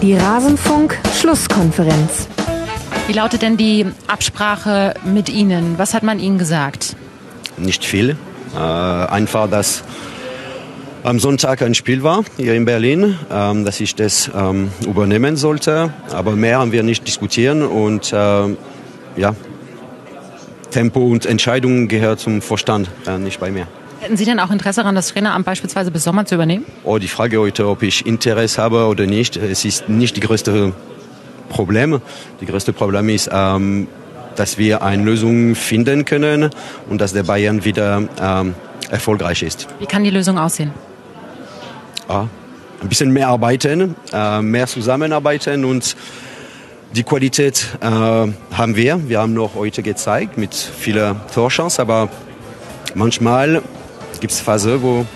Die Rasenfunk-Schlusskonferenz. Wie lautet denn die Absprache mit Ihnen? Was hat man Ihnen gesagt? Nicht viel. Äh, einfach, dass am Sonntag ein Spiel war hier in Berlin, ähm, dass ich das ähm, übernehmen sollte. Aber mehr haben wir nicht diskutieren und äh, ja, Tempo und Entscheidungen gehört zum Verstand, äh, nicht bei mir. Hätten Sie denn auch Interesse daran, das Traineramt beispielsweise bis Sommer zu übernehmen? Oh, die Frage heute, ob ich Interesse habe oder nicht, es ist nicht die größte Problem. Die größte Problem ist, ähm, dass wir eine Lösung finden können und dass der Bayern wieder ähm, erfolgreich ist. Wie kann die Lösung aussehen? Ja, ein bisschen mehr arbeiten, äh, mehr zusammenarbeiten und die Qualität äh, haben wir. Wir haben noch heute gezeigt mit vielen Torchancen, aber manchmal gibt es Phasen, wo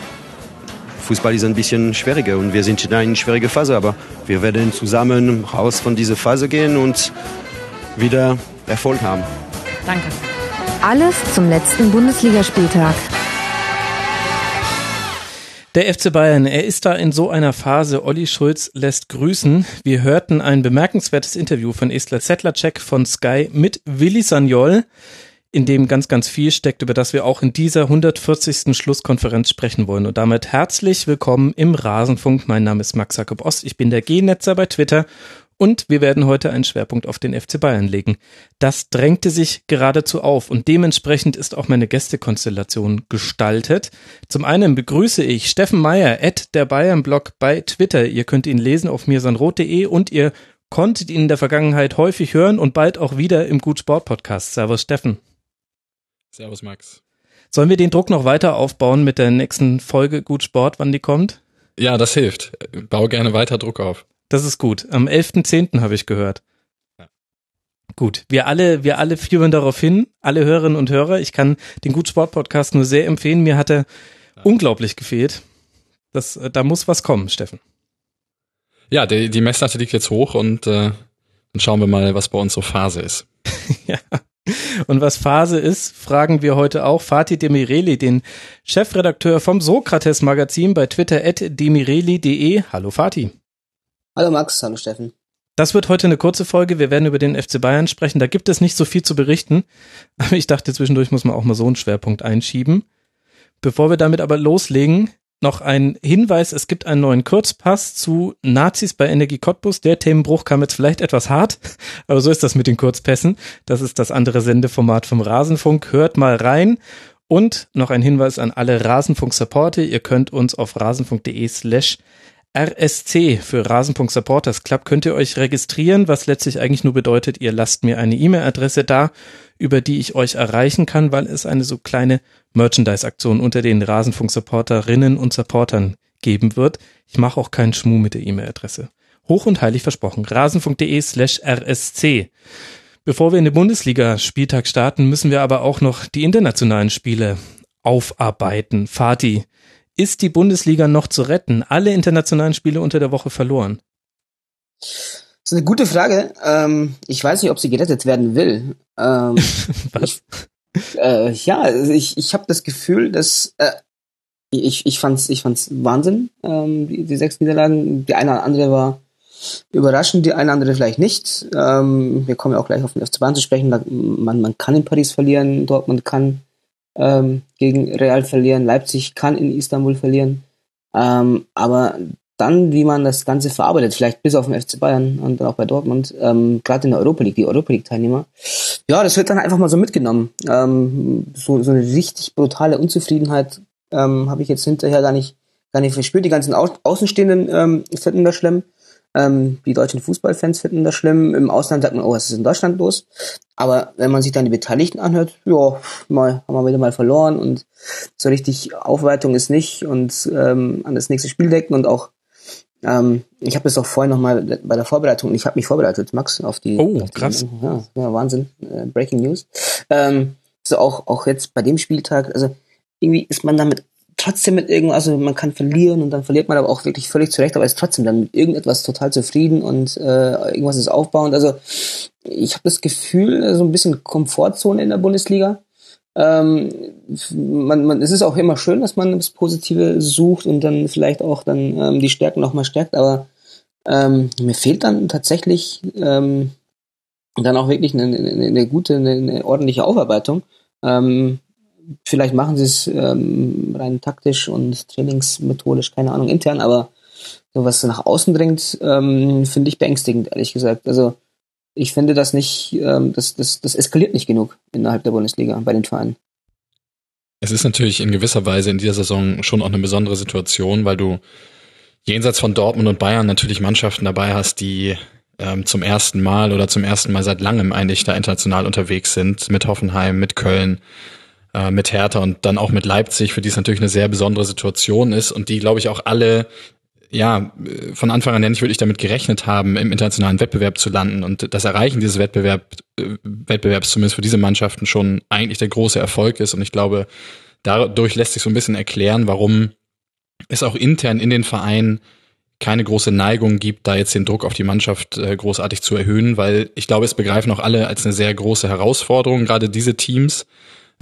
Fußball ist ein bisschen schwieriger und wir sind in einer schwierigen Phase, aber wir werden zusammen raus von dieser Phase gehen und wieder Erfolg haben. Danke. Alles zum letzten Bundesligaspieltag. Der FC Bayern, er ist da in so einer Phase. Olli Schulz lässt grüßen. Wir hörten ein bemerkenswertes Interview von Estler Zettlercheck von Sky mit Willi Sagnol in dem ganz, ganz viel steckt, über das wir auch in dieser 140. Schlusskonferenz sprechen wollen. Und damit herzlich willkommen im Rasenfunk. Mein Name ist Max Jakob Ost. Ich bin der G-Netzer bei Twitter. Und wir werden heute einen Schwerpunkt auf den FC Bayern legen. Das drängte sich geradezu auf und dementsprechend ist auch meine Gästekonstellation gestaltet. Zum einen begrüße ich Steffen Meyer at der Bayern Blog bei Twitter. Ihr könnt ihn lesen auf mirsanrot.de und ihr konntet ihn in der Vergangenheit häufig hören und bald auch wieder im Gut Sport Podcast. Servus Steffen. Servus, Max. Sollen wir den Druck noch weiter aufbauen mit der nächsten Folge Gut Sport, wann die kommt? Ja, das hilft. Bau gerne weiter Druck auf. Das ist gut. Am 11.10. habe ich gehört. Ja. Gut, wir alle, wir alle führen darauf hin, alle Hörerinnen und Hörer. Ich kann den Gut Sport Podcast nur sehr empfehlen. Mir hat er ja. unglaublich gefehlt. Das, äh, da muss was kommen, Steffen. Ja, die, die Messlatte liegt jetzt hoch und äh, dann schauen wir mal, was bei uns so Phase ist. ja. Und was Phase ist, fragen wir heute auch Fatih Demireli, den Chefredakteur vom Sokrates Magazin bei Twitter at demireli.de. Hallo Fatih. Hallo Max, hallo Steffen. Das wird heute eine kurze Folge. Wir werden über den FC Bayern sprechen. Da gibt es nicht so viel zu berichten. Aber ich dachte, zwischendurch muss man auch mal so einen Schwerpunkt einschieben. Bevor wir damit aber loslegen, noch ein Hinweis, es gibt einen neuen Kurzpass zu Nazis bei Energie Cottbus. Der Themenbruch kam jetzt vielleicht etwas hart, aber so ist das mit den Kurzpässen. Das ist das andere Sendeformat vom Rasenfunk. Hört mal rein. Und noch ein Hinweis an alle Rasenfunk-Supporter. Ihr könnt uns auf rasenfunk.de slash RSC für Rasenfunk Supporters Club könnt ihr euch registrieren, was letztlich eigentlich nur bedeutet, ihr lasst mir eine E-Mail-Adresse da, über die ich euch erreichen kann, weil es eine so kleine Merchandise-Aktion unter den Rasenfunk-Supporterinnen und Supportern geben wird. Ich mache auch keinen Schmuh mit der E-Mail-Adresse. Hoch und heilig versprochen. Rasenfunk.de slash RSC. Bevor wir in den Bundesliga-Spieltag starten, müssen wir aber auch noch die internationalen Spiele aufarbeiten. Fatih, ist die Bundesliga noch zu retten? Alle internationalen Spiele unter der Woche verloren. Das ist eine gute Frage. Ähm, ich weiß nicht, ob sie gerettet werden will. Ähm, Was? Ich, äh, ja, also ich, ich habe das Gefühl, dass äh, ich, ich fand's, ich fand's Wahnsinn, ähm, die, die sechs Niederlagen. Die eine oder andere war überraschend, die eine oder andere vielleicht nicht. Ähm, wir kommen ja auch gleich auf den FC Bayern zu sprechen. Man, man kann in Paris verlieren, Dortmund kann ähm, gegen Real verlieren, Leipzig kann in Istanbul verlieren. Ähm, aber dann, wie man das Ganze verarbeitet, vielleicht bis auf den FC Bayern und auch bei Dortmund, ähm, gerade in der Europa League, die Europa League-Teilnehmer, ja, das wird dann einfach mal so mitgenommen. Ähm, so, so eine richtig brutale Unzufriedenheit ähm, habe ich jetzt hinterher gar nicht, gar nicht verspürt. Die ganzen Au Außenstehenden ähm, finden das schlimm. Ähm, die deutschen Fußballfans finden das schlimm. Im Ausland sagt man, oh, was ist in Deutschland los? Aber wenn man sich dann die Beteiligten anhört, ja, mal, haben wir wieder mal verloren und so richtig Aufwertung ist nicht und ähm, an das nächste Spiel denken und auch ähm, ich habe das auch vorhin nochmal bei der Vorbereitung, ich habe mich vorbereitet, Max, auf die. Oh, auf die, krass. Ja, ja, Wahnsinn. Äh, Breaking News. Ähm, so auch, auch jetzt bei dem Spieltag, also irgendwie ist man damit trotzdem mit irgendwas, also man kann verlieren und dann verliert man aber auch wirklich völlig zurecht, aber ist trotzdem dann mit irgendetwas total zufrieden und äh, irgendwas ist aufbauend. Also ich habe das Gefühl, so ein bisschen Komfortzone in der Bundesliga. Ähm, man, man, es ist auch immer schön, dass man das Positive sucht und dann vielleicht auch dann ähm, die Stärken nochmal stärkt, aber Ähm, mir fehlt dann tatsächlich ähm, dann auch wirklich eine, eine, eine gute, eine, eine ordentliche Aufarbeitung. Ähm, vielleicht machen sie es ähm, rein taktisch und trainingsmethodisch, keine Ahnung, intern, aber so was nach außen dringt, ähm, finde ich beängstigend, ehrlich gesagt. Also ich finde das nicht, ähm, das, das, das eskaliert nicht genug innerhalb der Bundesliga bei den Vereinen. Es ist natürlich in gewisser Weise in dieser Saison schon auch eine besondere Situation, weil du jenseits von Dortmund und Bayern natürlich Mannschaften dabei hast, die ähm, zum ersten Mal oder zum ersten Mal seit langem eigentlich da international unterwegs sind, mit Hoffenheim, mit Köln, äh, mit Hertha und dann auch mit Leipzig, für die es natürlich eine sehr besondere Situation ist und die, glaube ich, auch alle ja, von Anfang an nicht wirklich damit gerechnet haben, im internationalen Wettbewerb zu landen. Und das Erreichen dieses Wettbewerb, äh, Wettbewerbs zumindest für diese Mannschaften schon eigentlich der große Erfolg ist. Und ich glaube, dadurch lässt sich so ein bisschen erklären, warum es auch intern in den Vereinen keine große Neigung gibt, da jetzt den Druck auf die Mannschaft äh, großartig zu erhöhen, weil ich glaube, es begreifen auch alle als eine sehr große Herausforderung, gerade diese Teams,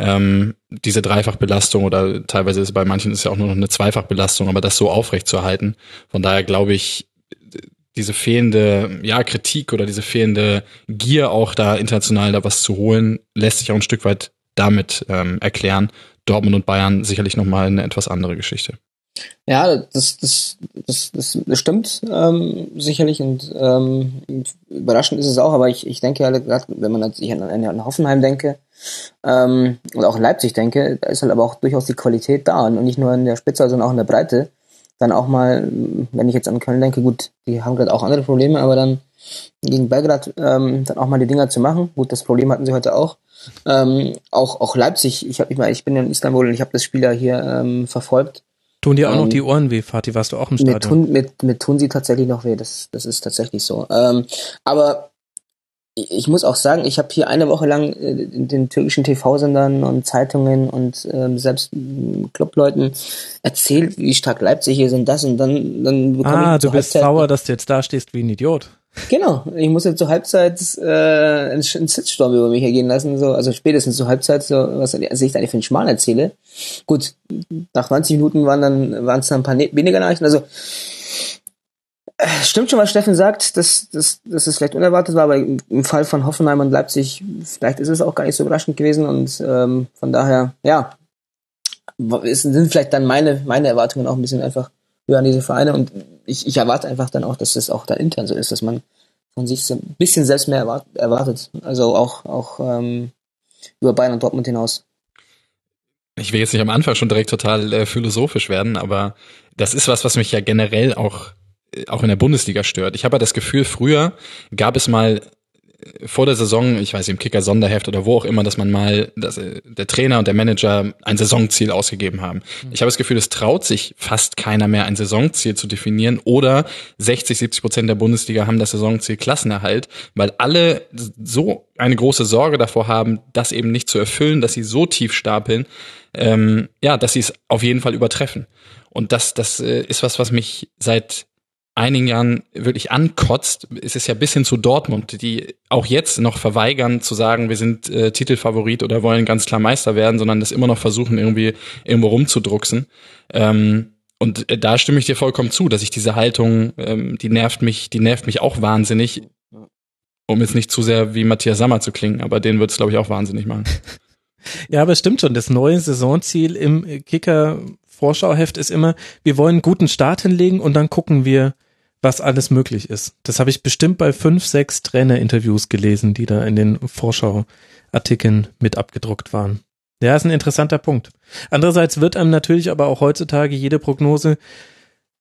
ähm, diese Dreifachbelastung oder teilweise ist bei manchen ist ja auch nur noch eine Zweifachbelastung, aber das so aufrecht zu erhalten. Von daher glaube ich, diese fehlende ja, Kritik oder diese fehlende Gier auch da international da was zu holen, lässt sich auch ein Stück weit damit ähm, erklären. Dortmund und Bayern sicherlich nochmal eine etwas andere Geschichte. Ja, das, das, das, das, stimmt ähm, sicherlich und ähm, überraschend ist es auch, aber ich, ich denke halt, wenn man sich an, an Hoffenheim denke ähm, und auch in Leipzig denke, da ist halt aber auch durchaus die Qualität da und nicht nur in der Spitze, sondern auch in der Breite. Dann auch mal, wenn ich jetzt an Köln denke, gut, die haben gerade auch andere Probleme, aber dann gegen Belgrad ähm, dann auch mal die Dinger zu machen. Gut, das Problem hatten sie heute auch. Ähm, auch auch Leipzig. Ich habe ich mal, ich bin in Istanbul und ich habe das Spiel ja hier ähm, verfolgt. Tun dir auch ähm, noch die Ohren weh, Fatih? Warst du auch im Stadion? Mir tun, mir, mir tun sie tatsächlich noch weh. Das, das ist tatsächlich so. Ähm, aber ich muss auch sagen, ich habe hier eine Woche lang äh, in den türkischen TV-Sendern und Zeitungen und ähm, selbst Clubleuten erzählt, wie stark Leipzig hier sind, das und dann, dann bekomme ah, ich du bist Halbzeit sauer, dass du jetzt da stehst wie ein Idiot. Genau, ich muss jetzt zur Halbzeit äh, einen, Sitzsturm über mich ergehen lassen, so, also spätestens zur Halbzeit, so, was ich eigentlich für einen Schmarrn erzähle. Gut, nach 90 Minuten waren dann waren es dann ein paar ne-, weniger Nachrichten. Also stimmt schon, was Steffen sagt, dass, dass, dass es vielleicht unerwartet war, aber im Fall von Hoffenheim und Leipzig, vielleicht ist es auch gar nicht so überraschend gewesen und ähm, von daher, ja, sind vielleicht dann meine, meine Erwartungen auch ein bisschen einfach höher an diese Vereine und ich, ich erwarte einfach dann auch, dass das auch da intern so ist, dass man von sich so ein bisschen selbst mehr erwartet. Also auch, auch ähm, über Bayern und Dortmund hinaus. Ich will jetzt nicht am Anfang schon direkt total äh, philosophisch werden, aber das ist was, was mich ja generell auch, äh, auch in der Bundesliga stört. Ich habe ja das Gefühl, früher gab es mal vor der Saison, ich weiß nicht, im Kicker Sonderheft oder wo auch immer, dass man mal, dass äh, der Trainer und der Manager ein Saisonziel ausgegeben haben. Mhm. Ich habe das Gefühl, es traut sich fast keiner mehr ein Saisonziel zu definieren oder 60, 70 Prozent der Bundesliga haben das Saisonziel Klassenerhalt, weil alle so eine große Sorge davor haben, das eben nicht zu erfüllen, dass sie so tief stapeln, ähm, ja, dass sie es auf jeden Fall übertreffen. Und das, das äh, ist was, was mich seit einigen Jahren wirklich ankotzt, ist es ja bis hin zu Dortmund, die auch jetzt noch verweigern zu sagen, wir sind äh, Titelfavorit oder wollen ganz klar Meister werden, sondern das immer noch versuchen, irgendwie irgendwo rumzudrucksen. Ähm, und äh, da stimme ich dir vollkommen zu, dass ich diese Haltung, ähm, die nervt mich, die nervt mich auch wahnsinnig, um jetzt nicht zu sehr wie Matthias Sammer zu klingen, aber den wird es, glaube ich, auch wahnsinnig machen. Ja, aber es stimmt schon. Das neue Saisonziel im Kicker Vorschauheft ist immer, wir wollen einen guten Start hinlegen und dann gucken wir, was alles möglich ist. Das habe ich bestimmt bei fünf, sechs Trainerinterviews gelesen, die da in den Vorschauartikeln mit abgedruckt waren. Ja, ist ein interessanter Punkt. Andererseits wird einem natürlich aber auch heutzutage jede Prognose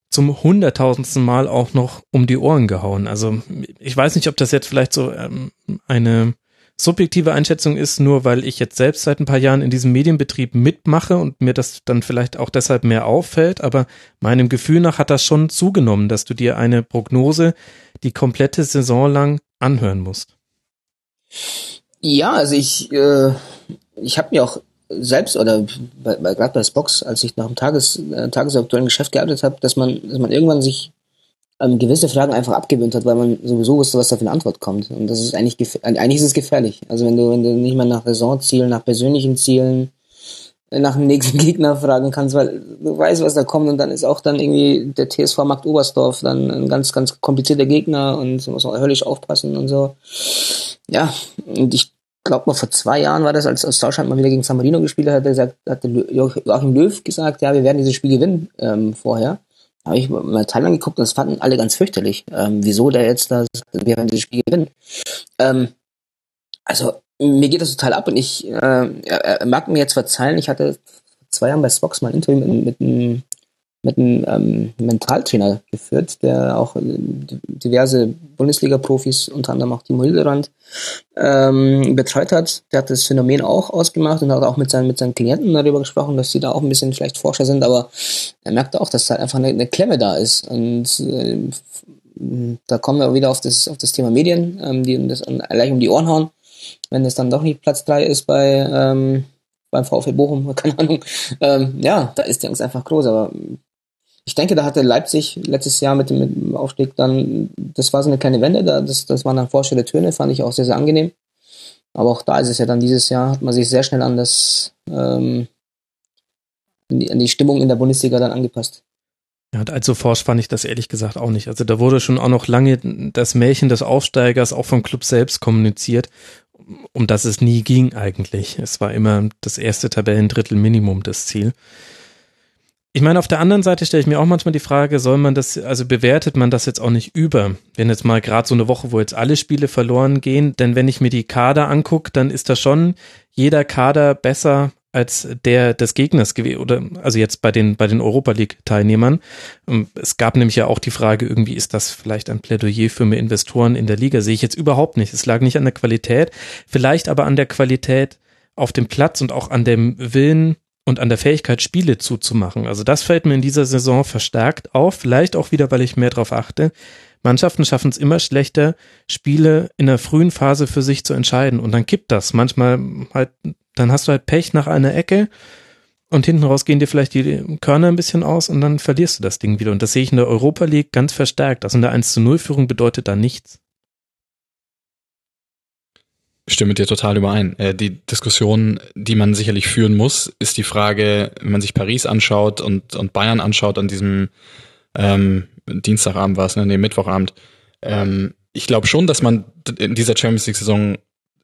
zum hunderttausendsten Mal auch noch um die Ohren gehauen. Also ich weiß nicht, ob das jetzt vielleicht so ähm, eine subjektive Einschätzung ist, nur weil ich jetzt selbst seit ein paar Jahren in diesem Medienbetrieb mitmache und mir das dann vielleicht auch deshalb mehr auffällt, aber meinem Gefühl nach hat das schon zugenommen, dass du dir eine Prognose die komplette Saison lang anhören musst. Ja, also ich, äh, ich habe mir auch selbst oder bei, bei, gerade bei Spox, als ich nach dem Tages, äh, tagesaktuellen Geschäft gearbeitet habe, dass man, dass man irgendwann sich ähm, gewisse Fragen einfach abgewöhnt hat, weil man sowieso wusste, was da für eine Antwort kommt. Und das ist eigentlich, eigentlich ist es gefährlich. Also wenn du, wenn du nicht mehr nach Saisonzielen, nach persönlichen Zielen nach dem nächsten Gegner fragen kannst, weil du weißt, was da kommt und dann ist auch dann irgendwie der TSV Markt Oberstdorf dann ein ganz, ganz komplizierter Gegner und muss man höllisch aufpassen und so. Ja, und ich glaube mal vor zwei Jahren war das, als, als Deutschland mal wieder gegen San Marino gespielt hat, hat gesagt, hat Joachim Löw gesagt, ja, wir werden dieses Spiel gewinnen ähm, vorher. Habe ich mal Thailand geguckt und das fanden alle ganz fürchterlich. Ähm, wieso der jetzt da, wir werden dieses Spiel gewinnen. Ähm, also mir geht das total ab und ich äh, er, mag mir jetzt verzeihen, ich hatte zwei Jahren bei Spox mal ein Interview mit, mit einem mit einem ähm, Mentaltrainer geführt, der auch äh, diverse Bundesliga-Profis, unter anderem auch Timo Hilderand, ähm, betreut hat. Der hat das Phänomen auch ausgemacht und hat auch mit seinen, mit seinen Klienten darüber gesprochen, dass sie da auch ein bisschen vielleicht Forscher sind, aber er merkte auch, dass da einfach eine, eine Klemme da ist. Und äh, da kommen wir wieder auf das, auf das Thema Medien, ähm, die das gleich um die Ohren hauen wenn es dann doch nicht Platz drei ist bei ähm, beim VfL Bochum, keine Ahnung. Ähm, ja, da ist die Angst einfach groß. Aber ich denke, da hatte Leipzig letztes Jahr mit dem, Aufstieg dann, das war so eine kleine Wende, da, das, das waren dann vorstelle Töne, fand ich auch sehr, sehr angenehm. Aber auch da ist es ja dann dieses Jahr, hat man sich sehr schnell an das, ähm, an die, an die Stimmung in der Bundesliga dann angepasst. Ja, und allzu forsch fand ich das ehrlich gesagt auch nicht. Also da wurde schon auch noch lange das Märchen des Aufsteigers auch vom Club selbst kommuniziert um das es nie ging eigentlich. Es war immer das erste Tabellendrittel Minimum das Ziel. Ich meine, auf der anderen Seite stelle ich mir auch manchmal die Frage, soll man das, also bewertet man das jetzt auch nicht über? Wenn jetzt mal gerade so eine Woche, wo jetzt alle Spiele verloren gehen, denn wenn ich mir die Kader angucke, dann ist da schon jeder Kader besser als der des Gegners gewesen oder also jetzt bei den bei den Europa League Teilnehmern. Ähm, es gab nämlich ja auch die Frage irgendwie ist das vielleicht ein Plädoyer für mehr Investoren in der Liga? Sehe ich jetzt überhaupt nicht. Es lag nicht an der Qualität, vielleicht aber an der Qualität auf dem Platz und auch an dem Willen und an der Fähigkeit Spiele zuzumachen. Also das fällt mir in dieser Saison verstärkt auf, vielleicht auch wieder, weil ich mehr darauf achte. Mannschaften schaffen es immer schlechter, Spiele in der frühen Phase für sich zu entscheiden. Und dann kippt das. Manchmal halt dann hast du halt Pech nach einer Ecke und hinten raus gehen dir vielleicht die Körner ein bisschen aus und dann verlierst du das Ding wieder. Und das sehe ich in der Europa League ganz verstärkt. Also eine 1 zu 0 Führung bedeutet da nichts. Stimme dir total überein. Äh, die Diskussion, die man sicherlich führen muss, ist die Frage, wenn man sich Paris anschaut und, und Bayern anschaut an diesem ähm, Dienstagabend war es, ne, nee, Mittwochabend. Ähm, ich glaube schon, dass man in dieser Champions League Saison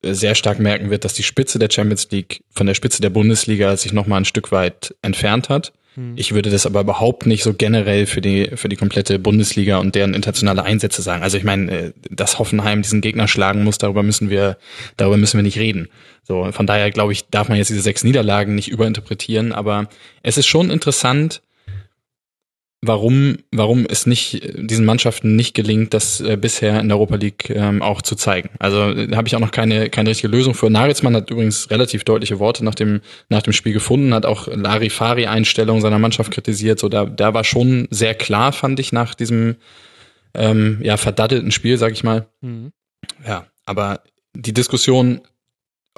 sehr stark merken wird, dass die Spitze der Champions League von der Spitze der Bundesliga sich noch mal ein Stück weit entfernt hat. Hm. Ich würde das aber überhaupt nicht so generell für die für die komplette Bundesliga und deren internationale Einsätze sagen. Also ich meine, äh, dass Hoffenheim diesen Gegner schlagen muss, darüber müssen wir darüber müssen wir nicht reden. So von daher glaube ich, darf man jetzt diese sechs Niederlagen nicht überinterpretieren, aber es ist schon interessant, warum, warum es nicht diesen Mannschaften nicht gelingt, das äh, bisher in der Europa League ähm, auch zu zeigen. Also da habe ich auch noch keine, keine richtige Lösung für. Nagelsmann hat übrigens relativ deutliche Worte nach dem, nach dem Spiel gefunden, hat auch Larifari-Einstellung seiner Mannschaft kritisiert. So, da, da war schon sehr klar, fand ich, nach diesem ähm, ja, verdattelten Spiel, sag ich mal. Mhm. Ja, aber die Diskussion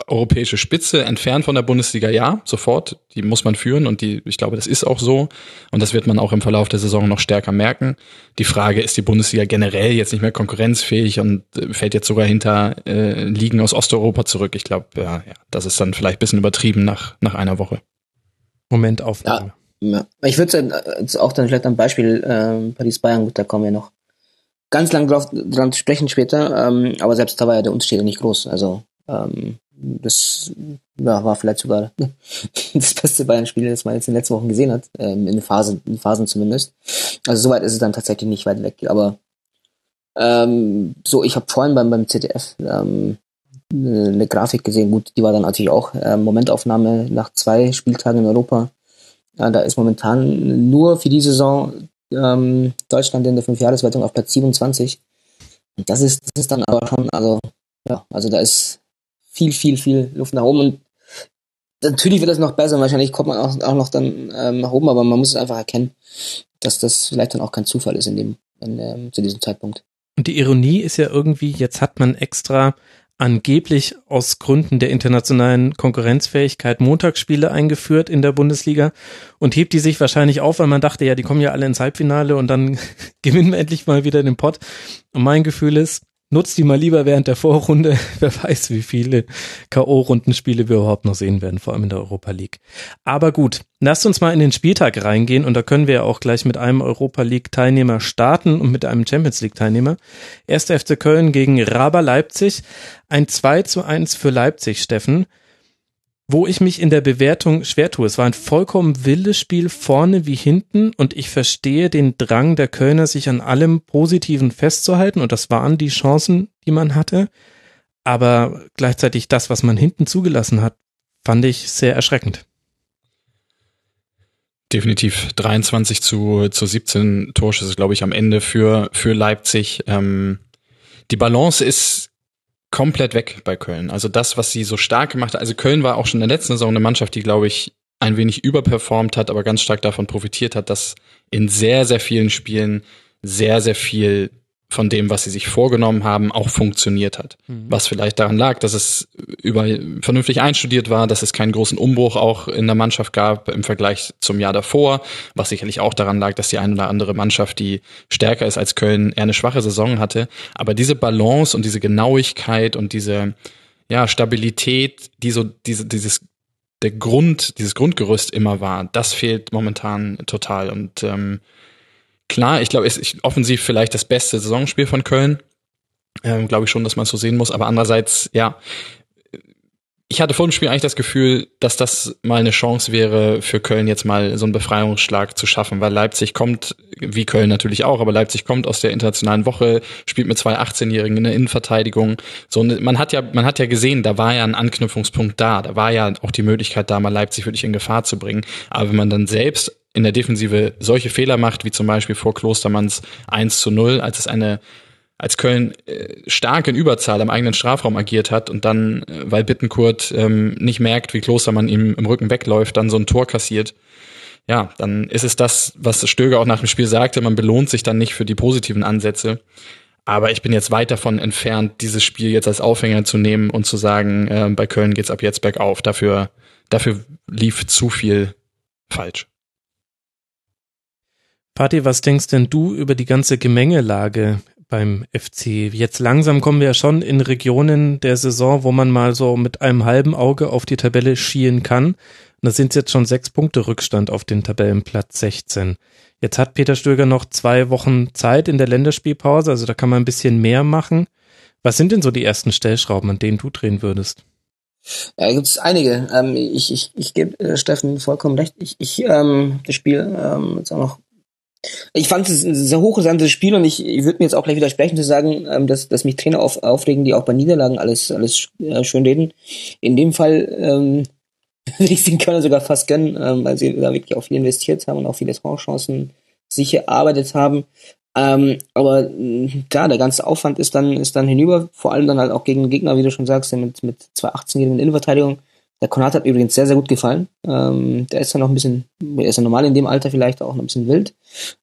europäische Spitze entfernt von der Bundesliga, ja, sofort. Die muss man führen und die, ich glaube, das ist auch so. Und das wird man auch im Verlauf der Saison noch stärker merken. Die Frage, ist die Bundesliga generell jetzt nicht mehr konkurrenzfähig und äh, fällt jetzt sogar hinter äh, Ligen aus Osteuropa zurück? Ich glaube, ja, ja, das ist dann vielleicht bisschen übertrieben nach, nach einer Woche. Moment Aufnahme. Ja, ja. Ich würde auch dann vielleicht am Beispiel äh, Paris-Bayern, gut, da kommen wir noch ganz lang drauf dran sprechen später, ähm, aber selbst da war ja der Unterschied nicht groß. Also ähm, das ja, war vielleicht sogar das beste Bayern-Spiel, das man jetzt in den letzten Wochen gesehen hat, ähm, in den Phasen, in Phasen zumindest. Also soweit ist es dann tatsächlich nicht weit weg. Aber ähm, so, ich habe vorhin beim, beim ZDF ähm, eine Grafik gesehen, gut, die war dann natürlich auch äh, Momentaufnahme nach zwei Spieltagen in Europa. Ja, da ist momentan nur für die Saison ähm, Deutschland in der Fünfjahreswertung auf Platz 27. Und das ist, das ist dann aber schon, also, ja, also da ist viel, viel, viel Luft nach oben. Und natürlich wird das noch besser. Wahrscheinlich kommt man auch, auch noch dann ähm, nach oben, aber man muss es einfach erkennen, dass das vielleicht dann auch kein Zufall ist in dem, in, ähm, zu diesem Zeitpunkt. Und die Ironie ist ja irgendwie, jetzt hat man extra angeblich aus Gründen der internationalen Konkurrenzfähigkeit Montagsspiele eingeführt in der Bundesliga und hebt die sich wahrscheinlich auf, weil man dachte, ja, die kommen ja alle ins Halbfinale und dann gewinnen wir endlich mal wieder den Pott. Und mein Gefühl ist, nutzt die mal lieber während der Vorrunde. Wer weiß, wie viele K.O.-Rundenspiele wir überhaupt noch sehen werden, vor allem in der Europa League. Aber gut, lasst uns mal in den Spieltag reingehen und da können wir ja auch gleich mit einem Europa League-Teilnehmer starten und mit einem Champions League-Teilnehmer. Erster FC Köln gegen Raber Leipzig. Ein 2 zu 1 für Leipzig, Steffen wo ich mich in der Bewertung schwer tue. Es war ein vollkommen wildes Spiel vorne wie hinten und ich verstehe den Drang der Kölner, sich an allem Positiven festzuhalten und das waren die Chancen, die man hatte. Aber gleichzeitig das, was man hinten zugelassen hat, fand ich sehr erschreckend. Definitiv 23 zu, zu 17 Torschüsse, glaube ich, am Ende für, für Leipzig. Ähm, die Balance ist komplett weg bei Köln. Also das, was sie so stark gemacht hat. Also Köln war auch schon in der letzten Saison eine Mannschaft, die, glaube ich, ein wenig überperformt hat, aber ganz stark davon profitiert hat, dass in sehr, sehr vielen Spielen sehr, sehr viel von dem, was sie sich vorgenommen haben, auch funktioniert hat. Mhm. Was vielleicht daran lag, dass es über vernünftig einstudiert war, dass es keinen großen Umbruch auch in der Mannschaft gab im Vergleich zum Jahr davor, was sicherlich auch daran lag, dass die eine oder andere Mannschaft, die stärker ist als Köln, eher eine schwache Saison hatte. Aber diese Balance und diese Genauigkeit und diese ja, Stabilität, die so diese, dieses der Grund, dieses Grundgerüst immer war, das fehlt momentan total. Und ähm, Klar, ich glaube, es ist offensiv vielleicht das beste Saisonspiel von Köln. Ähm, glaube ich schon, dass man es so sehen muss. Aber andererseits, ja, ich hatte vor dem Spiel eigentlich das Gefühl, dass das mal eine Chance wäre, für Köln jetzt mal so einen Befreiungsschlag zu schaffen, weil Leipzig kommt, wie Köln natürlich auch, aber Leipzig kommt aus der internationalen Woche, spielt mit zwei 18-Jährigen in der Innenverteidigung. So, man hat ja, man hat ja gesehen, da war ja ein Anknüpfungspunkt da, da war ja auch die Möglichkeit da, mal Leipzig wirklich in Gefahr zu bringen. Aber wenn man dann selbst in der Defensive solche Fehler macht, wie zum Beispiel vor Klostermanns 1 zu 0, als es eine als Köln äh, stark in Überzahl am eigenen Strafraum agiert hat und dann, äh, weil Bittenkurt ähm, nicht merkt, wie Klostermann ihm im Rücken wegläuft, dann so ein Tor kassiert, ja, dann ist es das, was Stöger auch nach dem Spiel sagte, man belohnt sich dann nicht für die positiven Ansätze. Aber ich bin jetzt weit davon entfernt, dieses Spiel jetzt als Aufhänger zu nehmen und zu sagen, äh, bei Köln geht's ab jetzt bergauf. Dafür, dafür lief zu viel falsch. Patti, was denkst denn du über die ganze Gemengelage beim FC? Jetzt langsam kommen wir ja schon in Regionen der Saison, wo man mal so mit einem halben Auge auf die Tabelle schielen kann. Und da sind jetzt schon sechs Punkte Rückstand auf den Tabellenplatz 16. Jetzt hat Peter Stöger noch zwei Wochen Zeit in der Länderspielpause, also da kann man ein bisschen mehr machen. Was sind denn so die ersten Stellschrauben, an denen du drehen würdest? Ja, gibt es einige. Ähm, ich ich, ich gebe äh, Steffen vollkommen recht. Ich, ich ähm, das Spiel ähm, jetzt auch noch ich fand es ein sehr hochgesandes Spiel und ich, ich würde mir jetzt auch gleich widersprechen zu sagen, ähm, dass, dass mich Trainer auf, aufregen, die auch bei Niederlagen alles, alles äh, schön reden. In dem Fall ähm, würde ich den Kölner sogar fast gönnen, ähm, weil sie da wirklich auch viel investiert haben und auch viele Torchancen sich erarbeitet haben. Ähm, aber klar, der ganze Aufwand ist dann, ist dann hinüber, vor allem dann halt auch gegen Gegner, wie du schon sagst, mit, mit zwei 18-jährigen Innenverteidigung. Der Konat hat übrigens sehr, sehr gut gefallen. Ähm, der ist ja noch ein bisschen, der ist ja normal in dem Alter vielleicht auch noch ein bisschen wild.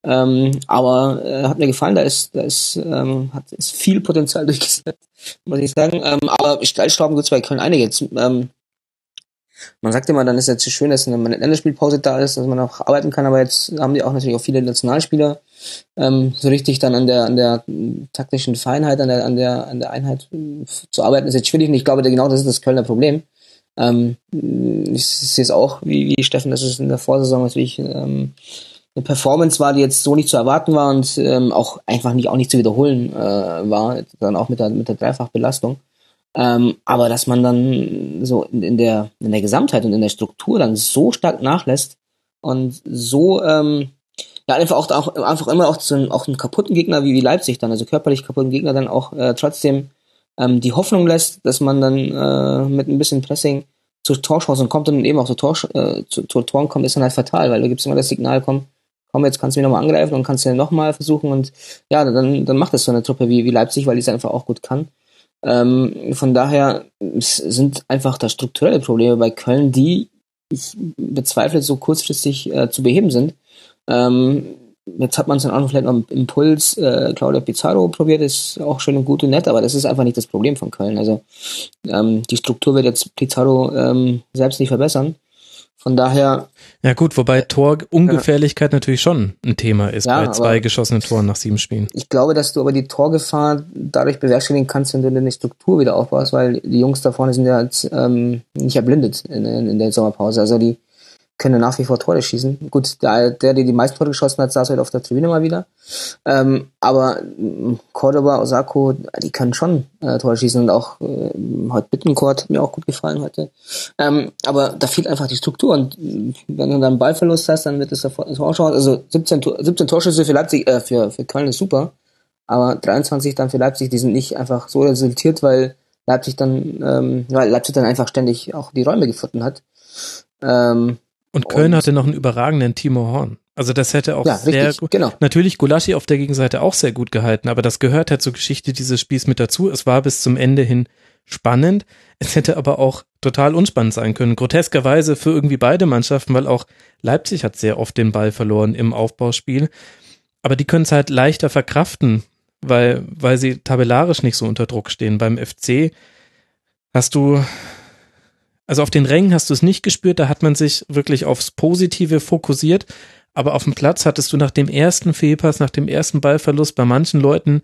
Ähm, aber äh, hat mir gefallen, da ist, da ist, ähm, hat ist viel Potenzial durchgesetzt, muss ich sagen. Ähm, aber Stellschrauben gibt es bei Köln einige. Jetzt, ähm, man sagt immer, dann ist es jetzt schön, dass eine Länderspielpause da ist, dass man auch arbeiten kann, aber jetzt haben die auch natürlich auch viele Nationalspieler ähm, so richtig dann an der an der taktischen Feinheit, an der an der an der Einheit äh, zu arbeiten, ist jetzt schwierig und ich glaube, genau das ist das Kölner Problem. Ähm, ich sehe es auch, wie, wie Steffen, dass es in der Vorsaison natürlich ähm, eine Performance war, die jetzt so nicht zu erwarten war und ähm, auch einfach nicht auch nicht zu wiederholen äh, war, dann auch mit der mit der Dreifachbelastung. Ähm, aber dass man dann so in, in, der in der Gesamtheit und in der Struktur dann so stark nachlässt und so ähm, ja einfach auch, auch einfach immer auch zu auch einen kaputten Gegner wie, wie Leipzig dann, also körperlich kaputten Gegner dann auch äh, trotzdem ähm, die Hoffnung lässt, dass man dann äh, mit ein bisschen Pressing zu Torchancen kommt und eben auch zu, Tor, äh, zu, zu Toren kommt, ist dann halt fatal, weil da gibt es immer das Signal, komm, komm, jetzt kannst du mich nochmal angreifen und kannst du nochmal versuchen und ja, dann, dann macht das so eine Truppe wie, wie Leipzig, weil die es einfach auch gut kann. Ähm, von daher sind einfach da strukturelle Probleme bei Köln, die ich bezweifle, so kurzfristig äh, zu beheben sind. Ähm, Jetzt hat man es dann auch noch vielleicht noch im Impuls äh, Claudia Pizarro probiert, ist auch schön und gut und nett, aber das ist einfach nicht das Problem von Köln. Also ähm, die Struktur wird jetzt Pizarro ähm, selbst nicht verbessern. Von daher. Ja gut, wobei Torungefährlichkeit ja. natürlich schon ein Thema ist Ja, bei zwei geschossenen Toren nach sieben Spielen. Ich glaube, dass du aber die Torgefahr dadurch bewerkstelligen kannst, wenn du eine Struktur wieder aufbaust, weil die Jungs da vorne sind ja jetzt, ähm, nicht erblindet in, in, in der Sommerpause. Also die können nach wie vor Tore schießen. Gut, der, der, der die meisten Tore geschossen hat, saß heute auf der Tribüne mal wieder. Ähm, aber ähm, Cordoba, Osako, die können schon äh, Tore schießen und auch äh, heute Bittencourt hat mir auch gut gefallen heute. Ähm, aber da fehlt einfach die Struktur und äh, wenn du dann Ballverlust hast, dann wird es sofort ins Ausschauen. Also 17, Tor- 17 Torschüsse für Leipzig, äh, für, für Köln ist super, aber 23 dann für Leipzig, die sind nicht einfach so resultiert, weil Leipzig dann, ähm, weil Leipzig dann einfach ständig auch die Räume gefunden hat. Ähm, Und Köln Und- hatte noch einen überragenden Timo Horn. Also das hätte auch ja, sehr richtig, gut. genau. Natürlich Gulaschi auf der Gegenseite auch sehr gut gehalten, aber das gehört halt zur Geschichte dieses Spiels mit dazu. Es war bis zum Ende hin spannend. Es hätte aber auch total unspannend sein können. Groteskerweise für irgendwie beide Mannschaften, weil auch Leipzig hat sehr oft den Ball verloren im Aufbauspiel. Aber die können es halt leichter verkraften, weil, weil sie tabellarisch nicht so unter Druck stehen. Beim FC hast du, also auf den Rängen hast du es nicht gespürt, da hat man sich wirklich aufs Positive fokussiert. Aber auf dem Platz hattest du nach dem ersten Fehlpass, nach dem ersten Ballverlust bei manchen Leuten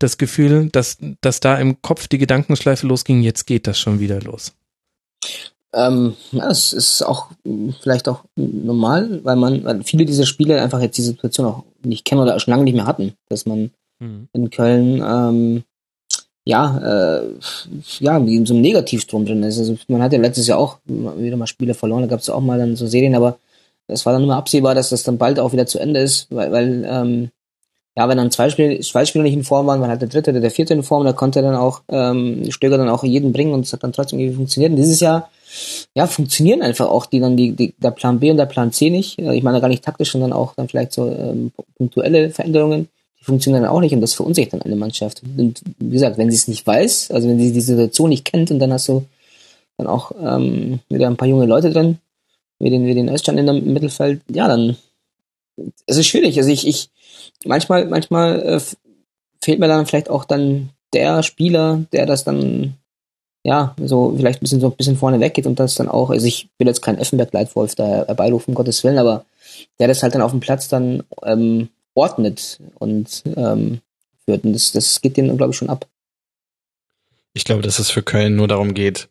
das Gefühl, dass, dass da im Kopf die Gedankenschleife losging, jetzt geht das schon wieder los. Ähm, ja, es ist auch mh, vielleicht auch normal, weil man, weil viele dieser Spieler einfach jetzt die Situation auch nicht kennen oder schon lange nicht mehr hatten, dass man in Köln ähm, ja, äh, ja, in so einem Negativstrom drin ist. Also man hat ja letztes Jahr auch wieder mal Spiele verloren, da gab es auch mal dann so Serien, aber es war dann immer absehbar, dass das dann bald auch wieder zu Ende ist, weil, weil ähm, ja, wenn dann zwei Spieler, zwei Spieler nicht in Form waren, war halt der dritte oder der vierte in Form, da konnte dann auch ähm, Stöger dann auch jeden bringen und es hat dann trotzdem irgendwie funktioniert. Und dieses Jahr ja, funktionieren einfach auch die dann die, die der Plan B und der Plan C nicht. Äh, Ich meine gar nicht taktisch, sondern auch dann vielleicht so ähm, punktuelle Veränderungen, die funktionieren dann auch nicht und das verunsichert dann eine Mannschaft. Und wie gesagt, wenn sie es nicht weiß, also wenn sie die Situation nicht kennt und dann hast du dann auch ähm, wieder ein paar junge Leute drin, wie den, wie den Özcan in im Mittelfeld, ja, dann es ist schwierig. Also ich, ich manchmal, manchmal äh, fehlt mir dann vielleicht auch dann der Spieler, der das dann ja, so vielleicht ein bisschen so ein bisschen vorne weggeht und das dann auch, also ich will jetzt kein Effenberg-Leitwolf da herbeirufen, um Gottes Willen, aber der das halt dann auf dem Platz dann ähm, ordnet und ähm, führt. Und das, das geht denen, glaube ich, schon ab. Ich glaube, dass es für Köln nur darum geht,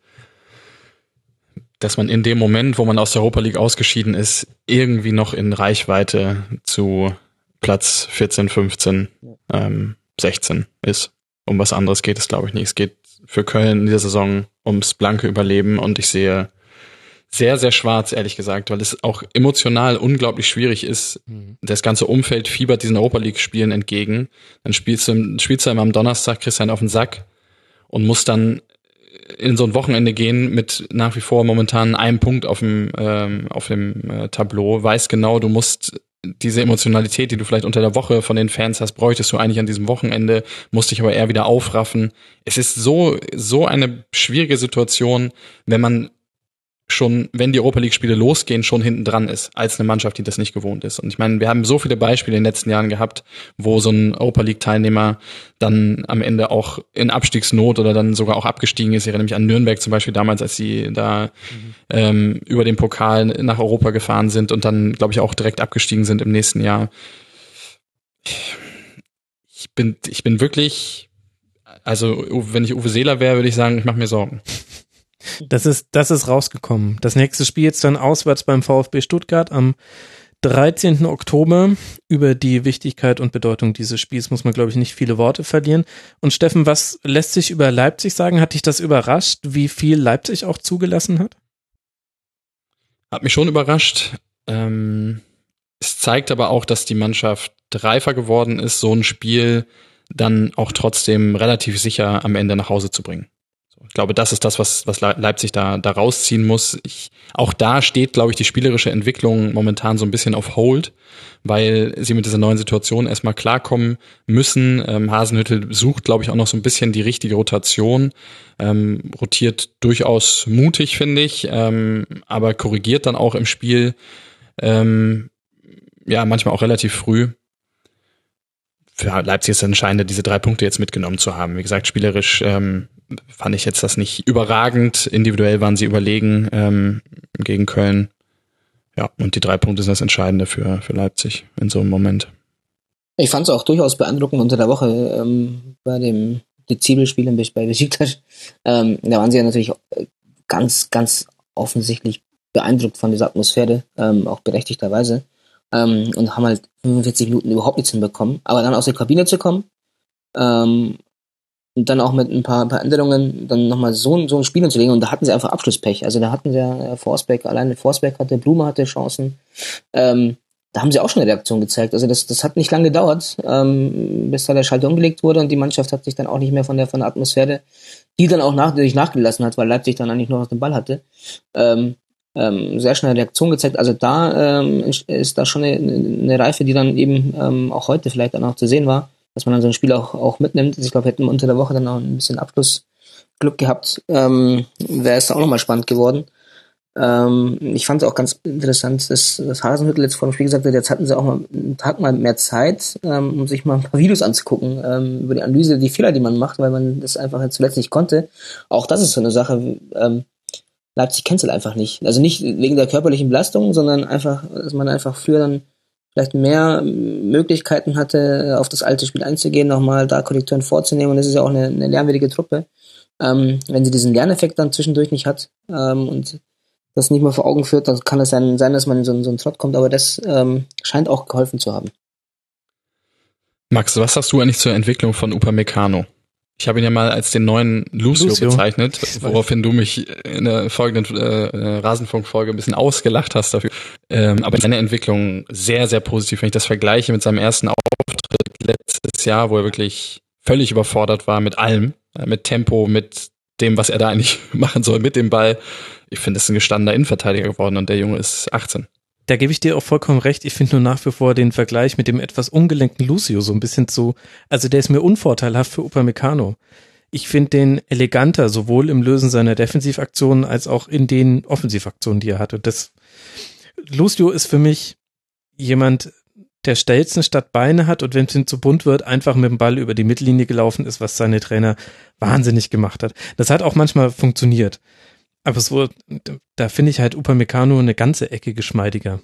dass man in dem Moment, wo man aus der Europa League ausgeschieden ist, irgendwie noch in Reichweite zu Platz 14, 15, ähm, 16 ist. Um was anderes geht es, glaube ich, nicht. Es geht für Köln in dieser Saison ums blanke Überleben und ich sehe sehr, sehr schwarz, ehrlich gesagt, weil es auch emotional unglaublich schwierig ist. Das ganze Umfeld fiebert diesen Europa League-Spielen entgegen. Dann spielst du, spielst du immer am Donnerstag, kriegst einen auf den Sack und musst dann in so ein Wochenende gehen mit nach wie vor momentan einem Punkt auf dem, ähm, auf dem äh, Tableau, weiß genau, du musst diese Emotionalität, die du vielleicht unter der Woche von den Fans hast, bräuchtest du eigentlich an diesem Wochenende, musst dich aber eher wieder aufraffen. Es ist so, so eine schwierige Situation, wenn man schon, wenn die Europa League-Spiele losgehen, schon hinten dran ist, als eine Mannschaft, die das nicht gewohnt ist. Und ich meine, wir haben so viele Beispiele in den letzten Jahren gehabt, wo so ein Europa League-Teilnehmer dann am Ende auch in Abstiegsnot oder dann sogar auch abgestiegen ist. Ich erinnere mich an Nürnberg zum Beispiel damals, als sie da ähm, über den Pokal nach Europa gefahren sind und dann, glaube ich, auch direkt abgestiegen sind im nächsten Jahr. Ich bin, ich bin wirklich, also wenn ich Uwe Seeler wäre, würde ich sagen, ich mache mir Sorgen. Das ist, das ist rausgekommen. Das nächste Spiel jetzt dann auswärts beim VfB Stuttgart am 13. Oktober. Über die Wichtigkeit und Bedeutung dieses Spiels muss man, glaube ich, nicht viele Worte verlieren. Und Steffen, was lässt sich über Leipzig sagen? Hat dich das überrascht, wie viel Leipzig auch zugelassen hat? Hat mich schon überrascht. Ähm, es zeigt aber auch, dass die Mannschaft reifer geworden ist, so ein Spiel dann auch trotzdem relativ sicher am Ende nach Hause zu bringen. Ich glaube, das ist das, was, was Le- Leipzig da, da rausziehen muss. Ich, auch da steht, glaube ich, die spielerische Entwicklung momentan so ein bisschen auf Hold, weil sie mit dieser neuen Situation erstmal klarkommen müssen. Ähm, Hasenhüttel sucht, glaube ich, auch noch so ein bisschen die richtige Rotation. Ähm, rotiert durchaus mutig, finde ich, ähm, aber korrigiert dann auch im Spiel, ähm, ja, manchmal auch relativ früh. Für Leipzig ist es entscheidend, diese drei Punkte jetzt mitgenommen zu haben. Wie gesagt, spielerisch ähm, fand ich jetzt das nicht überragend. Individuell waren sie überlegen ähm, gegen Köln. Ja, und die drei Punkte sind das Entscheidende für, für Leipzig in so einem Moment. Ich fand es auch durchaus beeindruckend unter der Woche ähm, bei dem Dezibelspiel bei Besiktas. Ähm, da waren sie ja natürlich ganz, ganz offensichtlich beeindruckt von dieser Atmosphäre, ähm, auch berechtigterweise. Ähm, und haben halt 45 Minuten überhaupt nichts hinbekommen. Aber dann aus der Kabine zu kommen ähm, und dann auch mit ein paar, ein paar Änderungen dann nochmal so, so ein Spiel hinzulegen. Und da hatten sie einfach Abschlusspech. Also da hatten sie ja äh, Forsberg, alleine Forsberg hatte, Blume hatte Chancen. Ähm, da haben sie auch schon eine Reaktion gezeigt. Also das, das hat nicht lange gedauert, ähm, bis da der Schalter umgelegt wurde und die Mannschaft hat sich dann auch nicht mehr von der, von der Atmosphäre, die dann auch nach, durch nachgelassen hat, weil Leipzig dann eigentlich nur noch den Ball hatte, ähm, ähm, sehr schnell Reaktion gezeigt. Also da ähm, ist da schon eine, eine Reife, die dann eben ähm, auch heute vielleicht dann auch zu sehen war, dass man dann so ein Spiel auch, auch mitnimmt. Also ich glaube, hätten wir unter der Woche dann auch ein bisschen Abschlussglück gehabt, ähm, wäre es auch nochmal spannend geworden. Ähm, ich fand es auch ganz interessant, dass, dass Hasenhüttel jetzt vor dem Spiel gesagt hat, jetzt hatten sie auch mal einen Tag mal mehr Zeit, ähm, um sich mal ein paar Videos anzugucken ähm, über die Analyse, die Fehler, die man macht, weil man das einfach zuletzt nicht konnte. Auch das ist so eine Sache, ähm, Leipzig kennt halt einfach nicht. Also nicht wegen der körperlichen Belastung, sondern einfach, dass man einfach früher dann vielleicht mehr Möglichkeiten hatte, auf das alte Spiel einzugehen, nochmal da Korrekturen vorzunehmen. Und das ist ja auch eine, eine lernwürdige Truppe. Ähm, wenn sie diesen Lerneffekt dann zwischendurch nicht hat ähm, und das nicht mehr vor Augen führt, dann kann es sein, sein dass man in so, so einen Trott kommt. Aber das ähm, scheint auch geholfen zu haben. Max, was sagst du eigentlich zur Entwicklung von Upamecano? Ich habe ihn ja mal als den neuen Lucio, Lucio. bezeichnet, woraufhin du mich in der folgenden äh, Rasenfunk-Folge ein bisschen ausgelacht hast dafür. Ähm, aber seine Entwicklung sehr, sehr positiv, wenn ich das vergleiche mit seinem ersten Auftritt letztes Jahr, wo er wirklich völlig überfordert war mit allem, äh, mit Tempo, mit dem, was er da eigentlich machen soll, mit dem Ball. Ich finde, es ist ein gestandener Innenverteidiger geworden und der Junge ist 18 da gebe ich dir auch vollkommen recht. Ich finde nur nach wie vor den Vergleich mit dem etwas ungelenkten Lucio so ein bisschen zu, also der ist mir unvorteilhaft für Upamecano. Ich finde den eleganter, sowohl im Lösen seiner Defensivaktionen als auch in den Offensivaktionen, die er hat. Und das, Lucio ist für mich jemand, der Stelzen statt Beine hat und wenn es ihm zu bunt wird, einfach mit dem Ball über die Mittellinie gelaufen ist, was seine Trainer wahnsinnig gemacht hat. Das hat auch manchmal funktioniert. Aber so, da finde ich halt Upamecano eine ganze Ecke geschmeidiger.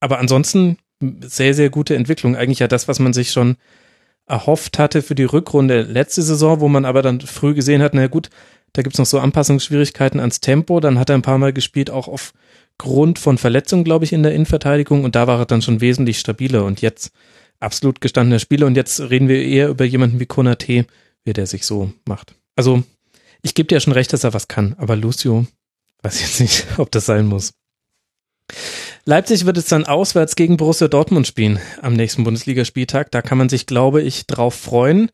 Aber ansonsten sehr, sehr gute Entwicklung. Eigentlich ja das, was man sich schon erhofft hatte für die Rückrunde letzte Saison, wo man aber dann früh gesehen hat, na gut, da gibt's noch so Anpassungsschwierigkeiten ans Tempo. Dann hat er ein paar Mal gespielt, auch aufgrund von Verletzungen, glaube ich, in der Innenverteidigung. Und da war er dann schon wesentlich stabiler. Und jetzt absolut gestandener Spieler. Und jetzt reden wir eher über jemanden wie Konate, wie der sich so macht. Also ich gebe dir schon recht, dass er was kann, aber Lucio, weiß jetzt nicht, ob das sein muss. Leipzig wird es dann auswärts gegen Borussia Dortmund spielen am nächsten Bundesligaspieltag. Da kann man sich, glaube ich, drauf freuen.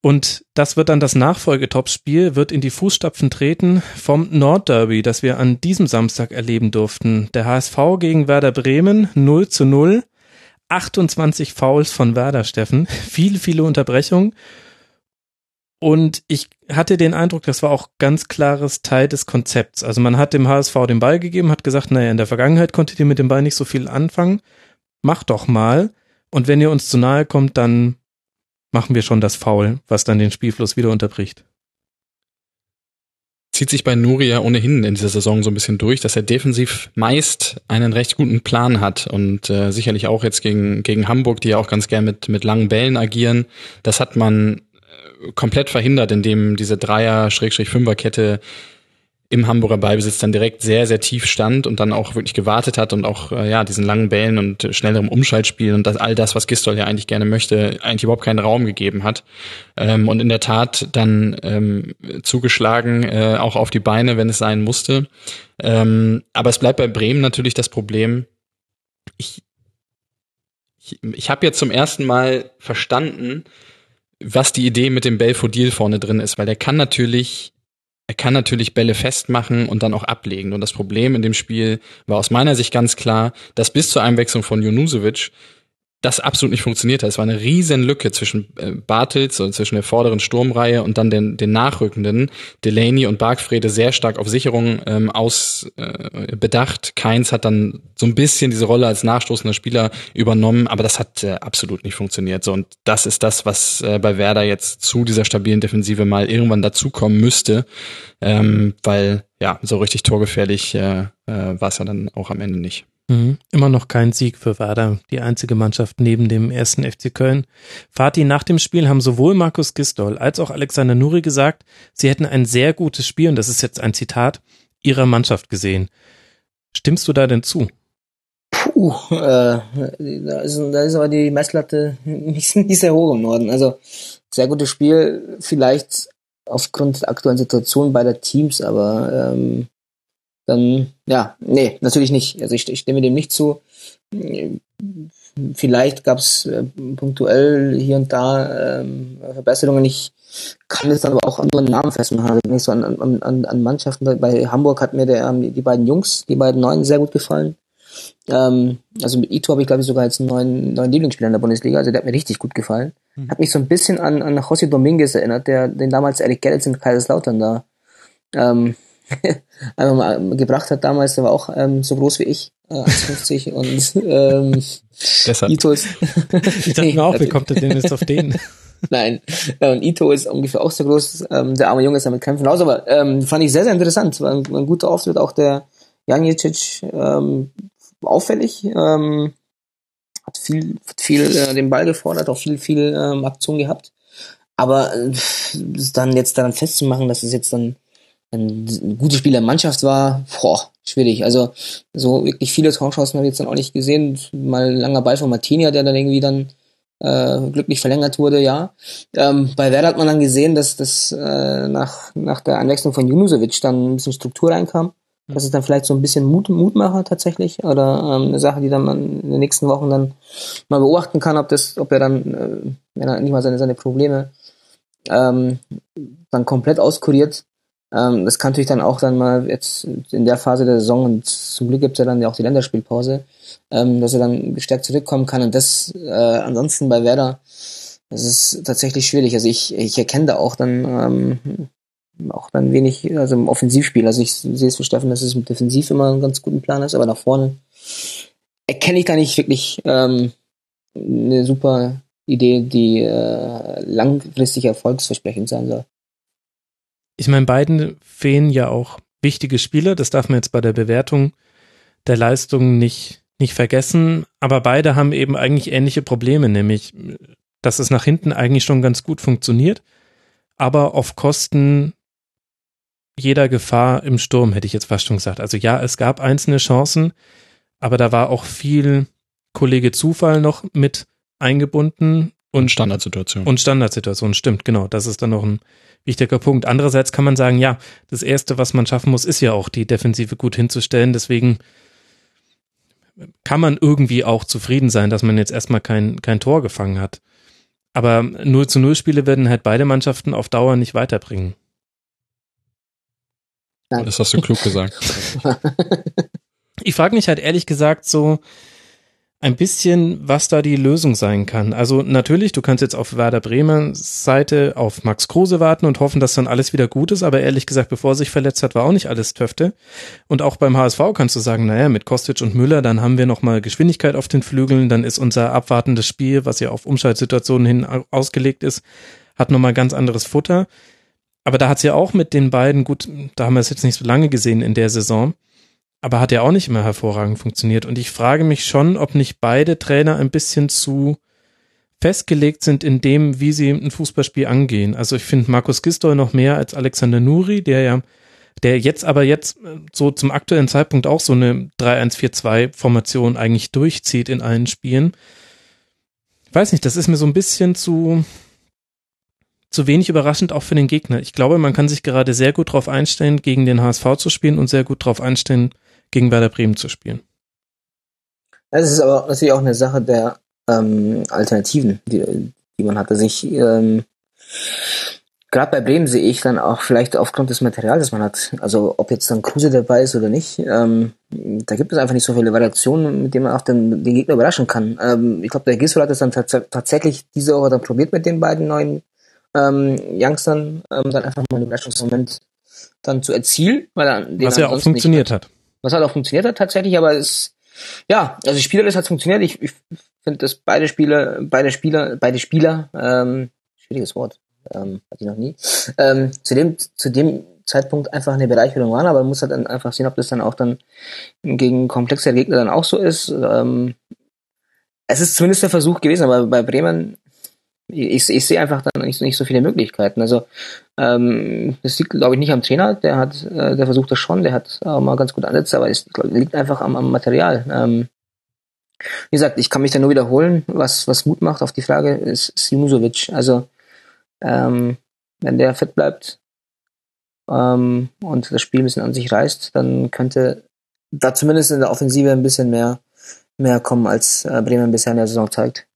Und das wird dann das Nachfolgetopspiel, wird in die Fußstapfen treten vom Nordderby, das wir an diesem Samstag erleben durften. Der HSV gegen Werder Bremen 0 zu 0. 28 Fouls von Werder, Steffen. Viele, viele Unterbrechungen. Und ich hatte den Eindruck, das war auch ganz klares Teil des Konzepts. Also man hat dem HSV den Ball gegeben, hat gesagt, naja, in der Vergangenheit konntet ihr mit dem Ball nicht so viel anfangen. Macht doch mal. Und wenn ihr uns zu nahe kommt, dann machen wir schon das Foul, was dann den Spielfluss wieder unterbricht. Zieht sich bei Nuri ja ohnehin in dieser Saison so ein bisschen durch, dass er defensiv meist einen recht guten Plan hat und äh, sicherlich auch jetzt gegen, gegen Hamburg, die ja auch ganz gern mit, mit langen Bällen agieren. Das hat man komplett verhindert, indem diese Dreier-Fünfer-Kette im Hamburger Ballbesitz dann direkt sehr, sehr tief stand und dann auch wirklich gewartet hat und auch äh, ja diesen langen Bällen und schnellerem Umschaltspiel und das, all das, was Gistol ja eigentlich gerne möchte, eigentlich überhaupt keinen Raum gegeben hat. Ähm, und in der Tat dann ähm, zugeschlagen, äh, auch auf die Beine, wenn es sein musste. Ähm, aber es bleibt bei Bremen natürlich das Problem, ich, ich, ich habe jetzt zum ersten Mal verstanden, was die Idee mit dem Belfodil vorne drin ist, weil der kann natürlich, er kann natürlich Bälle festmachen und dann auch ablegen. Und das Problem in dem Spiel war aus meiner Sicht ganz klar, dass bis zur Einwechslung von Junusovic das absolut nicht funktioniert hat. Es war eine riesen Lücke zwischen äh, Bartels und zwischen der vorderen Sturmreihe und dann den, den nachrückenden. Delaney und Bargfrede sehr stark auf Sicherung ähm, aus äh, bedacht. Keins hat dann so ein bisschen diese Rolle als nachstoßender Spieler übernommen, aber das hat äh, absolut nicht funktioniert. So und das ist das, was äh, bei Werder jetzt zu dieser stabilen Defensive mal irgendwann dazukommen müsste, ähm, weil ja so richtig torgefährlich äh, äh, war es ja dann auch am Ende nicht. Mhm. Immer noch kein Sieg für Werder, die einzige Mannschaft neben dem ersten FC Köln. Fatih, nach dem Spiel haben sowohl Markus Gistol als auch Alexander Nuri gesagt, sie hätten ein sehr gutes Spiel, und das ist jetzt ein Zitat, ihrer Mannschaft gesehen. Stimmst du da denn zu? Puh, äh, da, ist, da ist aber die Messlatte nicht, nicht sehr hoch im Norden. Also sehr gutes Spiel, vielleicht aufgrund der aktuellen Situation beider Teams, aber ähm, dann, ja, nee, natürlich nicht. Also ich, ich stimme dem nicht zu. Vielleicht gab es äh, punktuell hier und da ähm, Verbesserungen. Ich kann es aber auch an einen Namen festmachen. Also nicht so an, an, an, an Mannschaften. Bei Hamburg hat mir der, die beiden Jungs, die beiden Neuen sehr gut gefallen. Ähm, also mit Ito habe ich, glaube ich, sogar jetzt einen neuen, neuen Lieblingsspieler in der Bundesliga. Also der hat mir richtig gut gefallen. Hm. Hat mich so ein bisschen an, an José Dominguez erinnert, der den damals Eric Gerrits in Kaiserslautern da ähm, einmal mal gebracht hat damals, der war auch ähm, so groß wie ich, äh, 1,50 und ähm, Deshalb. Ito ist Ich dachte mir auch, wie kommt der denn jetzt auf den? Nein, äh, und Ito ist ungefähr auch so groß. Ähm, der arme Junge ist damit kämpfen aus, aber ähm, fand ich sehr, sehr interessant. War ein, ein guter Auftritt, auch der Janicic ähm, auffällig. Ähm, hat viel, hat viel äh, den Ball gefordert, auch viel, viel ähm, Aktion gehabt. Aber äh, dann jetzt daran festzumachen, dass es jetzt dann ein gutes Spiel der Mannschaft war, boah, schwierig. Also so wirklich viele Torchancen habe ich jetzt dann auch nicht gesehen. Mal ein langer Ball von Martinia, der dann irgendwie dann äh, glücklich verlängert wurde, ja. Ähm, bei Werder hat man dann gesehen, dass das äh, nach, nach der Einwechslung von Junusovic dann ein bisschen Struktur reinkam. Das ist dann vielleicht so ein bisschen Mut, Mutmacher tatsächlich oder ähm, eine Sache, die dann man in den nächsten Wochen dann mal beobachten kann, ob das, ob er dann, äh, wenn er nicht mal seine, seine Probleme ähm, dann komplett auskuriert, ähm, das kann natürlich dann auch dann mal jetzt in der Phase der Saison, und zum Glück gibt es ja dann ja auch die Länderspielpause, ähm, dass er dann gestärkt zurückkommen kann. Und das äh, ansonsten bei Werder, das ist tatsächlich schwierig. Also ich, ich erkenne da auch dann ähm, auch dann wenig, also im Offensivspiel. Also ich sehe es für Steffen, dass es mit Defensiv immer einen ganz guten Plan ist, aber nach vorne erkenne ich da nicht wirklich ähm, eine super Idee, die äh, langfristig erfolgsversprechend sein soll ich meine, beiden fehlen ja auch wichtige Spieler. Das darf man jetzt bei der Bewertung der Leistung nicht, nicht vergessen. Aber beide haben eben eigentlich ähnliche Probleme, nämlich, dass es nach hinten eigentlich schon ganz gut funktioniert, aber auf Kosten jeder Gefahr im Sturm, hätte ich jetzt fast schon gesagt. Also ja, es gab einzelne Chancen, aber da war auch viel Kollege Zufall noch mit eingebunden. Und Standardsituation. Und Standardsituation, stimmt, genau. Das ist dann noch ein wichtiger Punkt. Andererseits kann man sagen, ja, das Erste, was man schaffen muss, ist ja auch die Defensive gut hinzustellen. Deswegen kann man irgendwie auch zufrieden sein, dass man jetzt erstmal kein, kein Tor gefangen hat. Aber 0 zu 0 Spiele werden halt beide Mannschaften auf Dauer nicht weiterbringen. Das hast du klug gesagt. ich frage mich halt ehrlich gesagt so, ein bisschen, was da die Lösung sein kann. Also natürlich, du kannst jetzt auf Werder Bremer Seite auf Max Kruse warten und hoffen, dass dann alles wieder gut ist, aber ehrlich gesagt, bevor er sich verletzt hat, war auch nicht alles Töfte. Und auch beim HSV kannst du sagen, naja, mit Kostic und Müller, dann haben wir nochmal Geschwindigkeit auf den Flügeln, dann ist unser abwartendes Spiel, was ja auf Umschaltsituationen hin ausgelegt ist, hat nochmal ganz anderes Futter. Aber da hat es ja auch mit den beiden, gut, da haben wir es jetzt nicht so lange gesehen in der Saison, aber hat ja auch nicht immer hervorragend funktioniert. Und ich frage mich schon, ob nicht beide Trainer ein bisschen zu festgelegt sind in dem, wie sie ein Fußballspiel angehen. Also ich finde Markus Gistol noch mehr als Alexander Nuri, der ja, der jetzt aber jetzt so zum aktuellen Zeitpunkt auch so eine 3-1-4-2-Formation eigentlich durchzieht in allen Spielen. Ich weiß nicht, das ist mir so ein bisschen zu, zu wenig überraschend auch für den Gegner. Ich glaube, man kann sich gerade sehr gut darauf einstellen, gegen den HSV zu spielen und sehr gut darauf einstellen, gegen Werder Bremen zu spielen. Das ist aber natürlich auch eine Sache der ähm, Alternativen, die, die man hatte. Also ich ähm, gerade bei Bremen sehe ich dann auch vielleicht aufgrund des Materials, das man hat, also ob jetzt dann Kruse dabei ist oder nicht, ähm, da gibt es einfach nicht so viele Variationen, mit denen man auch den, den Gegner überraschen kann. Ähm, ich glaube, der Gisdol hat es dann tatsächlich diese Woche dann probiert mit den beiden neuen ähm, Youngstern, ähm, dann einfach mal einen Überraschungsmoment dann zu erzielen, weil dann was ja auch funktioniert hat. Was halt auch funktioniert hat tatsächlich, aber es ja, also spielerisch hat funktioniert. Ich, ich finde, dass beide Spieler, beide Spieler, beide Spieler, ähm, schwieriges Wort, ähm, hatte ich noch nie, ähm, zu dem, zu dem Zeitpunkt einfach eine Bereicherung waren, aber man muss halt dann einfach sehen, ob das dann auch dann gegen komplexe Gegner dann auch so ist. Ähm, es ist zumindest der Versuch gewesen, aber bei Bremen, ich, ich sehe einfach dann nicht, nicht so viele Möglichkeiten. Also ähm, das liegt, glaube ich, nicht am Trainer, der hat, äh, der versucht das schon, der hat auch mal ganz gut ansetzt, aber es liegt einfach am, am Material. Ähm, wie gesagt, ich kann mich da nur wiederholen, was, was Mut macht auf die Frage, ist Simusovic. Also ähm, wenn der fit bleibt ähm, und das Spiel ein bisschen an sich reißt, dann könnte da zumindest in der Offensive ein bisschen mehr, mehr kommen, als äh, Bremen bisher in der Saison zeigt.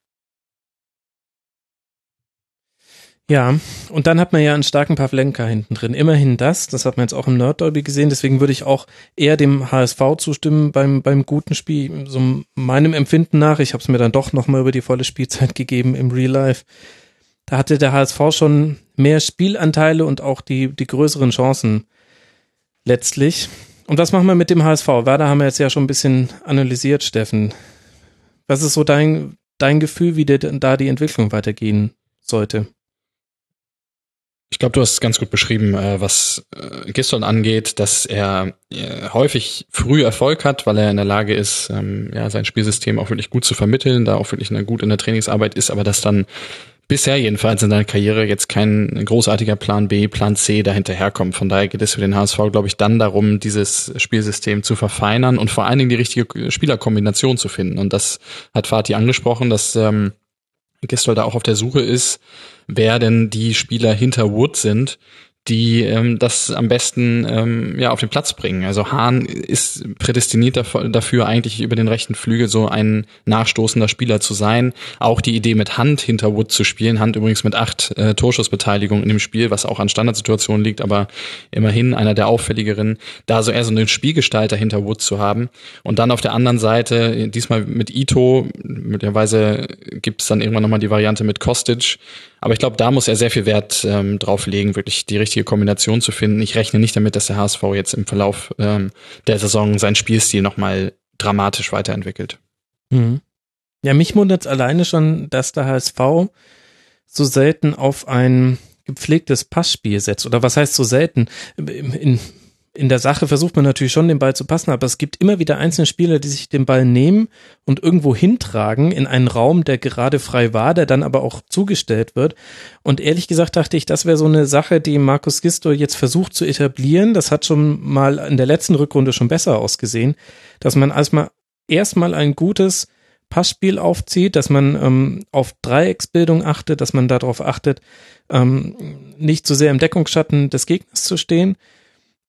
Ja, und dann hat man ja einen starken Pavlenka hinten drin. Immerhin das, das hat man jetzt auch im Nordderby gesehen. Deswegen würde ich auch eher dem HSV zustimmen beim, beim guten Spiel. So meinem Empfinden nach, ich habe es mir dann doch nochmal über die volle Spielzeit gegeben im Real Life. Da hatte der HSV schon mehr Spielanteile und auch die, die größeren Chancen letztlich. Und was machen wir mit dem HSV? Werder haben wir jetzt ja schon ein bisschen analysiert, Steffen. Was ist so dein, dein Gefühl, wie dir da die Entwicklung weitergehen sollte? Ich glaube, du hast es ganz gut beschrieben, äh, was äh, Gistol angeht, dass er äh, häufig früh Erfolg hat, weil er in der Lage ist, ähm, ja, sein Spielsystem auch wirklich gut zu vermitteln, da auch wirklich eine, gut in der Trainingsarbeit ist, aber dass dann bisher jedenfalls in seiner Karriere jetzt kein großartiger Plan B, Plan C dahinterherkommt. Von daher geht es für den HSV, glaube ich, dann darum, dieses Spielsystem zu verfeinern und vor allen Dingen die richtige Spielerkombination zu finden. Und das hat Fatih angesprochen, dass ähm, Gistol da auch auf der Suche ist, wer denn die Spieler hinter Wood sind, die ähm, das am besten ähm, ja auf den Platz bringen. Also Hahn ist prädestiniert dafür, eigentlich über den rechten Flügel so ein nachstoßender Spieler zu sein. Auch die Idee mit Hand hinter Wood zu spielen, Hand übrigens mit acht äh, Torschussbeteiligungen in dem Spiel, was auch an Standardsituationen liegt, aber immerhin einer der auffälligeren, da so eher so einen Spielgestalter hinter Wood zu haben. Und dann auf der anderen Seite, diesmal mit Ito, möglicherweise gibt es dann irgendwann nochmal die Variante mit Kostic, aber ich glaube, da muss er sehr viel Wert ähm, drauf legen, wirklich die richtige Kombination zu finden. Ich rechne nicht damit, dass der HSV jetzt im Verlauf ähm, der Saison seinen Spielstil nochmal dramatisch weiterentwickelt. Mhm. Ja, mich wundert es alleine schon, dass der HSV so selten auf ein gepflegtes Passspiel setzt. Oder was heißt so selten? In, in der Sache versucht man natürlich schon, den Ball zu passen, aber es gibt immer wieder einzelne Spieler, die sich den Ball nehmen und irgendwo hintragen in einen Raum, der gerade frei war, der dann aber auch zugestellt wird. Und ehrlich gesagt dachte ich, das wäre so eine Sache, die Markus Gisto jetzt versucht zu etablieren. Das hat schon mal in der letzten Rückrunde schon besser ausgesehen, dass man erstmal erstmal ein gutes Passspiel aufzieht, dass man ähm, auf Dreiecksbildung achtet, dass man darauf achtet, ähm, nicht zu so sehr im Deckungsschatten des Gegners zu stehen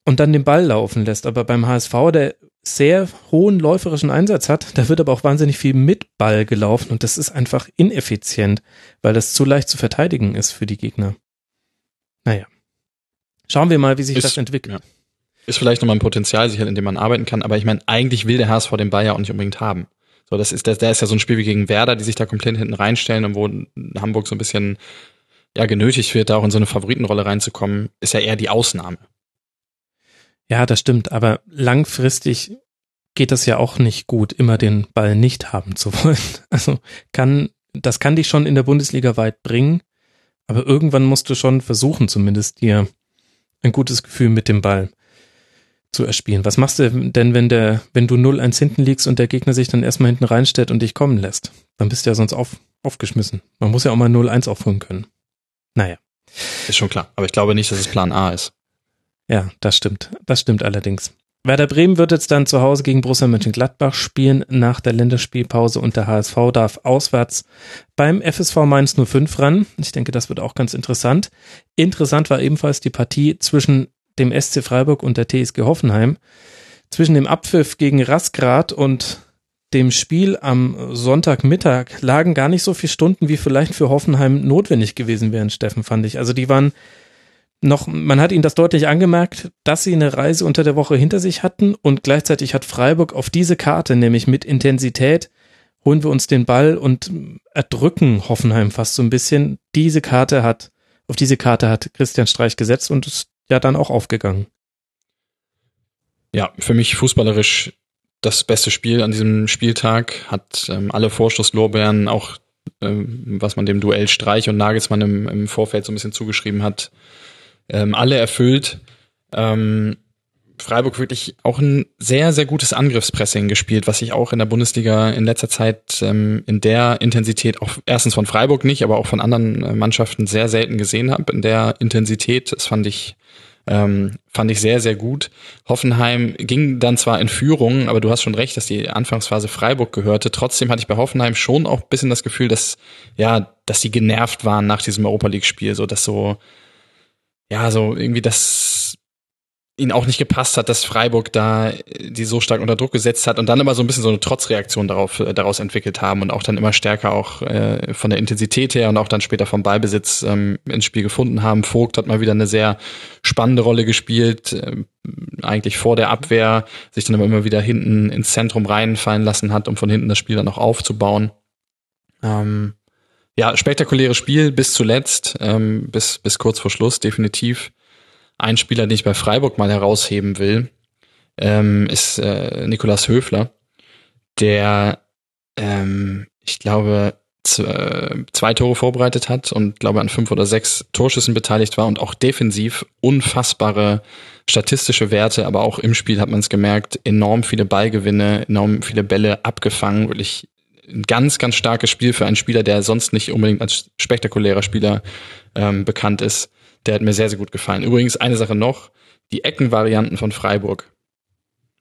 und dann den Ball laufen lässt. Aber beim HSV, der sehr hohen läuferischen Einsatz hat, da wird aber auch wahnsinnig viel mit Ball gelaufen und das ist einfach ineffizient, weil das zu leicht zu verteidigen ist für die Gegner. Naja. Schauen wir mal, wie sich ist, das entwickelt. Ja. Ist vielleicht nochmal ein Potenzial, sicher, in dem man arbeiten kann, aber ich meine, eigentlich will der HSV den Ball ja auch nicht unbedingt haben. So, das ist, der, der ist ja so ein Spiel wie gegen Werder, die sich da komplett hinten reinstellen und wo Hamburg so ein bisschen ja genötigt wird, da auch in so eine Favoritenrolle reinzukommen, ist ja eher die Ausnahme. Ja, das stimmt, aber langfristig geht das ja auch nicht gut, immer den Ball nicht haben zu wollen. Also kann, das kann dich schon in der Bundesliga weit bringen, aber irgendwann musst du schon versuchen, zumindest dir ein gutes Gefühl mit dem Ball zu erspielen. Was machst du denn, wenn der, wenn du 0-1 hinten liegst und der Gegner sich dann erstmal hinten reinstellt und dich kommen lässt? Dann bist du ja sonst auf, aufgeschmissen. Man muss ja auch mal 0-1 aufholen können. Naja. Ist schon klar. Aber ich glaube nicht, dass es Plan A ist. Ja, das stimmt. Das stimmt allerdings. Werder Bremen wird jetzt dann zu Hause gegen Borussia Mönchengladbach spielen nach der Länderspielpause und der HSV darf auswärts beim FSV Mainz 05 ran. Ich denke, das wird auch ganz interessant. Interessant war ebenfalls die Partie zwischen dem SC Freiburg und der TSG Hoffenheim. Zwischen dem Abpfiff gegen Rasgrad und dem Spiel am Sonntagmittag lagen gar nicht so viele Stunden, wie vielleicht für Hoffenheim notwendig gewesen wären, Steffen, fand ich. Also die waren noch, man hat ihnen das deutlich angemerkt, dass sie eine Reise unter der Woche hinter sich hatten und gleichzeitig hat Freiburg auf diese Karte, nämlich mit Intensität, holen wir uns den Ball und erdrücken Hoffenheim fast so ein bisschen. Diese Karte hat, auf diese Karte hat Christian Streich gesetzt und ist ja dann auch aufgegangen. Ja, für mich fußballerisch das beste Spiel an diesem Spieltag, hat ähm, alle Vorschusslorbeeren, auch ähm, was man dem Duell Streich und Nagelsmann im, im Vorfeld so ein bisschen zugeschrieben hat, ähm, alle erfüllt. Ähm, Freiburg wirklich auch ein sehr, sehr gutes Angriffspressing gespielt, was ich auch in der Bundesliga in letzter Zeit ähm, in der Intensität, auch erstens von Freiburg nicht, aber auch von anderen äh, Mannschaften sehr selten gesehen habe. In der Intensität, das fand ich, ähm, fand ich sehr, sehr gut. Hoffenheim ging dann zwar in Führung, aber du hast schon recht, dass die Anfangsphase Freiburg gehörte. Trotzdem hatte ich bei Hoffenheim schon auch ein bisschen das Gefühl, dass, ja, dass die genervt waren nach diesem Europa League-Spiel, so dass so, ja, so irgendwie das ihn auch nicht gepasst hat, dass Freiburg da die so stark unter Druck gesetzt hat und dann immer so ein bisschen so eine Trotzreaktion darauf, äh, daraus entwickelt haben und auch dann immer stärker auch äh, von der Intensität her und auch dann später vom Ballbesitz ähm, ins Spiel gefunden haben. Vogt hat mal wieder eine sehr spannende Rolle gespielt, äh, eigentlich vor der Abwehr, sich dann immer wieder hinten ins Zentrum reinfallen lassen hat, um von hinten das Spiel dann auch aufzubauen. Ähm, ja, spektakuläres Spiel bis zuletzt, ähm, bis, bis kurz vor Schluss, definitiv. Ein Spieler, den ich bei Freiburg mal herausheben will, ähm, ist äh, Nikolas Höfler, der, ähm, ich glaube, äh, zwei Tore vorbereitet hat und glaube an fünf oder sechs Torschüssen beteiligt war und auch defensiv unfassbare statistische Werte, aber auch im Spiel hat man es gemerkt, enorm viele Ballgewinne, enorm viele Bälle abgefangen, wirklich ein ganz, ganz starkes Spiel für einen Spieler, der sonst nicht unbedingt als spektakulärer Spieler ähm, bekannt ist. Der hat mir sehr, sehr gut gefallen. Übrigens eine Sache noch, die Eckenvarianten von Freiburg.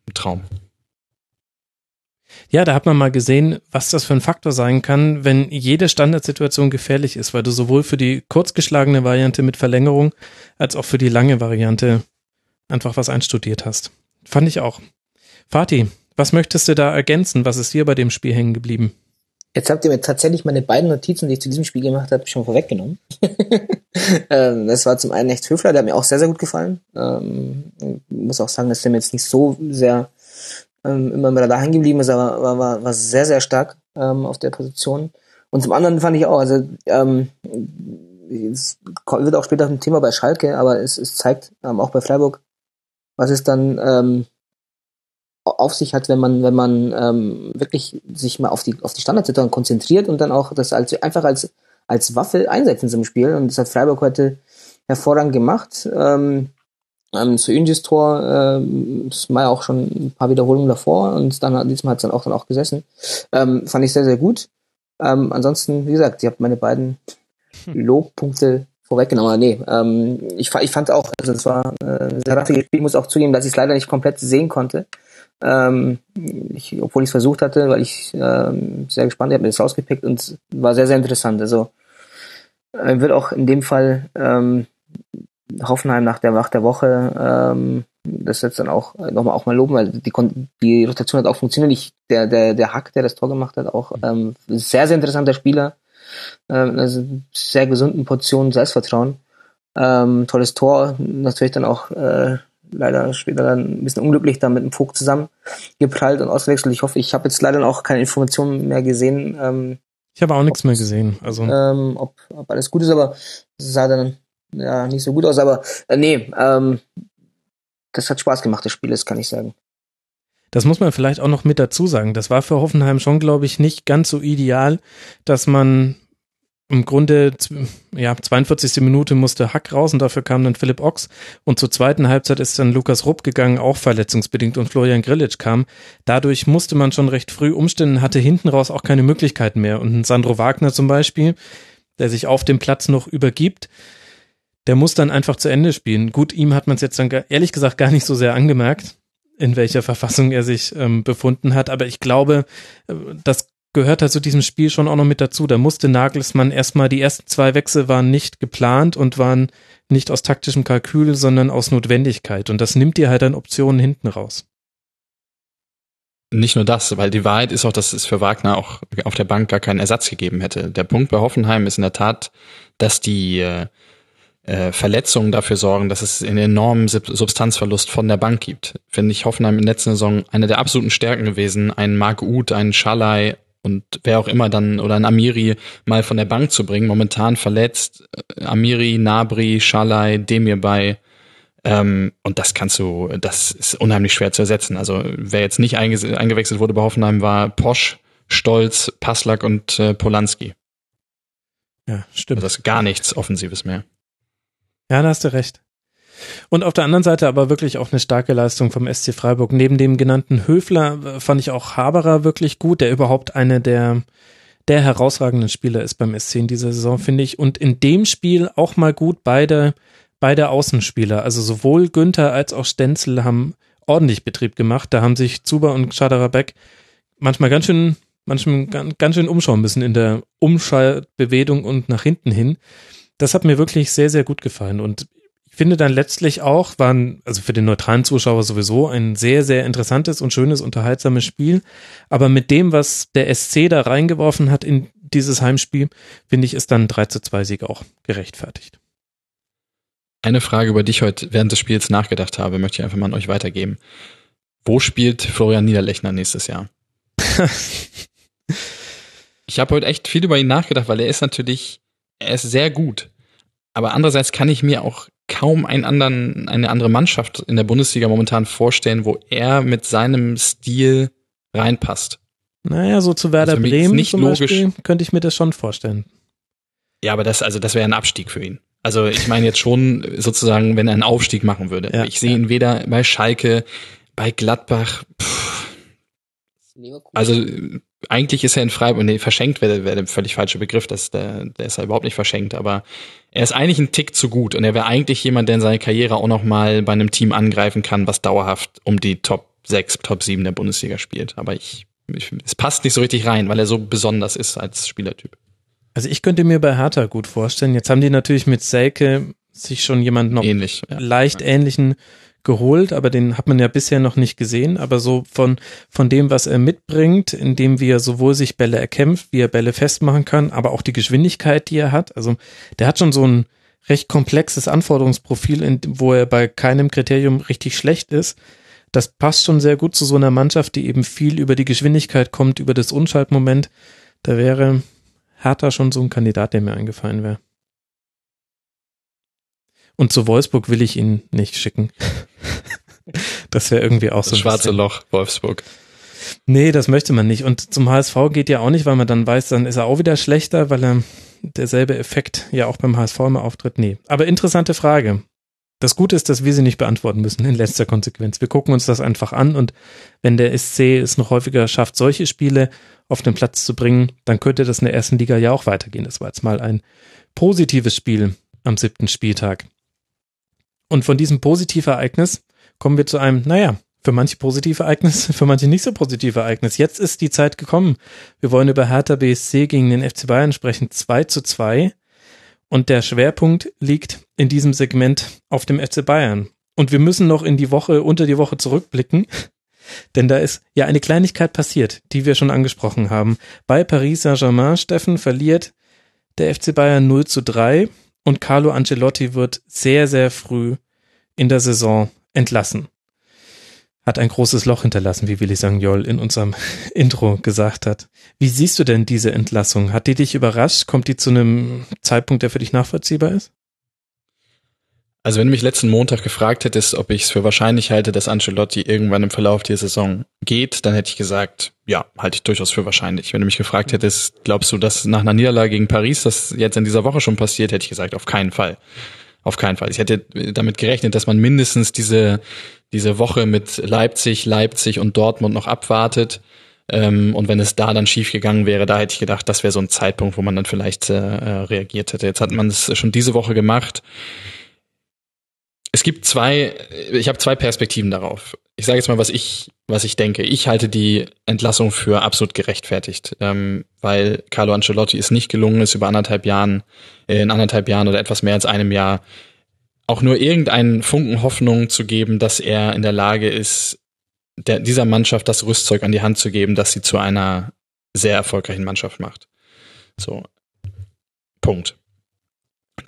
Ein Traum. Ja, da hat man mal gesehen, was das für ein Faktor sein kann, wenn jede Standardsituation gefährlich ist, weil du sowohl für die kurzgeschlagene Variante mit Verlängerung als auch für die lange Variante einfach was einstudiert hast. Fand ich auch. Fatih, was möchtest du da ergänzen? Was ist dir bei dem Spiel hängen geblieben? Jetzt habt ihr mir tatsächlich meine beiden Notizen, die ich zu diesem Spiel gemacht habe, schon vorweggenommen. ähm, das war zum einen echt Höfler, der hat mir auch sehr, sehr gut gefallen. Ähm, muss auch sagen, dass der mir jetzt nicht so sehr ähm, immer mehr da hängen geblieben ist, aber war, war, war sehr, sehr stark ähm, auf der Position. Und zum anderen fand ich auch, also ähm, es wird auch später ein Thema bei Schalke, aber es, es zeigt ähm, auch bei Freiburg, was es dann ähm, auf sich hat, wenn man, wenn man ähm, wirklich sich mal auf die, auf die Standardsituation konzentriert und dann auch das als, einfach als, als Waffe einsetzt in so einem Spiel. Und das hat Freiburg heute hervorragend gemacht. Ähm, ähm, zu Inges Tor, ähm, das war ja auch schon ein paar Wiederholungen davor und dann diesmal hat es dann auch dann auch gesessen. Ähm, fand ich sehr, sehr gut. Ähm, ansonsten, wie gesagt, ihr habt meine beiden Lobpunkte vorweggenommen. Nee, ähm, ich, ich fand auch, also es war äh, sehr raffiges Spiel, ich muss auch zugeben, dass ich es leider nicht komplett sehen konnte. Ähm, ich, obwohl ich es versucht hatte, weil ich ähm, sehr gespannt, ich habe mir das rausgepickt und war sehr, sehr interessant. Also äh, wird auch in dem Fall ähm, Hoffenheim nach der, nach der Woche ähm, das jetzt dann auch nochmal auch mal loben, weil die, die Rotation hat auch funktioniert. Ich, der, der, der Hack, der das Tor gemacht hat, auch ähm, sehr, sehr interessanter Spieler. Ähm, also sehr gesunden Portionen Selbstvertrauen. Ähm, tolles Tor, natürlich dann auch äh, leider später dann ein bisschen unglücklich da mit dem Vogt zusammen geprallt und ausgewechselt. Ich hoffe, ich habe jetzt leider auch keine Informationen mehr gesehen. Ähm, ich habe auch nichts mehr gesehen. Also ähm, ob, ob alles gut ist, aber es sah dann ja nicht so gut aus. Aber äh, nee, ähm, das hat Spaß gemacht, das Spiel, das kann ich sagen. Das muss man vielleicht auch noch mit dazu sagen. Das war für Hoffenheim schon, glaube ich, nicht ganz so ideal, dass man im Grunde, ja, 42. Minute musste Hack raus und dafür kam dann Philipp Ochs. Und zur zweiten Halbzeit ist dann Lukas Rupp gegangen, auch verletzungsbedingt und Florian Grillitsch kam. Dadurch musste man schon recht früh umstellen, hatte hinten raus auch keine Möglichkeiten mehr. Und Sandro Wagner zum Beispiel, der sich auf dem Platz noch übergibt, der muss dann einfach zu Ende spielen. Gut, ihm hat man es jetzt dann ehrlich gesagt gar nicht so sehr angemerkt, in welcher Verfassung er sich ähm, befunden hat. Aber ich glaube, äh, das gehört halt zu diesem Spiel schon auch noch mit dazu. Da musste Nagelsmann erstmal, die ersten zwei Wechsel waren nicht geplant und waren nicht aus taktischem Kalkül, sondern aus Notwendigkeit. Und das nimmt dir halt dann Optionen hinten raus. Nicht nur das, weil die Wahrheit ist auch, dass es für Wagner auch auf der Bank gar keinen Ersatz gegeben hätte. Der Punkt bei Hoffenheim ist in der Tat, dass die äh, äh, Verletzungen dafür sorgen, dass es einen enormen Substanzverlust von der Bank gibt. Finde ich Hoffenheim in der letzten Saison eine der absoluten Stärken gewesen, einen Marc Uth, einen Schalai und wer auch immer dann oder einen Amiri mal von der Bank zu bringen. Momentan verletzt äh, Amiri, Nabri, Schalai, Demir bei ähm, und das kannst du, das ist unheimlich schwer zu ersetzen. Also wer jetzt nicht eingewechselt wurde bei Hoffenheim war Posch, Stolz, Passlack und äh, Polanski. Ja, stimmt. Also das ist gar nichts Offensives mehr. Ja, da hast du recht. Und auf der anderen Seite aber wirklich auch eine starke Leistung vom SC Freiburg. Neben dem genannten Höfler äh, fand ich auch Haberer wirklich gut, der überhaupt eine der, der herausragenden Spieler ist beim SC in dieser Saison, finde ich. Und in dem Spiel auch mal gut beide, beide Außenspieler. Also sowohl Günther als auch Stenzel haben ordentlich Betrieb gemacht. Da haben sich Zuber und Schaderabek manchmal ganz schön manchmal ganz schön umschauen müssen in der Umschaltbewegung und nach hinten hin. Das hat mir wirklich sehr, sehr gut gefallen. Und finde dann letztlich auch, waren, also für den neutralen Zuschauer sowieso ein sehr, sehr interessantes und schönes, unterhaltsames Spiel. Aber mit dem, was der SC da reingeworfen hat in dieses Heimspiel, finde ich, ist dann 3 zu 2 Sieg auch gerechtfertigt. Eine Frage, über die ich heute während des Spiels nachgedacht habe, möchte ich einfach mal an euch weitergeben. Wo spielt Florian Niederlechner nächstes Jahr? ich habe heute echt viel über ihn nachgedacht, weil er ist natürlich, er ist sehr gut. Aber andererseits kann ich mir auch kaum einen anderen, eine andere Mannschaft in der Bundesliga momentan vorstellen, wo er mit seinem Stil reinpasst. Naja, so zu Werder Bremen nicht zum logisch. Beispiel könnte ich mir das schon vorstellen. Ja, aber das, also das wäre ein Abstieg für ihn. Also ich meine jetzt schon sozusagen, wenn er einen Aufstieg machen würde. Ja, ich sehe ihn weder bei Schalke, bei Gladbach. Pff. Also eigentlich ist er in Freiburg, nee, verschenkt wäre wär der völlig falsche Begriff, das, der, der ist ja überhaupt nicht verschenkt, aber er ist eigentlich ein Tick zu gut und er wäre eigentlich jemand, der in seiner Karriere auch nochmal bei einem Team angreifen kann, was dauerhaft um die Top 6, Top 7 der Bundesliga spielt. Aber ich, ich es passt nicht so richtig rein, weil er so besonders ist als Spielertyp. Also ich könnte mir bei Hertha gut vorstellen. Jetzt haben die natürlich mit Selke sich schon jemand noch Ähnlich, ja. leicht ähnlichen geholt, aber den hat man ja bisher noch nicht gesehen. Aber so von, von dem, was er mitbringt, indem wie er sowohl sich Bälle erkämpft, wie er Bälle festmachen kann, aber auch die Geschwindigkeit, die er hat. Also der hat schon so ein recht komplexes Anforderungsprofil, in, wo er bei keinem Kriterium richtig schlecht ist. Das passt schon sehr gut zu so einer Mannschaft, die eben viel über die Geschwindigkeit kommt, über das Unschaltmoment. Da wäre Hertha schon so ein Kandidat, der mir eingefallen wäre. Und zu Wolfsburg will ich ihn nicht schicken. das wäre irgendwie auch das so. Das schwarze Loch, Wolfsburg. Nee, das möchte man nicht. Und zum HSV geht ja auch nicht, weil man dann weiß, dann ist er auch wieder schlechter, weil er derselbe Effekt ja auch beim HSV immer auftritt. Nee. Aber interessante Frage. Das Gute ist, dass wir sie nicht beantworten müssen in letzter Konsequenz. Wir gucken uns das einfach an und wenn der SC es noch häufiger schafft, solche Spiele auf den Platz zu bringen, dann könnte das in der ersten Liga ja auch weitergehen. Das war jetzt mal ein positives Spiel am siebten Spieltag. Und von diesem Positivereignis kommen wir zu einem, naja, für manche positive Ereignis, für manche nicht so positive Ereignis. Jetzt ist die Zeit gekommen. Wir wollen über Hertha BSC gegen den FC Bayern sprechen. 2 zu 2. Und der Schwerpunkt liegt in diesem Segment auf dem FC Bayern. Und wir müssen noch in die Woche, unter die Woche zurückblicken. Denn da ist ja eine Kleinigkeit passiert, die wir schon angesprochen haben. Bei Paris Saint-Germain, Steffen, verliert der FC Bayern 0 zu 3 und Carlo Ancelotti wird sehr, sehr früh in der Saison entlassen. Hat ein großes Loch hinterlassen, wie Willi Sagnol in unserem Intro gesagt hat. Wie siehst du denn diese Entlassung? Hat die dich überrascht? Kommt die zu einem Zeitpunkt, der für dich nachvollziehbar ist? Also wenn du mich letzten Montag gefragt hättest, ob ich es für wahrscheinlich halte, dass Ancelotti irgendwann im Verlauf der Saison geht, dann hätte ich gesagt, ja, halte ich durchaus für wahrscheinlich. Wenn du mich gefragt hättest, glaubst du, dass nach einer Niederlage gegen Paris das jetzt in dieser Woche schon passiert, hätte ich gesagt, auf keinen Fall. Auf keinen Fall. Ich hätte damit gerechnet, dass man mindestens diese, diese Woche mit Leipzig, Leipzig und Dortmund noch abwartet. Ähm, und wenn es da dann schief gegangen wäre, da hätte ich gedacht, das wäre so ein Zeitpunkt, wo man dann vielleicht äh, reagiert hätte. Jetzt hat man es schon diese Woche gemacht es gibt zwei, ich habe zwei Perspektiven darauf. Ich sage jetzt mal, was ich, was ich denke. Ich halte die Entlassung für absolut gerechtfertigt, ähm, weil Carlo Ancelotti es nicht gelungen ist, über anderthalb Jahren, äh, in anderthalb Jahren oder etwas mehr als einem Jahr auch nur irgendeinen Funken Hoffnung zu geben, dass er in der Lage ist, der, dieser Mannschaft das Rüstzeug an die Hand zu geben, dass sie zu einer sehr erfolgreichen Mannschaft macht. So. Punkt.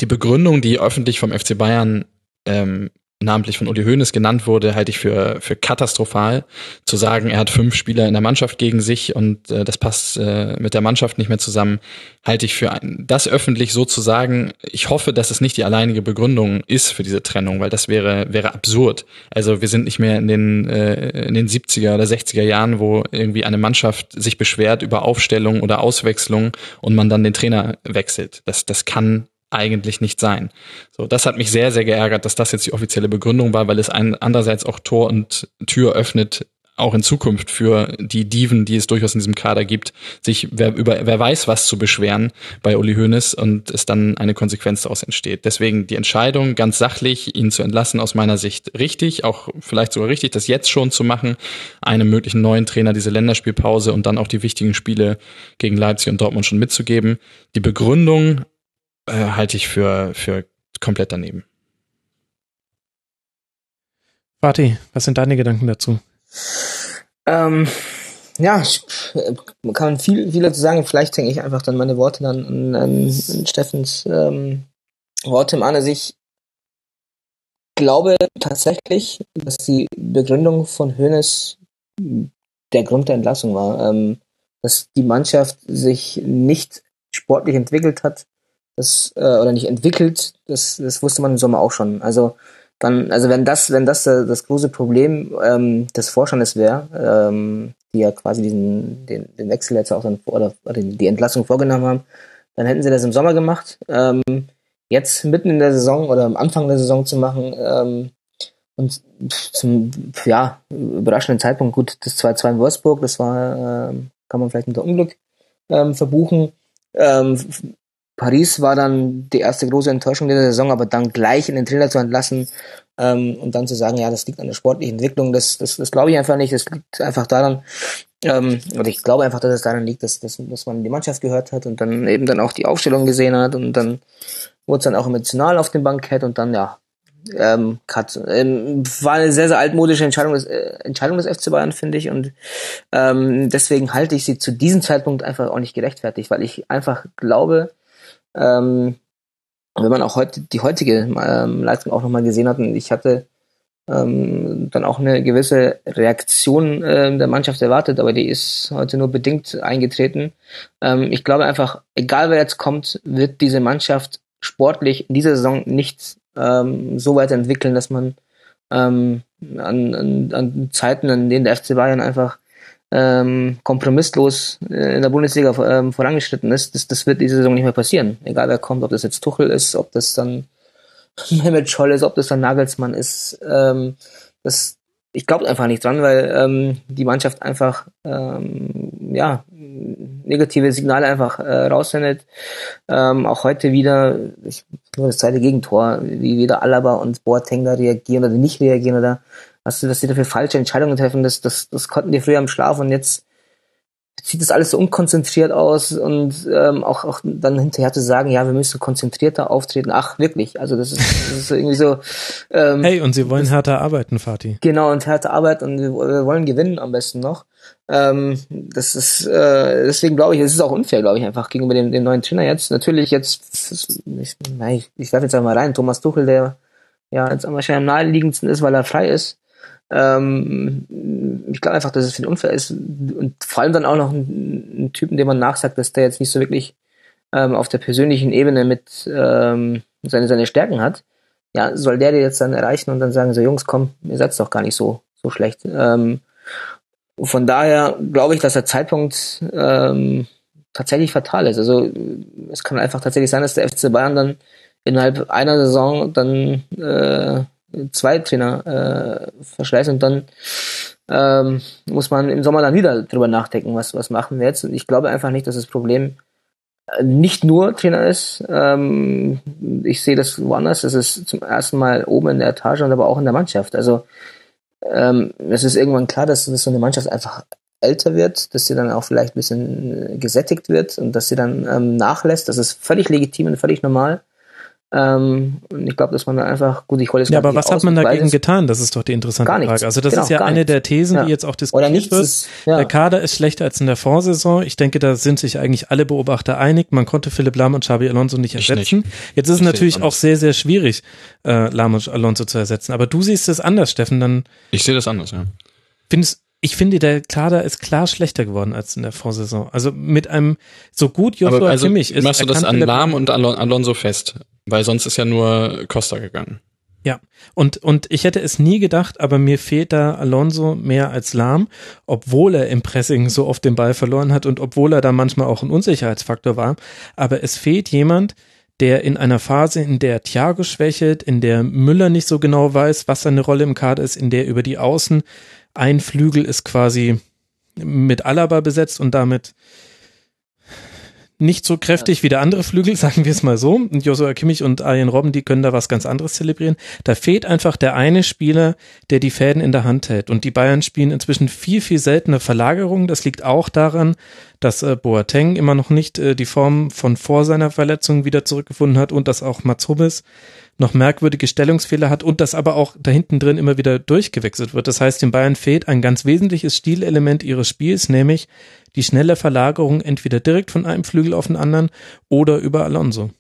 die Begründung, die öffentlich vom FC Bayern ähm, namentlich von Uli Hoeneß genannt wurde, halte ich für, für katastrophal. Zu sagen, er hat fünf Spieler in der Mannschaft gegen sich und äh, das passt äh, mit der Mannschaft nicht mehr zusammen, halte ich für ein, das öffentlich so zu sagen. Ich hoffe, dass es nicht die alleinige Begründung ist für diese Trennung, weil das wäre, wäre absurd. Also wir sind nicht mehr in den, äh, in den 70er oder 60er Jahren, wo irgendwie eine Mannschaft sich beschwert über Aufstellung oder Auswechslung und man dann den Trainer wechselt. Das, das kann eigentlich nicht sein. So, das hat mich sehr, sehr geärgert, dass das jetzt die offizielle Begründung war, weil es ein, andererseits auch Tor und Tür öffnet, auch in Zukunft für die Diven, die es durchaus in diesem Kader gibt, sich wer, über wer weiß was zu beschweren bei Uli Hoeneß und es dann eine Konsequenz daraus entsteht. Deswegen die Entscheidung ganz sachlich, ihn zu entlassen, aus meiner Sicht richtig, auch vielleicht sogar richtig, das jetzt schon zu machen, einem möglichen neuen Trainer diese Länderspielpause und dann auch die wichtigen Spiele gegen Leipzig und Dortmund schon mitzugeben. Die Begründung äh, halte ich für, für komplett daneben. Vati, was sind deine Gedanken dazu? Ähm, ja, ich, man kann viel, viel dazu sagen. Vielleicht hänge ich einfach dann meine Worte dann an, an, an Steffens ähm, Worte an. Also ich glaube tatsächlich, dass die Begründung von Hoeneß der Grund der Entlassung war. Ähm, dass die Mannschaft sich nicht sportlich entwickelt hat, das äh, oder nicht entwickelt, das, das wusste man im Sommer auch schon. Also dann, also wenn das, wenn das äh, das große Problem ähm, des Vorstandes wäre, ähm, die ja quasi diesen den, den Wechsel jetzt auch dann oder, oder die Entlassung vorgenommen haben, dann hätten sie das im Sommer gemacht. Ähm, jetzt mitten in der Saison oder am Anfang der Saison zu machen ähm, und zum ja überraschenden Zeitpunkt gut das 2-2 in Wolfsburg, das war äh, kann man vielleicht unter Unglück ähm, verbuchen. Ähm, Paris war dann die erste große Enttäuschung der Saison, aber dann gleich in den Trainer zu entlassen ähm, und dann zu sagen, ja, das liegt an der sportlichen Entwicklung, das, das, das glaube ich einfach nicht. Das liegt einfach daran, ähm, oder ich glaube einfach, dass es daran liegt, dass, dass, dass man die Mannschaft gehört hat und dann eben dann auch die Aufstellung gesehen hat und dann wurde es dann auch emotional auf dem Bankett und dann, ja, ähm, Cut. Ähm, war eine sehr, sehr altmodische Entscheidung des, äh, Entscheidung des FC Bayern, finde ich. Und ähm, deswegen halte ich sie zu diesem Zeitpunkt einfach auch nicht gerechtfertigt, weil ich einfach glaube, ähm, wenn man auch heute die heutige ähm, Leistung auch nochmal gesehen hat, und ich hatte ähm, dann auch eine gewisse Reaktion äh, der Mannschaft erwartet, aber die ist heute nur bedingt eingetreten. Ähm, ich glaube einfach, egal wer jetzt kommt, wird diese Mannschaft sportlich in dieser Saison nicht ähm, so weiterentwickeln, dass man ähm, an, an, an Zeiten, an denen der FC Bayern einfach ähm, kompromisslos äh, in der Bundesliga ähm, vorangeschritten ist, das, das wird diese Saison nicht mehr passieren. Egal wer kommt, ob das jetzt Tuchel ist, ob das dann Mehmet Scholl ist, ob das dann Nagelsmann ist. Ähm, das, ich glaube einfach nicht dran, weil ähm, die Mannschaft einfach ähm, ja negative Signale einfach äh, raussendet. Ähm, auch heute wieder ich, nur das zweite Gegentor, wie wieder Alaba und Boateng da reagieren oder nicht reagieren oder was, was sie da für falsche Entscheidungen treffen, das, das, das konnten die früher im Schlaf und jetzt sieht das alles so unkonzentriert aus und ähm, auch, auch dann hinterher zu sagen, ja, wir müssen konzentrierter auftreten. Ach, wirklich. Also das ist, das ist irgendwie so. Ähm, hey, und sie wollen härter arbeiten, Fatih. Genau, und härter arbeiten und wir, wir wollen gewinnen am besten noch. Ähm, das ist äh, deswegen glaube ich, es ist auch unfair, glaube ich, einfach gegenüber dem, dem neuen Trainer jetzt. Natürlich jetzt, ich, ich, ich werfe jetzt einmal rein, Thomas Tuchel, der ja jetzt wahrscheinlich am naheliegendsten ist, weil er frei ist. Ähm, ich glaube einfach, dass es viel unfair ist. Und vor allem dann auch noch einen, ein Typen, dem man nachsagt, dass der jetzt nicht so wirklich ähm, auf der persönlichen Ebene mit ähm, seine, seine Stärken hat. Ja, soll der dir jetzt dann erreichen und dann sagen, so Jungs, komm, ihr seid doch gar nicht so, so schlecht. Ähm, von daher glaube ich, dass der Zeitpunkt ähm, tatsächlich fatal ist. Also es kann einfach tatsächlich sein, dass der FC Bayern dann innerhalb einer Saison dann äh, zwei Trainer äh, verschleißt und dann ähm, muss man im Sommer dann wieder drüber nachdenken, was, was machen wir jetzt. Und ich glaube einfach nicht, dass das Problem äh, nicht nur Trainer ist. Ähm, ich sehe das woanders. Das ist zum ersten Mal oben in der Etage und aber auch in der Mannschaft. Also ähm, es ist irgendwann klar, dass, dass so eine Mannschaft einfach älter wird, dass sie dann auch vielleicht ein bisschen gesättigt wird und dass sie dann ähm, nachlässt. Das ist völlig legitim und völlig normal. Ähm, und ich glaube, dass man da einfach, gut, ich wollte es Ja, aber was hat man dagegen getan? Das ist doch die interessante gar Frage. Also das genau, ist ja eine der Thesen, ja. die jetzt auch diskutiert wird. Ist, ja. Der Kader ist schlechter als in der Vorsaison. Ich denke, da sind sich eigentlich alle Beobachter einig. Man konnte Philipp Lahm und Xabi Alonso nicht ersetzen. Nicht. Jetzt ist es natürlich auch sehr, sehr schwierig, äh, Lahm und Alonso zu ersetzen. Aber du siehst es anders, Steffen. Dann ich sehe das anders, ja. Findest, ich finde, der Kader ist klar schlechter geworden als in der Vorsaison. Also mit einem so gut Joshua also Kimmich ist. Machst du das an Lahm und Alon Alonso fest? Weil sonst ist ja nur Costa gegangen. Ja, und, und ich hätte es nie gedacht, aber mir fehlt da Alonso mehr als Lahm, obwohl er im Pressing so oft den Ball verloren hat und obwohl er da manchmal auch ein Unsicherheitsfaktor war. Aber es fehlt jemand, der in einer Phase, in der Thiago schwächelt, in der Müller nicht so genau weiß, was seine Rolle im Kader ist, in der über die Außen ein Flügel ist quasi mit Alaba besetzt und damit nicht so kräftig wie der andere Flügel, sagen wir es mal so. Und Joshua Kimmich und Arjen Robben, die können da was ganz anderes zelebrieren. Da fehlt einfach der eine Spieler, der die Fäden in der Hand hält. Und die Bayern spielen inzwischen viel, viel seltener Verlagerungen. Das liegt auch daran, dass äh, Boateng immer noch nicht äh, die Form von vor seiner Verletzung wieder zurückgefunden hat und dass auch Mats Hummels noch merkwürdige Stellungsfehler hat und das aber auch da hinten drin immer wieder durchgewechselt wird. Das heißt, den Bayern fehlt ein ganz wesentliches Stilelement ihres Spiels, nämlich die schnelle Verlagerung entweder direkt von einem Flügel auf den anderen oder über Alonso.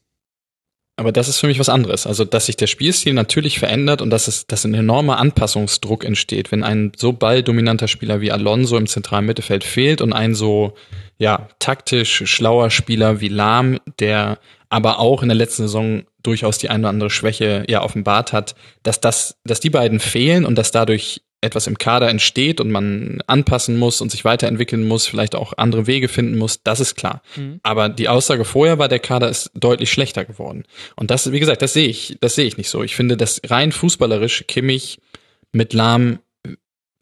Aber das ist für mich was anderes. Also, dass sich der Spielstil natürlich verändert und dass es, dass ein enormer Anpassungsdruck entsteht, wenn ein so balldominanter Spieler wie Alonso im zentralen Mittelfeld fehlt und ein so, ja, taktisch schlauer Spieler wie Lahm, der aber auch in der letzten Saison durchaus die eine oder andere Schwäche ja offenbart hat, dass das, dass die beiden fehlen und dass dadurch etwas im Kader entsteht und man anpassen muss und sich weiterentwickeln muss, vielleicht auch andere Wege finden muss, das ist klar. Mhm. Aber die Aussage vorher war, der Kader ist deutlich schlechter geworden. Und das, wie gesagt, das sehe ich, das sehe ich nicht so. Ich finde, dass rein fußballerisch Kimmich mit Lahm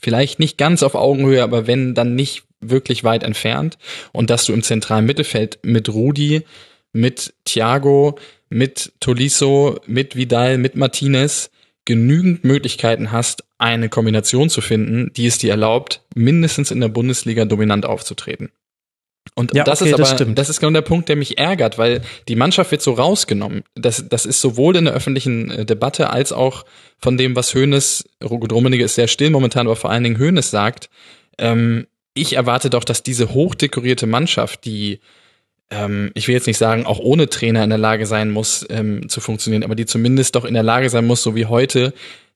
vielleicht nicht ganz auf Augenhöhe, aber wenn, dann nicht wirklich weit entfernt. Und dass du im zentralen Mittelfeld mit Rudi, mit Thiago, mit Tolisso, mit Vidal, mit Martinez genügend Möglichkeiten hast, eine Kombination zu finden, die es dir erlaubt, mindestens in der Bundesliga dominant aufzutreten. Und ja, das okay, ist aber, das, das, ist genau der Punkt, der mich ärgert, weil die Mannschaft wird so rausgenommen. Das, das ist sowohl in der öffentlichen äh, Debatte als auch von dem, was Hoeneß, Rummenigge ist sehr still momentan, aber vor allen Dingen Hoeneß sagt, ähm, ich erwarte doch, dass diese hochdekorierte Mannschaft, die ähm, ich will jetzt nicht sagen, auch ohne Trainer in der Lage sein muss, ähm, zu funktionieren, aber die zumindest doch in der Lage sein muss, so wie heute,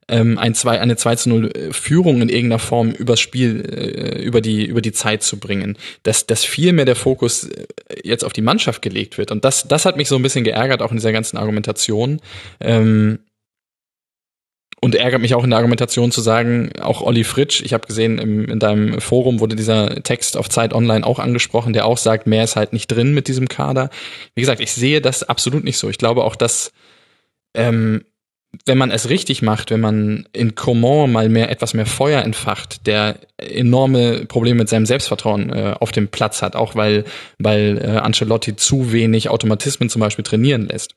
ähm, ein zwei, eine 2 zu 0 äh, Führung in irgendeiner Form übers Spiel, äh, über die, über die Zeit zu bringen. Dass, dass viel mehr der Fokus äh, jetzt auf die Mannschaft gelegt wird. Und das, das hat mich so ein bisschen geärgert, auch in dieser ganzen Argumentation. Ähm, und ärgert mich auch in der Argumentation zu sagen, auch Olli Fritsch, ich habe gesehen, im, in deinem Forum wurde dieser Text auf Zeit Online auch angesprochen, der auch sagt, mehr ist halt nicht drin mit diesem Kader. Wie gesagt, ich sehe das absolut nicht so. Ich glaube auch, dass ähm, wenn man es richtig macht, wenn man in Coman mal mehr etwas mehr Feuer entfacht, der enorme Probleme mit seinem Selbstvertrauen äh, auf dem Platz hat, auch weil weil äh, Ancelotti zu wenig Automatismen zum Beispiel trainieren lässt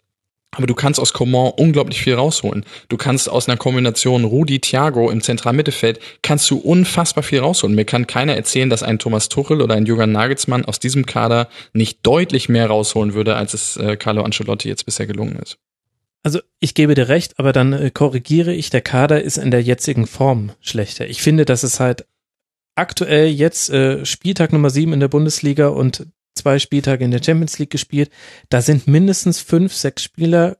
aber du kannst aus Coman unglaublich viel rausholen. Du kannst aus einer Kombination Rudi Thiago im zentralen Mittelfeld kannst du unfassbar viel rausholen. Mir kann keiner erzählen, dass ein Thomas Tuchel oder ein Jürgen Nagelsmann aus diesem Kader nicht deutlich mehr rausholen würde, als es äh, Carlo Ancelotti jetzt bisher gelungen ist. Also ich gebe dir recht, aber dann äh, korrigiere ich, der Kader ist in der jetzigen Form schlechter. Ich finde, dass es halt aktuell jetzt äh, Spieltag Nummer sieben in der Bundesliga und zwei Spieltage in der Champions League gespielt. Da sind mindestens fünf, sechs Spieler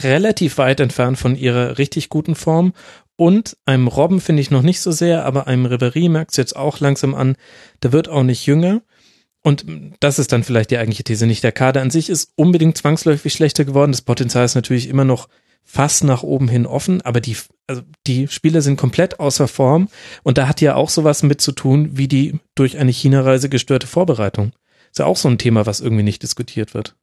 relativ weit entfernt von ihrer richtig guten Form. Und einem Robben finde ich noch nicht so sehr, aber einem Reverie merkt es jetzt auch langsam an, der wird auch nicht jünger. Und das ist dann vielleicht die eigentliche These. Nicht der Kader an sich ist unbedingt zwangsläufig schlechter geworden. Das Potenzial ist natürlich immer noch fast nach oben hin offen, aber die, also die Spieler sind komplett außer Form. Und da hat ja auch sowas mit zu tun, wie die durch eine China-Reise gestörte Vorbereitung. Ist ja auch so ein Thema, was irgendwie nicht diskutiert wird.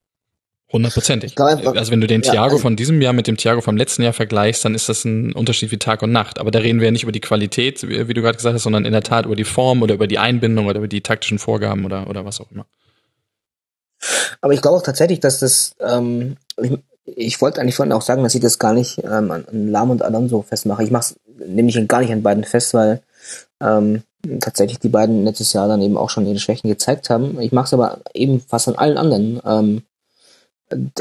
Hundertprozentig. Also wenn du den Thiago ja, also von diesem Jahr mit dem Thiago vom letzten Jahr vergleichst, dann ist das ein Unterschied wie Tag und Nacht. Aber da reden wir ja nicht über die Qualität, wie, wie du gerade gesagt hast, sondern in der Tat über die Form oder über die Einbindung oder über die taktischen Vorgaben oder, oder was auch immer. Aber ich glaube auch tatsächlich, dass das, ähm, ich, ich wollte eigentlich vorhin auch sagen, dass ich das gar nicht ähm, an, an Lahm und Alonso festmache. Ich mache es nämlich gar nicht an beiden fest, weil ähm, tatsächlich die beiden letztes Jahr dann eben auch schon ihre Schwächen gezeigt haben. Ich mache es aber eben fast an allen anderen. Ähm,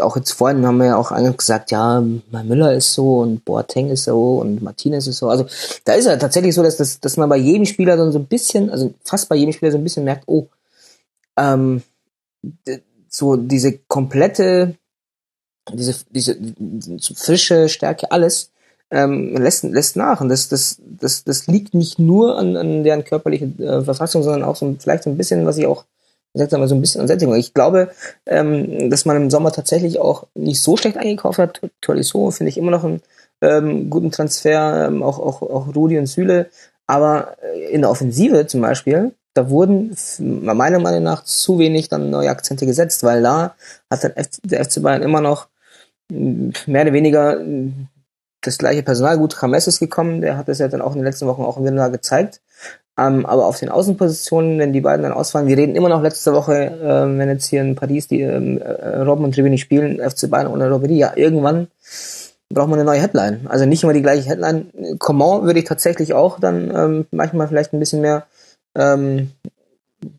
auch jetzt vorhin haben wir ja auch gesagt, ja, Müller ist so und Boateng ist so und Martinez ist so. Also da ist ja tatsächlich so, dass, das, dass man bei jedem Spieler dann so ein bisschen, also fast bei jedem Spieler so ein bisschen merkt, oh, ähm, so diese komplette, diese, diese frische Stärke, alles ähm, lässt, lässt nach. Und das, das, das, das liegt nicht nur an, an deren körperlichen äh, Verfassung, sondern auch so vielleicht so ein bisschen, was ich auch gesagt habe, so ein bisschen an Sättigung. Ich glaube, ähm, dass man im Sommer tatsächlich auch nicht so schlecht eingekauft hat. Tolisso finde ich immer noch einen ähm, guten Transfer, ähm, auch, auch, auch Rudi und Süle. Aber äh, in der Offensive zum Beispiel, da wurden meiner Meinung nach zu wenig dann neue Akzente gesetzt, weil da hat der FC Bayern immer noch mehr oder weniger das gleiche Personal. Gut, James ist gekommen, der hat es ja dann auch in den letzten Wochen auch wieder gezeigt. Ähm, aber auf den Außenpositionen, wenn die beiden dann ausfallen, wir reden immer noch letzte Woche, äh, wenn jetzt hier in Paris die ähm, äh, Robben und Tribini spielen, FC Bayern oder Robbery, ja, irgendwann braucht man eine neue Headline. Also nicht immer die gleiche Headline. Coman würde ich tatsächlich auch dann ähm, manchmal vielleicht ein bisschen mehr ähm,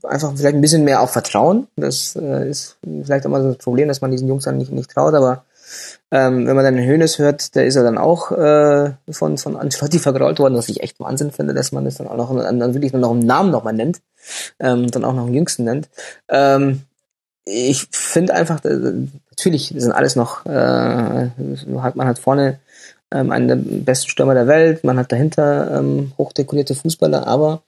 einfach vielleicht ein bisschen mehr auch vertrauen. Das äh, ist vielleicht immer so das Problem, dass man diesen Jungs dann nicht, nicht traut, aber ähm, wenn man dann Hönes hört, der ist ja dann auch äh, von, von Ancelotti vergrault worden, was ich echt Wahnsinn finde, dass man das dann auch noch, dann wirklich nur noch einen Namen nochmal nennt, ähm, dann auch noch einen Jüngsten nennt. Ähm, ich finde einfach, äh, natürlich sind alles noch, äh, hat man hat vorne ähm, einen der besten Stürmer der Welt, man hat dahinter ähm, hochdekorierte Fußballer, aber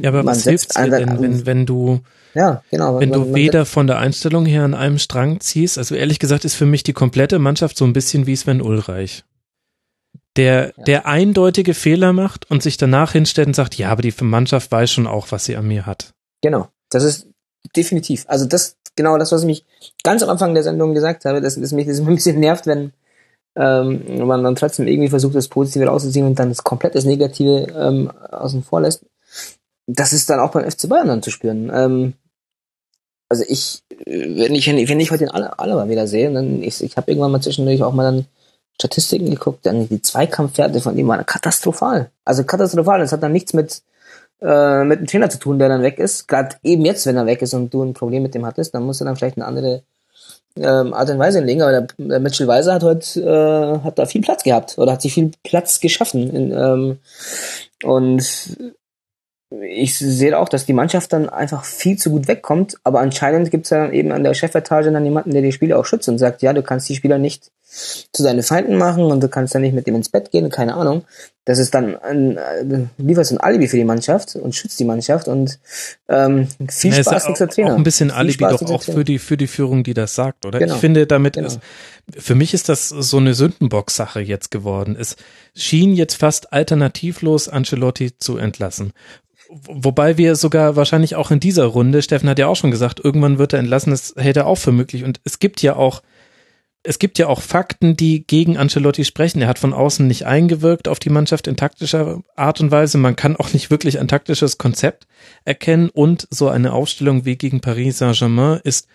ja, aber was hilft dir denn, wenn, wenn du, ja, genau, wenn man, du weder von der Einstellung her an einem Strang ziehst, also ehrlich gesagt ist für mich die komplette Mannschaft so ein bisschen wie Sven Ulreich. Der, ja. der eindeutige Fehler macht und sich danach hinstellt und sagt, ja, aber die Mannschaft weiß schon auch, was sie an mir hat. Genau. Das ist definitiv. Also das, genau das, was ich mich ganz am Anfang der Sendung gesagt habe, dass, dass mich das ein bisschen nervt, wenn ähm, man dann trotzdem irgendwie versucht, das Positive rauszuziehen und dann das komplett das Negative ähm, außen vor lässt das ist dann auch beim FC Bayern dann zu spüren. Ähm, also ich, wenn ich, wenn ich heute den alle, alle mal wieder sehe, dann ich, ich habe irgendwann mal zwischendurch auch mal dann Statistiken geguckt, dann die Zweikampfwerte von ihm waren katastrophal. Also katastrophal. Das hat dann nichts mit äh, mit dem Trainer zu tun, der dann weg ist. Gerade eben jetzt, wenn er weg ist und du ein Problem mit dem hattest, dann musst du dann vielleicht eine andere ähm, Art und Weise hinlegen. Aber der, der Mitchell Weiser hat heute äh, hat da viel Platz gehabt oder hat sich viel Platz geschaffen. In, ähm, und ich sehe auch, dass die Mannschaft dann einfach viel zu gut wegkommt, aber anscheinend gibt es ja dann eben an der Chefetage dann jemanden, der die Spieler auch schützt und sagt, ja, du kannst die Spieler nicht zu deinen Feinden machen und du kannst dann nicht mit dem ins Bett gehen, keine Ahnung. Das ist dann ein, äh, lieferst ein Alibi für die Mannschaft und schützt die Mannschaft und ähm, viel ja, Spaß mit der Trainer. Auch ein bisschen viel Alibi Spaß doch auch für die für die Führung, die das sagt, oder? Genau. Ich finde, damit genau. ist für mich ist das so eine Sündenbock-Sache jetzt geworden. Es schien jetzt fast alternativlos Ancelotti zu entlassen. Wobei wir sogar wahrscheinlich auch in dieser Runde, Steffen hat ja auch schon gesagt, irgendwann wird er entlassen, das hält er auch für möglich. Und es gibt ja auch, es gibt ja auch Fakten, die gegen Ancelotti sprechen. Er hat von außen nicht eingewirkt auf die Mannschaft in taktischer Art und Weise. Man kann auch nicht wirklich ein taktisches Konzept erkennen. Und so eine Aufstellung wie gegen Paris Saint-Germain ist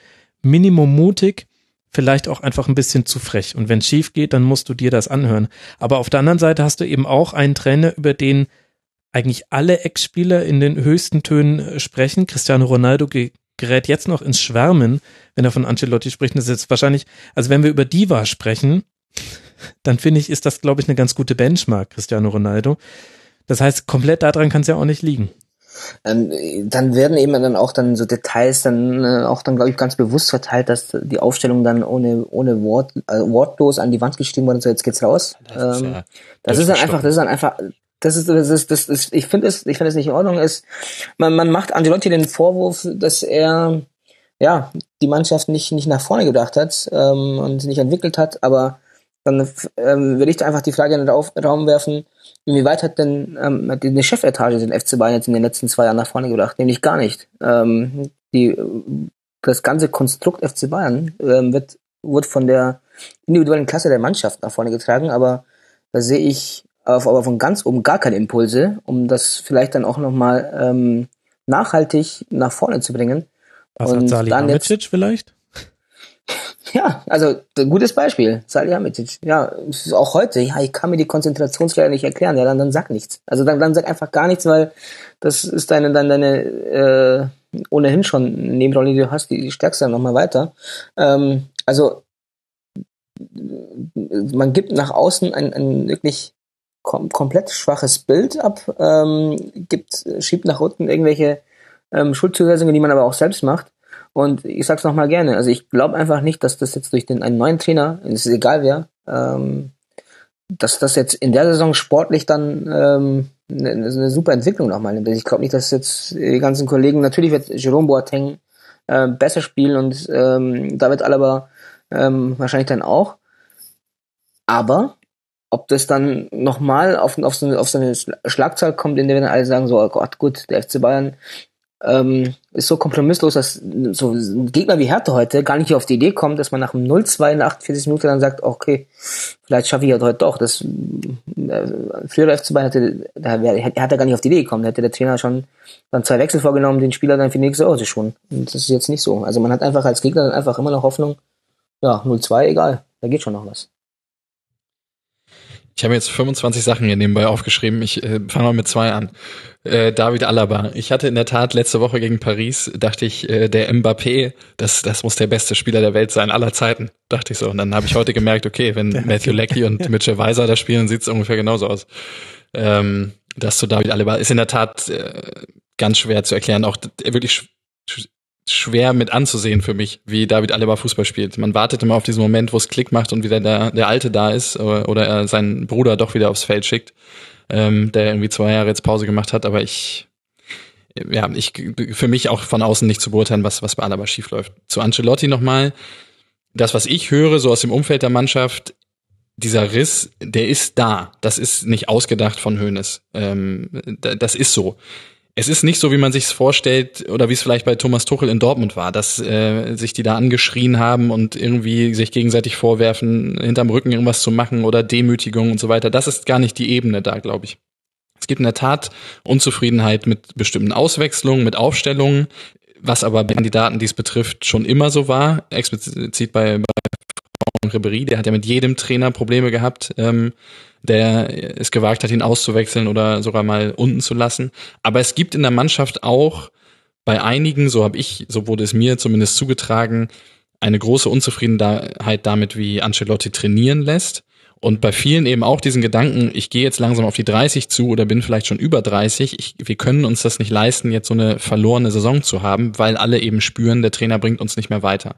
minimum mutig, vielleicht auch einfach ein bisschen zu frech. Und wenn es schief geht, dann musst du dir das anhören. Aber auf der anderen Seite hast du eben auch einen Trainer, über den eigentlich alle Ex-Spieler in den höchsten Tönen äh, sprechen. Cristiano Ronaldo gerät jetzt noch ins Schwärmen, wenn er von Ancelotti spricht. Das ist jetzt wahrscheinlich, also wenn wir über Diva sprechen, dann finde ich, ist das, glaube ich, eine ganz gute Benchmark, Cristiano Ronaldo. Das heißt, komplett daran kann es ja auch nicht liegen. Ähm, dann werden eben dann auch dann so Details dann äh, auch dann glaube ich ganz bewusst verteilt, dass die Aufstellung dann ohne ohne Wort äh, wortlos an die Wand geschrieben wurde. So jetzt geht's raus. Das, ähm, ist, ja das ist dann einfach, das ist dann einfach das ist, das ist, das ist, ich finde es, ich finde es nicht in Ordnung. Ist, man, man macht Angelotti den Vorwurf, dass er, ja, die Mannschaft nicht, nicht nach vorne gedacht hat, ähm, und nicht entwickelt hat, aber dann ähm, würde ich da einfach die Frage in den Raum werfen, inwieweit hat denn ähm, die Chefetage den FC Bayern jetzt in den letzten zwei Jahren nach vorne gebracht? Nämlich gar nicht. Ähm, die, das ganze Konstrukt FC Bayern ähm, wird, wird von der individuellen Klasse der Mannschaft nach vorne getragen, aber da sehe ich aber von ganz oben gar keine Impulse, um das vielleicht dann auch nochmal ähm, nachhaltig nach vorne zu bringen. Was und hat Salihamidzic vielleicht? Ja, also gutes Beispiel, Salihamidzic. Ja, auch heute, ja, ich kann mir die Konzentrationsfehler nicht erklären. Ja, dann, dann sag nichts. Also dann, dann sag einfach gar nichts, weil das ist deine, dann deine äh, ohnehin schon Nebenrolle, die du hast, die, die stärkst dann nochmal weiter. Ähm, also man gibt nach außen ein, ein wirklich kom komplett schwaches Bild ab, ähm, gibt, schiebt nach unten irgendwelche ähm, Schuldzuweisungen, die man aber auch selbst macht. Und ich sag's nochmal gerne, also ich glaube einfach nicht, dass das jetzt durch den einen neuen Trainer, es ist egal wer, ähm, dass das jetzt in der Saison sportlich dann ähm, eine, eine super Entwicklung nochmal nimmt. Ich glaube nicht, dass jetzt die ganzen Kollegen, natürlich wird Jerome Boateng äh, besser spielen und ähm, David Alaba ähm, wahrscheinlich dann auch. Aber ob das dann nochmal auf, auf, so auf so eine Schlagzahl kommt, in der wir dann alle sagen, so, oh Gott, gut, der FC Bayern ähm, ist so kompromisslos, dass so ein Gegner wie Hertha heute gar nicht auf die Idee kommt, dass man nach dem 0-2 in der 48 Minuten dann sagt, okay, vielleicht schaffe ich halt heute doch. Das äh, frühere FC Bayern hätte, da wär, hat gar nicht auf die Idee gekommen. Da hätte der Trainer schon dann zwei Wechsel vorgenommen, den Spieler dann für die nächste Woche schon. Und das ist jetzt nicht so. Also man hat einfach als Gegner dann einfach immer noch Hoffnung, ja, 0-2, egal, da geht schon noch was. Ich habe jetzt 25 Sachen hier nebenbei aufgeschrieben. Ich äh, fange mal mit zwei an. Äh, David Alaba. Ich hatte in der Tat letzte Woche gegen Paris, dachte ich, äh, der Mbappé, das, das muss der beste Spieler der Welt sein, aller Zeiten. Dachte ich so. Und dann habe ich heute gemerkt, okay, wenn Matthew Leckie und Mitchell Weiser da spielen, sieht es ungefähr genauso aus. Ähm, das zu David Alaba ist in der Tat äh, ganz schwer zu erklären. Auch wirklich schwer mit anzusehen für mich, wie David Alaba Fußball spielt. Man wartet immer auf diesen Moment, wo es Klick macht und wieder der, der Alte da ist oder, oder er seinen Bruder doch wieder aufs Feld schickt, ähm, der irgendwie zwei Jahre jetzt Pause gemacht hat. Aber ich, ja, ich für mich auch von außen nicht zu beurteilen, was, was bei Alaba schief läuft. Zu Ancelotti nochmal. Das, was ich höre, so aus dem Umfeld der Mannschaft, dieser Riss, der ist da. Das ist nicht ausgedacht von Hoeneß. Ähm, das ist so es ist nicht so, wie man sich es vorstellt oder wie es vielleicht bei Thomas Tuchel in Dortmund war, dass äh, sich die da angeschrien haben und irgendwie sich gegenseitig vorwerfen, hinterm Rücken irgendwas zu machen oder Demütigung und so weiter. Das ist gar nicht die Ebene da, glaube ich. Es gibt in der Tat Unzufriedenheit mit bestimmten Auswechslungen, mit Aufstellungen, was aber bei Kandidaten, die es betrifft, schon immer so war. Explizit bei, bei Ribéry, der hat ja mit jedem Trainer Probleme gehabt. Ähm, der es gewagt hat, ihn auszuwechseln oder sogar mal unten zu lassen. Aber es gibt in der Mannschaft auch bei einigen, so habe ich, so wurde es mir zumindest zugetragen, eine große Unzufriedenheit damit, wie Ancelotti trainieren lässt. Und bei vielen eben auch diesen Gedanken, ich gehe jetzt langsam auf die 30 zu oder bin vielleicht schon über 30. Ich, wir können uns das nicht leisten, jetzt so eine verlorene Saison zu haben, weil alle eben spüren, der Trainer bringt uns nicht mehr weiter.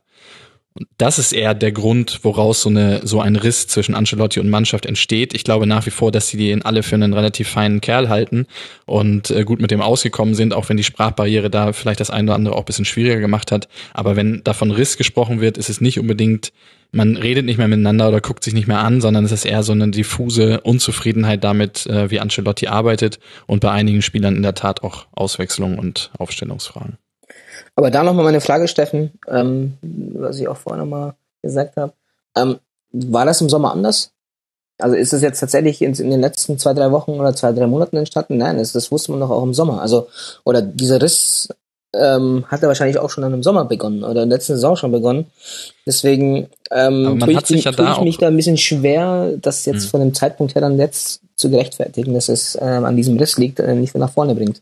Das ist eher der Grund, woraus so, eine, so ein Riss zwischen Ancelotti und Mannschaft entsteht. Ich glaube nach wie vor, dass sie den alle für einen relativ feinen Kerl halten und äh, gut mit dem ausgekommen sind, auch wenn die Sprachbarriere da vielleicht das eine oder andere auch ein bisschen schwieriger gemacht hat. Aber wenn davon Riss gesprochen wird, ist es nicht unbedingt, man redet nicht mehr miteinander oder guckt sich nicht mehr an, sondern es ist eher so eine diffuse Unzufriedenheit damit, äh, wie Ancelotti arbeitet und bei einigen Spielern in der Tat auch Auswechslung und Aufstellungsfragen. Aber da nochmal meine Frage, Steffen, ähm, was ich auch vorher nochmal gesagt habe. Ähm, war das im Sommer anders? Also ist das jetzt tatsächlich in, in, den letzten zwei, drei Wochen oder zwei, drei Monaten entstanden? Nein, das, das wusste man doch auch im Sommer. Also, oder dieser Riss ähm, hat er wahrscheinlich auch schon im Sommer begonnen oder in der letzten Saison schon begonnen. Deswegen ähm, tue ich, ja tue ich mich da ein bisschen schwer, das jetzt hm. von dem Zeitpunkt her dann jetzt zu gerechtfertigen, dass es ähm, an diesem Riss liegt, äh, nicht mehr nach vorne bringt.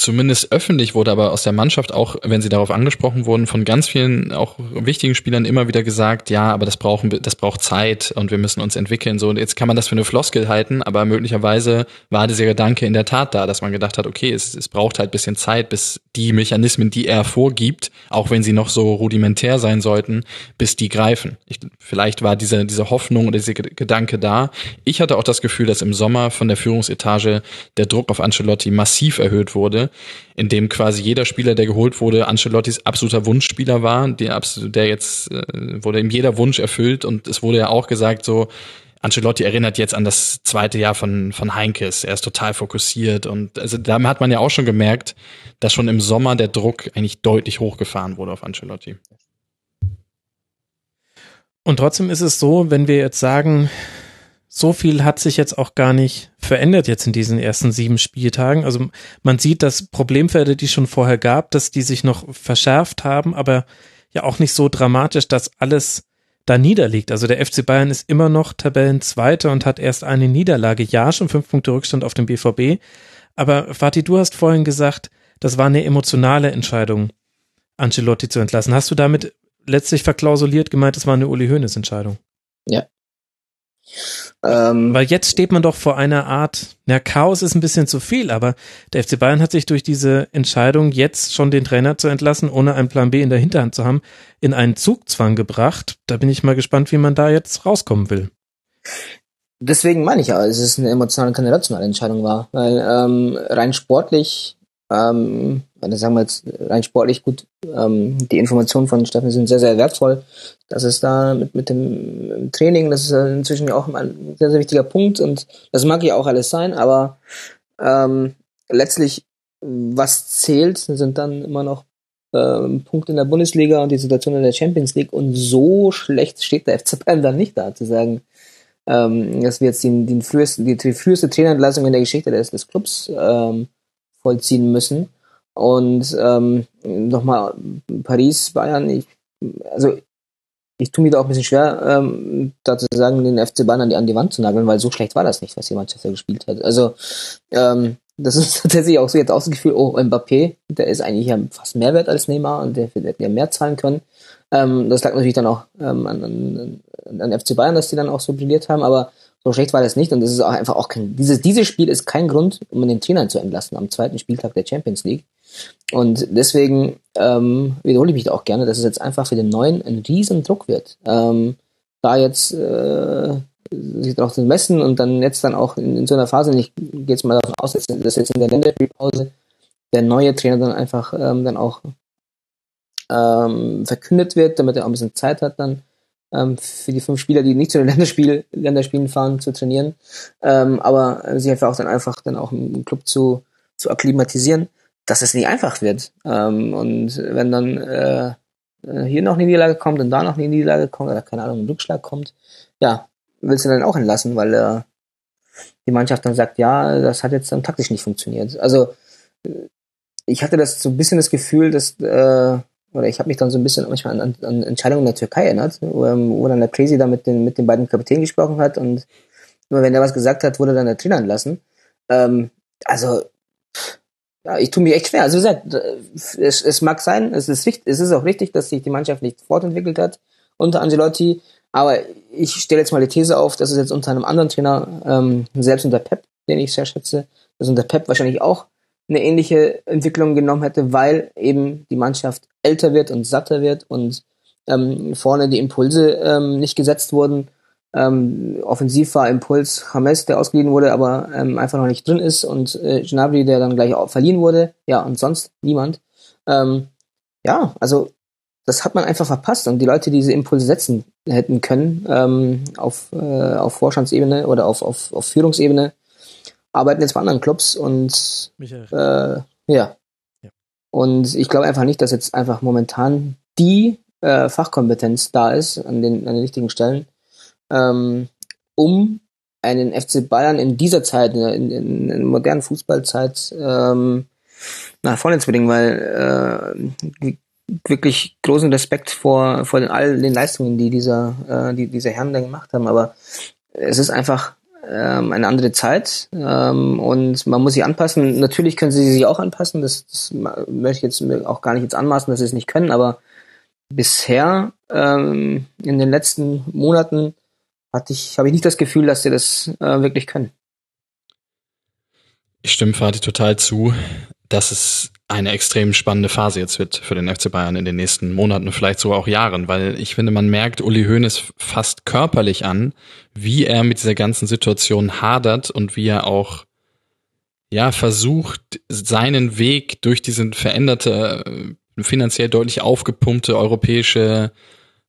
Zumindest öffentlich wurde aber aus der Mannschaft auch, wenn sie darauf angesprochen wurden, von ganz vielen auch wichtigen Spielern immer wieder gesagt, ja, aber das brauchen das braucht Zeit und wir müssen uns entwickeln. So, und jetzt kann man das für eine Floskel halten, aber möglicherweise war dieser Gedanke in der Tat da, dass man gedacht hat, okay, es, es braucht halt bisschen Zeit, bis die Mechanismen, die er vorgibt, auch wenn sie noch so rudimentär sein sollten, bis die greifen. Ich, vielleicht war diese, diese Hoffnung oder dieser Gedanke da. Ich hatte auch das Gefühl, dass im Sommer von der Führungsetage der Druck auf Ancelotti massiv erhöht wurde in dem quasi jeder Spieler, der geholt wurde, Ancelottis absoluter Wunschspieler war, der, der jetzt äh, wurde ihm jeder Wunsch erfüllt und es wurde ja auch gesagt so, Ancelotti erinnert jetzt an das zweite Jahr von, von Heinkes. Er ist total fokussiert und also da hat man ja auch schon gemerkt, dass schon im Sommer der Druck eigentlich deutlich hochgefahren wurde auf Ancelotti. Und trotzdem ist es so, wenn wir jetzt sagen, so viel hat sich jetzt auch gar nicht verändert jetzt in diesen ersten sieben Spieltagen. Also man sieht, dass Problemfelder, die schon vorher gab, dass die sich noch verschärft haben, aber ja auch nicht so dramatisch, dass alles da niederliegt. Also der FC Bayern ist immer noch Tabellenzweiter und hat erst eine Niederlage. Ja, schon fünf Punkte Rückstand auf dem BVB. Aber Fatih, du hast vorhin gesagt, das war eine emotionale Entscheidung, Ancelotti zu entlassen. Hast du damit letztlich verklausuliert gemeint, es war eine Uli Hoeneß Entscheidung. Ja. Ähm, Weil jetzt steht man doch vor einer Art, na, Chaos ist ein bisschen zu viel, aber der FC Bayern hat sich durch diese Entscheidung, jetzt schon den Trainer zu entlassen, ohne einen Plan B in der Hinterhand zu haben, in einen Zugzwang gebracht. Da bin ich mal gespannt, wie man da jetzt rauskommen will. deswegen meine ich ja, es eine emotionale, keine rationale Entscheidung war. Weil ähm, rein sportlich, ähm, wenn sagen wir jetzt rein sportlich gut, ähm, die Informationen von Steffen sind sehr, sehr wertvoll. Das ist da mit, mit dem Training, das ist inzwischen ja auch ein sehr, sehr wichtiger Punkt und das mag ja auch alles sein, aber ähm, letztlich, was zählt, sind dann immer noch ähm, Punkte in der Bundesliga und die Situation in der Champions League und so schlecht steht der FC Bayern dann nicht da, zu sagen, ähm, dass wir jetzt den, den frühesten, die, die früheste Trainerentlassung in der Geschichte des, des Clubs ähm, vollziehen müssen. Und ähm, nochmal Paris, Bayern, ich, also ich tue mir da auch ein bisschen schwer, ähm, da zu sagen, den FC Bayern an die, an die Wand zu nageln, weil so schlecht war das nicht, was die Manchester gespielt hat. Also ähm, das ist tatsächlich auch so jetzt auch das Gefühl, oh, Mbappé, der ist eigentlich ja fast mehr wert als Neymar und der hätte ja mehr zahlen können. Ähm, das lag natürlich dann auch ähm, an, an, an FC Bayern, dass die dann auch so brilliert haben, aber so schlecht war das nicht und das ist auch einfach auch kein, dieses, dieses Spiel ist kein Grund, um den Trainer zu entlassen am zweiten Spieltag der Champions League. Und deswegen ähm, wiederhole ich mich da auch gerne, dass es jetzt einfach für den Neuen ein riesen Druck wird. Ähm, da jetzt äh, sich darauf zu messen und dann jetzt dann auch in, in so einer Phase, ich gehe jetzt mal davon aus, dass jetzt in der Länderspielpause der neue Trainer dann einfach ähm, dann auch ähm, verkündet wird, damit er auch ein bisschen Zeit hat dann ähm, für die fünf Spieler, die nicht zu den Länderspiel, Länderspielen fahren, zu trainieren, ähm, aber sich einfach auch dann einfach dann auch im Club zu, zu akklimatisieren, dass es nicht einfach wird. Ähm, und wenn dann äh, hier noch eine Niederlage kommt und da noch eine Niederlage kommt oder keine Ahnung, ein Rückschlag kommt, ja, willst du dann auch entlassen, weil äh, die Mannschaft dann sagt, ja, das hat jetzt dann taktisch nicht funktioniert. Also ich hatte das so ein bisschen das Gefühl, dass äh, oder ich habe mich dann so ein bisschen manchmal an, an Entscheidungen der Türkei erinnert, wo, ähm, wo dann der Crazy da mit den, mit den beiden Kapitänen gesprochen hat und immer wenn er was gesagt hat, wurde dann der Trainer entlassen. Ähm, also, ja, ich tue mich echt schwer. Also wie gesagt, es, es mag sein, es ist, richtig, es ist auch richtig, dass sich die Mannschaft nicht fortentwickelt hat unter Angelotti, aber ich stelle jetzt mal die These auf, dass es jetzt unter einem anderen Trainer, ähm, selbst unter Pep, den ich sehr schätze, dass unter Pep wahrscheinlich auch eine ähnliche Entwicklung genommen hätte, weil eben die Mannschaft älter wird und satter wird und ähm, vorne die Impulse ähm, nicht gesetzt wurden. Ähm, offensiv war Impuls James, der ausgeliehen wurde, aber ähm, einfach noch nicht drin ist und äh, Gnabry, der dann gleich auch verliehen wurde. Ja, und sonst niemand. Ähm, ja, also das hat man einfach verpasst und die Leute, die diese Impulse setzen hätten können ähm, auf, äh, auf Vorstandsebene oder auf, auf, auf Führungsebene, arbeiten jetzt bei anderen Clubs und äh, ja. ja. Und ich glaube einfach nicht, dass jetzt einfach momentan die äh, Fachkompetenz da ist an den, an den richtigen Stellen, ähm, um einen FC Bayern in dieser Zeit, in, in, in der modernen Fußballzeit, ähm, nach vorne zu bringen, weil äh, wirklich großen Respekt vor, vor den, all den Leistungen, die dieser, äh, die diese Herren da gemacht haben. Aber es ist einfach ähm, eine andere Zeit ähm, und man muss sich anpassen. Natürlich können sie sich auch anpassen, das, das möchte ich jetzt auch gar nicht jetzt anmaßen, dass sie es nicht können, aber bisher ähm, in den letzten Monaten hatte ich, habe ich nicht das Gefühl, dass sie das äh, wirklich können. Ich stimme Fatih total zu, dass es eine extrem spannende Phase jetzt wird für den FC Bayern in den nächsten Monaten, vielleicht sogar auch Jahren, weil ich finde, man merkt Uli Hoeneß fast körperlich an, wie er mit dieser ganzen Situation hadert und wie er auch ja versucht, seinen Weg durch diesen veränderte, äh, finanziell deutlich aufgepumpte europäische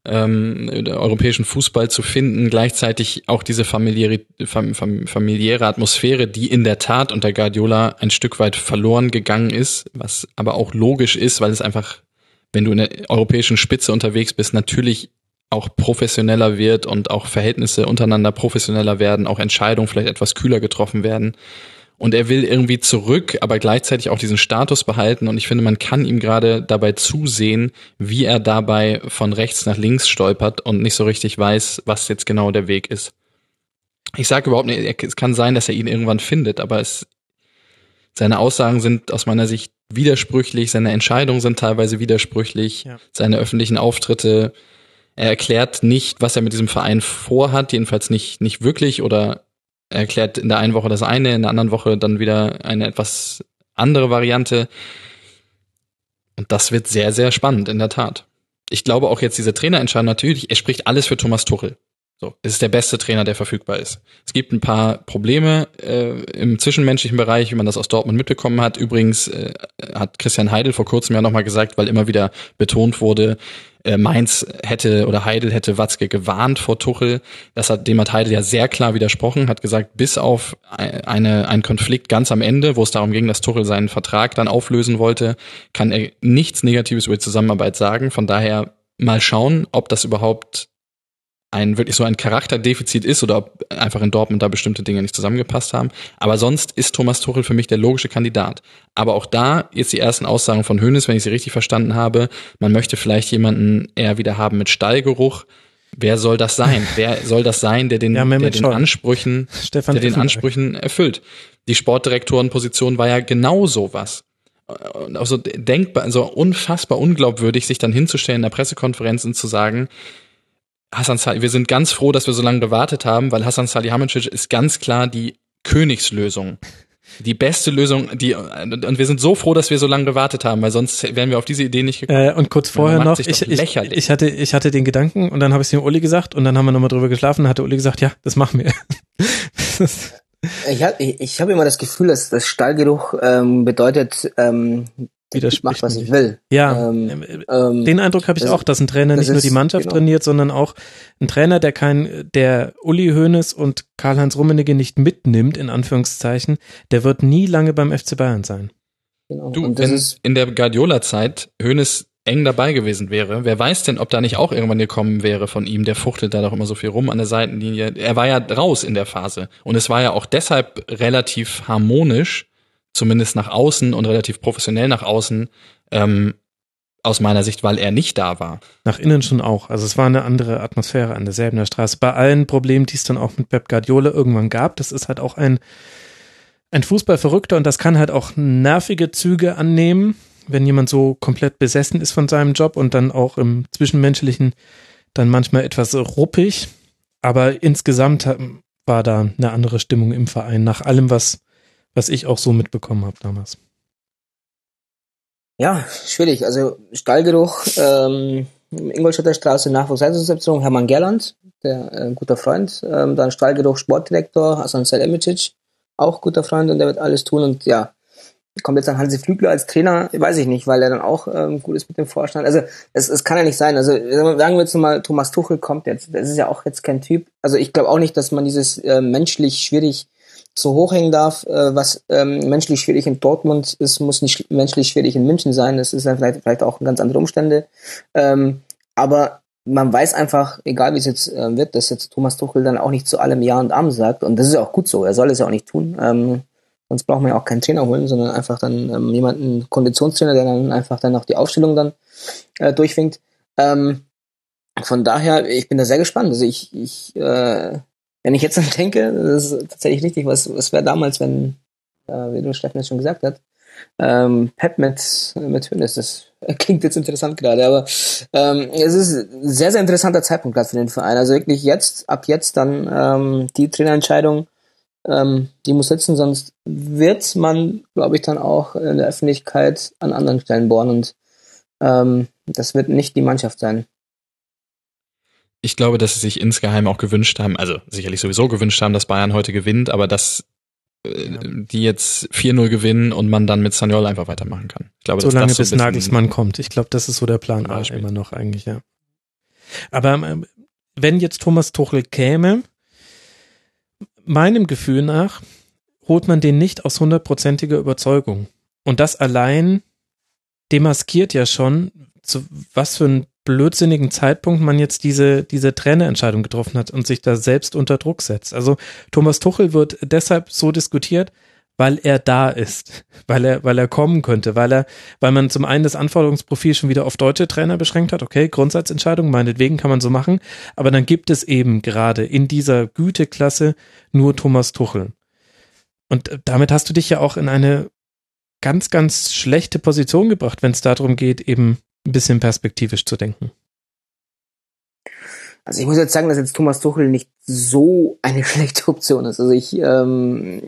ähm, europäischen Fußball zu finden, gleichzeitig auch diese familiäre, fam, fam, familiäre Atmosphäre, die in der Tat unter Guardiola ein Stück weit verloren gegangen ist, was aber auch logisch ist, weil es einfach, wenn du in der europäischen Spitze unterwegs bist, natürlich auch professioneller wird und auch Verhältnisse untereinander professioneller werden, auch Entscheidungen vielleicht etwas kühler getroffen werden und er will irgendwie zurück, aber gleichzeitig auch diesen Status behalten und ich finde, man kann ihm gerade dabei zusehen, wie er dabei von rechts nach links stolpert und nicht so richtig weiß, was jetzt genau der Weg ist. Ich sage überhaupt nicht, es kann sein, dass er ihn irgendwann findet, aber es Seine Aussagen sind aus meiner Sicht widersprüchlich, seine Entscheidungen sind teilweise widersprüchlich, ja. seine öffentlichen Auftritte. Er erklärt nicht, was er mit diesem Verein vorhat, jedenfalls nicht, nicht wirklich oder er erklärt in der einen Woche das eine, in der anderen Woche dann wieder eine etwas andere Variante. Und das wird sehr, sehr spannend, in der Tat. Ich glaube auch jetzt diese Trainerentscheidung natürlich, er spricht alles für Thomas Tuchel. So, es ist der beste Trainer, der verfügbar ist. Es gibt ein paar Probleme äh, im zwischenmenschlichen Bereich, wie man das aus Dortmund mitbekommen hat. Übrigens äh, hat Christian Heidel vor kurzem ja nochmal gesagt, weil immer wieder betont wurde, äh, Mainz hätte oder Heidel hätte Watzke gewarnt vor Tuchel. Das hat, dem hat Heidel ja sehr klar widersprochen, hat gesagt, bis auf eine, einen Konflikt ganz am Ende, wo es darum ging, dass Tuchel seinen Vertrag dann auflösen wollte, kann er nichts Negatives über die Zusammenarbeit sagen. Von daher mal schauen, ob das überhaupt ein wirklich so ein Charakterdefizit ist oder ob einfach in Dortmund da bestimmte Dinge nicht zusammengepasst haben. Aber sonst ist Thomas Tuchel für mich der logische Kandidat. Aber auch da jetzt die ersten Aussagen von Hönes, wenn ich sie richtig verstanden habe, man möchte vielleicht jemanden eher wieder haben mit Stallgeruch. Wer soll das sein? Wer soll das sein, der den, ja, der den Ansprüchen, Stefan der den Ansprüchen erfüllt? Die Sportdirektorenposition war ja genau sowas und auch so denkbar, so unfassbar unglaubwürdig, sich dann hinzustellen in der Pressekonferenz und zu sagen, Hassan Salih, wir sind ganz froh, dass wir so lange gewartet haben, weil Hassan Salihamidzic ist ganz klar die Königslösung. Die beste Lösung, die, und wir sind so froh, dass wir so lange gewartet haben, weil sonst wären wir auf diese Idee nicht gekommen. Äh, und kurz vorher noch, ich, ich, ich, hatte, ich hatte den Gedanken und dann habe ich es dem Uli gesagt und dann haben wir nochmal drüber geschlafen und hatte Uli gesagt, ja, das machen wir. ich habe ich, ich hab immer das Gefühl, dass das Stallgeruch ähm, bedeutet, ähm, ich mache, was ich will. Ja, ähm, ähm, ähm den Eindruck habe ich auch, dass ein Trainer nicht nur die Mannschaft genau. trainiert, sondern auch ein Trainer, der kein, der Uli Hoeneß und Karl-Heinz Rummenigge nicht mitnimmt, in Anführungszeichen, der wird nie lange beim FC Bayern sein. Genau. Du, wenn es in der Guardiola-Zeit Hoeneß eng dabei gewesen wäre, wer weiß denn, ob da nicht auch irgendwann gekommen wäre von ihm, der fuchtelt da doch immer so viel rum an der Seitenlinie. Er war ja raus in der Phase und es war ja auch deshalb relativ harmonisch, zumindest nach außen und relativ professionell nach außen, ähm, aus meiner Sicht, weil er nicht da war. Nach innen schon auch. Also es war eine andere Atmosphäre an derselben der Straße. Bei allen Problemen, die es dann auch mit Pep Guardiola irgendwann gab, das ist halt auch ein, ein Fußballverrückter und das kann halt auch nervige Züge annehmen, wenn jemand so komplett besessen ist von seinem Job und dann auch im Zwischenmenschlichen dann manchmal etwas ruppig. Aber insgesamt war da eine andere Stimmung im Verein, nach allem, was was ich auch so mitbekommen habe damals. Ja, schwierig. Also Stallgeruch, ähm, Ingolstädter Straße Nachwuchsleistungsabteilung, Hermann Gerland, der äh, guter Freund. Ähm, dann Stallgeruch Sportdirektor, Hasan Selemitic, auch guter Freund und der wird alles tun. Und ja, kommt jetzt dann Hansi Flügler als Trainer, weiß ich nicht, weil er dann auch ähm, gut ist mit dem Vorstand. Also es, es kann ja nicht sein. Also sagen wir jetzt mal, Thomas Tuchel kommt jetzt. Das ist ja auch jetzt kein Typ. Also ich glaube auch nicht, dass man dieses äh, menschlich schwierig so hochhängen darf. Äh, was ähm, menschlich schwierig in Dortmund ist, muss nicht menschlich schwierig in München sein. Das ist dann vielleicht, vielleicht auch ganz andere Umstände. Ähm, aber man weiß einfach, egal wie es jetzt äh, wird, dass jetzt Thomas Tuchel dann auch nicht zu allem Ja und Arm sagt. Und das ist auch gut so. Er soll es ja auch nicht tun. Ähm, sonst braucht man ja auch keinen Trainer holen, sondern einfach dann ähm, jemanden, Konditionstrainer, der dann einfach dann auch die Aufstellung dann äh, durchwinkt. Ähm, von daher, ich bin da sehr gespannt. Also ich, ich äh, wenn ich jetzt dann denke, das ist tatsächlich richtig, was, was wäre damals, wenn, äh, wie du Steffen jetzt schon gesagt hat, ähm, Pep mit, mit Hönes, das klingt jetzt interessant gerade, aber ähm, es ist ein sehr, sehr interessanter Zeitpunkt gerade für den Verein. Also wirklich jetzt, ab jetzt dann ähm, die Trainerentscheidung, ähm, die muss sitzen, sonst wird man, glaube ich, dann auch in der Öffentlichkeit an anderen Stellen bohren und ähm, das wird nicht die Mannschaft sein ich glaube, dass sie sich insgeheim auch gewünscht haben, also sicherlich sowieso gewünscht haben, dass Bayern heute gewinnt, aber dass äh, die jetzt 4-0 gewinnen und man dann mit Saniol einfach weitermachen kann. Ich glaube, Solange das so bis Nagelsmann kommt. Ich glaube, das ist so der Plan Beispiel. immer noch eigentlich, ja. Aber ähm, wenn jetzt Thomas Tuchel käme, meinem Gefühl nach, holt man den nicht aus hundertprozentiger Überzeugung. Und das allein demaskiert ja schon, zu was für ein blödsinnigen Zeitpunkt man jetzt diese, diese Trainerentscheidung getroffen hat und sich da selbst unter Druck setzt. Also Thomas Tuchel wird deshalb so diskutiert, weil er da ist, weil er, weil er kommen könnte, weil er, weil man zum einen das Anforderungsprofil schon wieder auf deutsche Trainer beschränkt hat. Okay, Grundsatzentscheidung, meinetwegen kann man so machen. Aber dann gibt es eben gerade in dieser Güteklasse nur Thomas Tuchel. Und damit hast du dich ja auch in eine ganz, ganz schlechte Position gebracht, wenn es darum geht, eben ein bisschen perspektivisch zu denken. Also ich muss jetzt sagen, dass jetzt Thomas Tuchel nicht so eine schlechte Option ist. Also ich, ähm,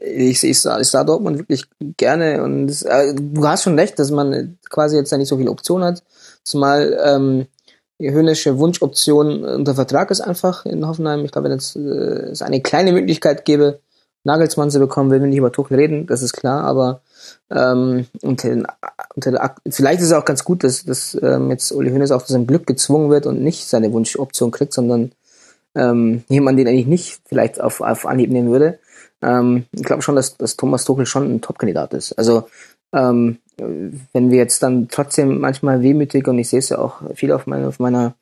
ich, ich, sah, ich sah Dortmund wirklich gerne und äh, du hast schon recht, dass man quasi jetzt ja nicht so viele Optionen hat. Zumal ähm, die höhnische Wunschoption unter Vertrag ist einfach in Hoffenheim. Ich glaube, wenn jetzt, äh, es eine kleine Möglichkeit gäbe, Nagelsmann zu bekommen, will wir nicht über Tuchel reden, das ist klar, aber ähm, unter den, unter der, vielleicht ist es auch ganz gut, dass, dass ähm, jetzt Uli Hoeneß auf sein Glück gezwungen wird und nicht seine Wunschoption kriegt, sondern ähm, jemand, den eigentlich nicht vielleicht auf, auf Anhieb nehmen würde. Ähm, ich glaube schon, dass, dass Thomas Tuchel schon ein Top-Kandidat ist. Also ähm, wenn wir jetzt dann trotzdem manchmal wehmütig und ich sehe es ja auch viel auf, meine, auf meiner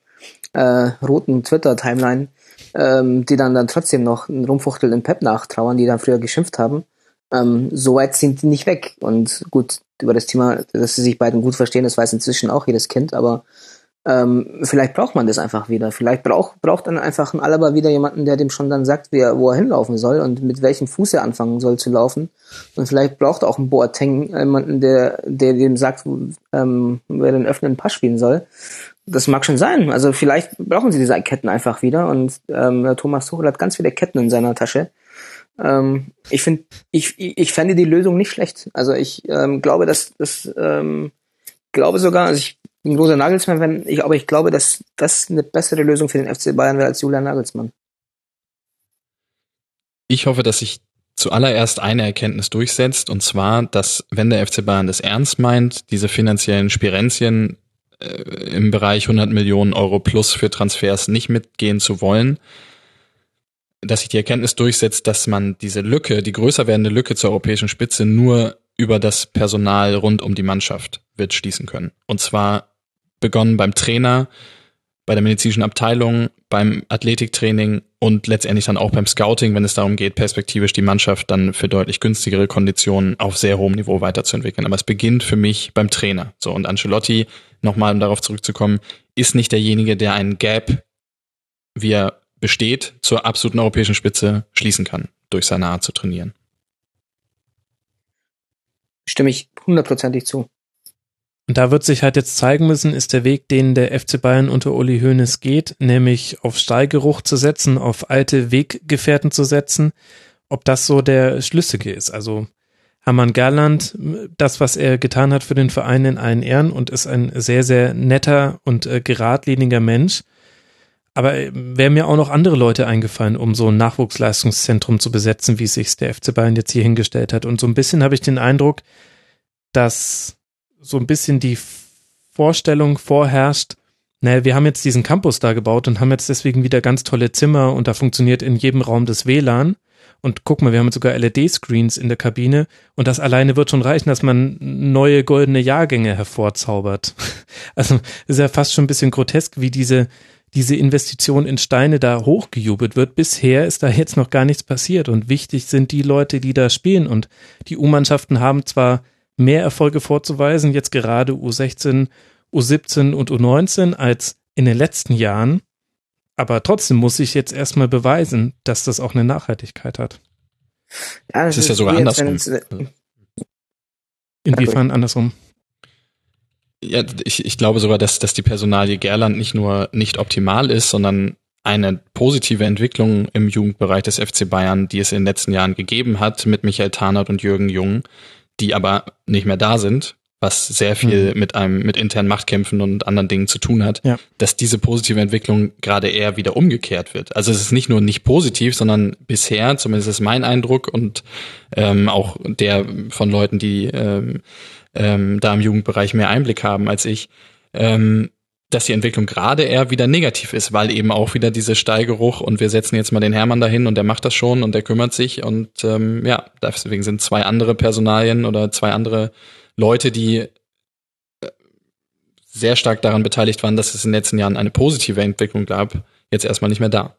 äh, roten Twitter-Timeline, ähm, die dann dann trotzdem noch einen rumfuchtelnden Pep nachtrauern, die dann früher geschimpft haben. Ähm, so weit sind die nicht weg. Und gut, über das Thema, dass sie sich beiden gut verstehen, das weiß inzwischen auch jedes Kind, aber ähm, vielleicht braucht man das einfach wieder. Vielleicht braucht, braucht dann einfach ein Alaba wieder jemanden, der dem schon dann sagt, wie er, wo er hinlaufen soll und mit welchem Fuß er anfangen soll zu laufen. Und vielleicht braucht auch ein Boateng jemanden, der, der dem sagt, ähm, wer den öffnenden Pass spielen soll. Das mag schon sein. Also vielleicht brauchen sie diese Ketten einfach wieder und ähm, Thomas Tuchel hat ganz viele Ketten in seiner Tasche. Ähm, ich finde, ich, ich fände die Lösung nicht schlecht. Also ich ähm, glaube, dass das ähm, glaube sogar, also ich ein großer Nagelsmann-Fan, ich, aber ich glaube, dass das eine bessere Lösung für den FC Bayern wäre als Julian Nagelsmann. Ich hoffe, dass sich zuallererst eine Erkenntnis durchsetzt, und zwar, dass wenn der FC Bayern das ernst meint, diese finanziellen Spirenzien äh, im Bereich 100 Millionen Euro plus für Transfers nicht mitgehen zu wollen, dass sich die Erkenntnis durchsetzt, dass man diese Lücke, die größer werdende Lücke zur europäischen Spitze nur über das Personal rund um die Mannschaft wird schließen können. Und zwar begonnen beim Trainer, bei der medizinischen Abteilung, beim Athletiktraining und letztendlich dann auch beim Scouting, wenn es darum geht, perspektivisch die Mannschaft dann für deutlich günstigere Konditionen auf sehr hohem Niveau weiterzuentwickeln. Aber es beginnt für mich beim Trainer. So, und Ancelotti, nochmal um darauf zurückzukommen, ist nicht derjenige, der einen Gap, wie er besteht, zur absoluten europäischen Spitze schließen kann, durch seine Art zu trainieren. Stimme ich hundertprozentig zu. Und da wird sich halt jetzt zeigen müssen, ist der Weg, den der FC Bayern unter Uli Hoeneß geht, nämlich auf Steigeruch zu setzen, auf alte Weggefährten zu setzen, ob das so der schlüssige ist. Also Hermann Gerland, das, was er getan hat für den Verein in allen Ehren und ist ein sehr, sehr netter und äh, geradliniger Mensch. Aber äh, wären mir auch noch andere Leute eingefallen, um so ein Nachwuchsleistungszentrum zu besetzen, wie sich der FC Bayern jetzt hier hingestellt hat. Und so ein bisschen habe ich den Eindruck, dass so ein bisschen die Vorstellung vorherrscht, naja, wir haben jetzt diesen Campus da gebaut und haben jetzt deswegen wieder ganz tolle Zimmer und da funktioniert in jedem Raum das WLAN. Und guck mal, wir haben jetzt sogar LED-Screens in der Kabine und das alleine wird schon reichen, dass man neue goldene Jahrgänge hervorzaubert. Also ist ja fast schon ein bisschen grotesk, wie diese, diese Investition in Steine da hochgejubelt wird. Bisher ist da jetzt noch gar nichts passiert und wichtig sind die Leute, die da spielen und die U-Mannschaften haben zwar mehr Erfolge vorzuweisen, jetzt gerade U16, U17 und U19 als in den letzten Jahren. Aber trotzdem muss ich jetzt erstmal beweisen, dass das auch eine Nachhaltigkeit hat. Ja, das, das ist ja sogar andersrum. Inwiefern andersrum? Ja, ich, ich glaube sogar, dass, dass die Personalie Gerland nicht nur nicht optimal ist, sondern eine positive Entwicklung im Jugendbereich des FC Bayern, die es in den letzten Jahren gegeben hat mit Michael Tarnert und Jürgen Jung, die aber nicht mehr da sind, was sehr viel mhm. mit einem, mit internen Machtkämpfen und anderen Dingen zu tun hat, ja. dass diese positive Entwicklung gerade eher wieder umgekehrt wird. Also es ist nicht nur nicht positiv, sondern bisher, zumindest ist mein Eindruck und ähm, auch der von Leuten, die ähm, ähm, da im Jugendbereich mehr Einblick haben als ich, ähm, dass die Entwicklung gerade eher wieder negativ ist, weil eben auch wieder diese Steigeruch und wir setzen jetzt mal den Hermann dahin und der macht das schon und der kümmert sich und ähm, ja, deswegen sind zwei andere Personalien oder zwei andere Leute, die äh, sehr stark daran beteiligt waren, dass es in den letzten Jahren eine positive Entwicklung gab, jetzt erstmal nicht mehr da.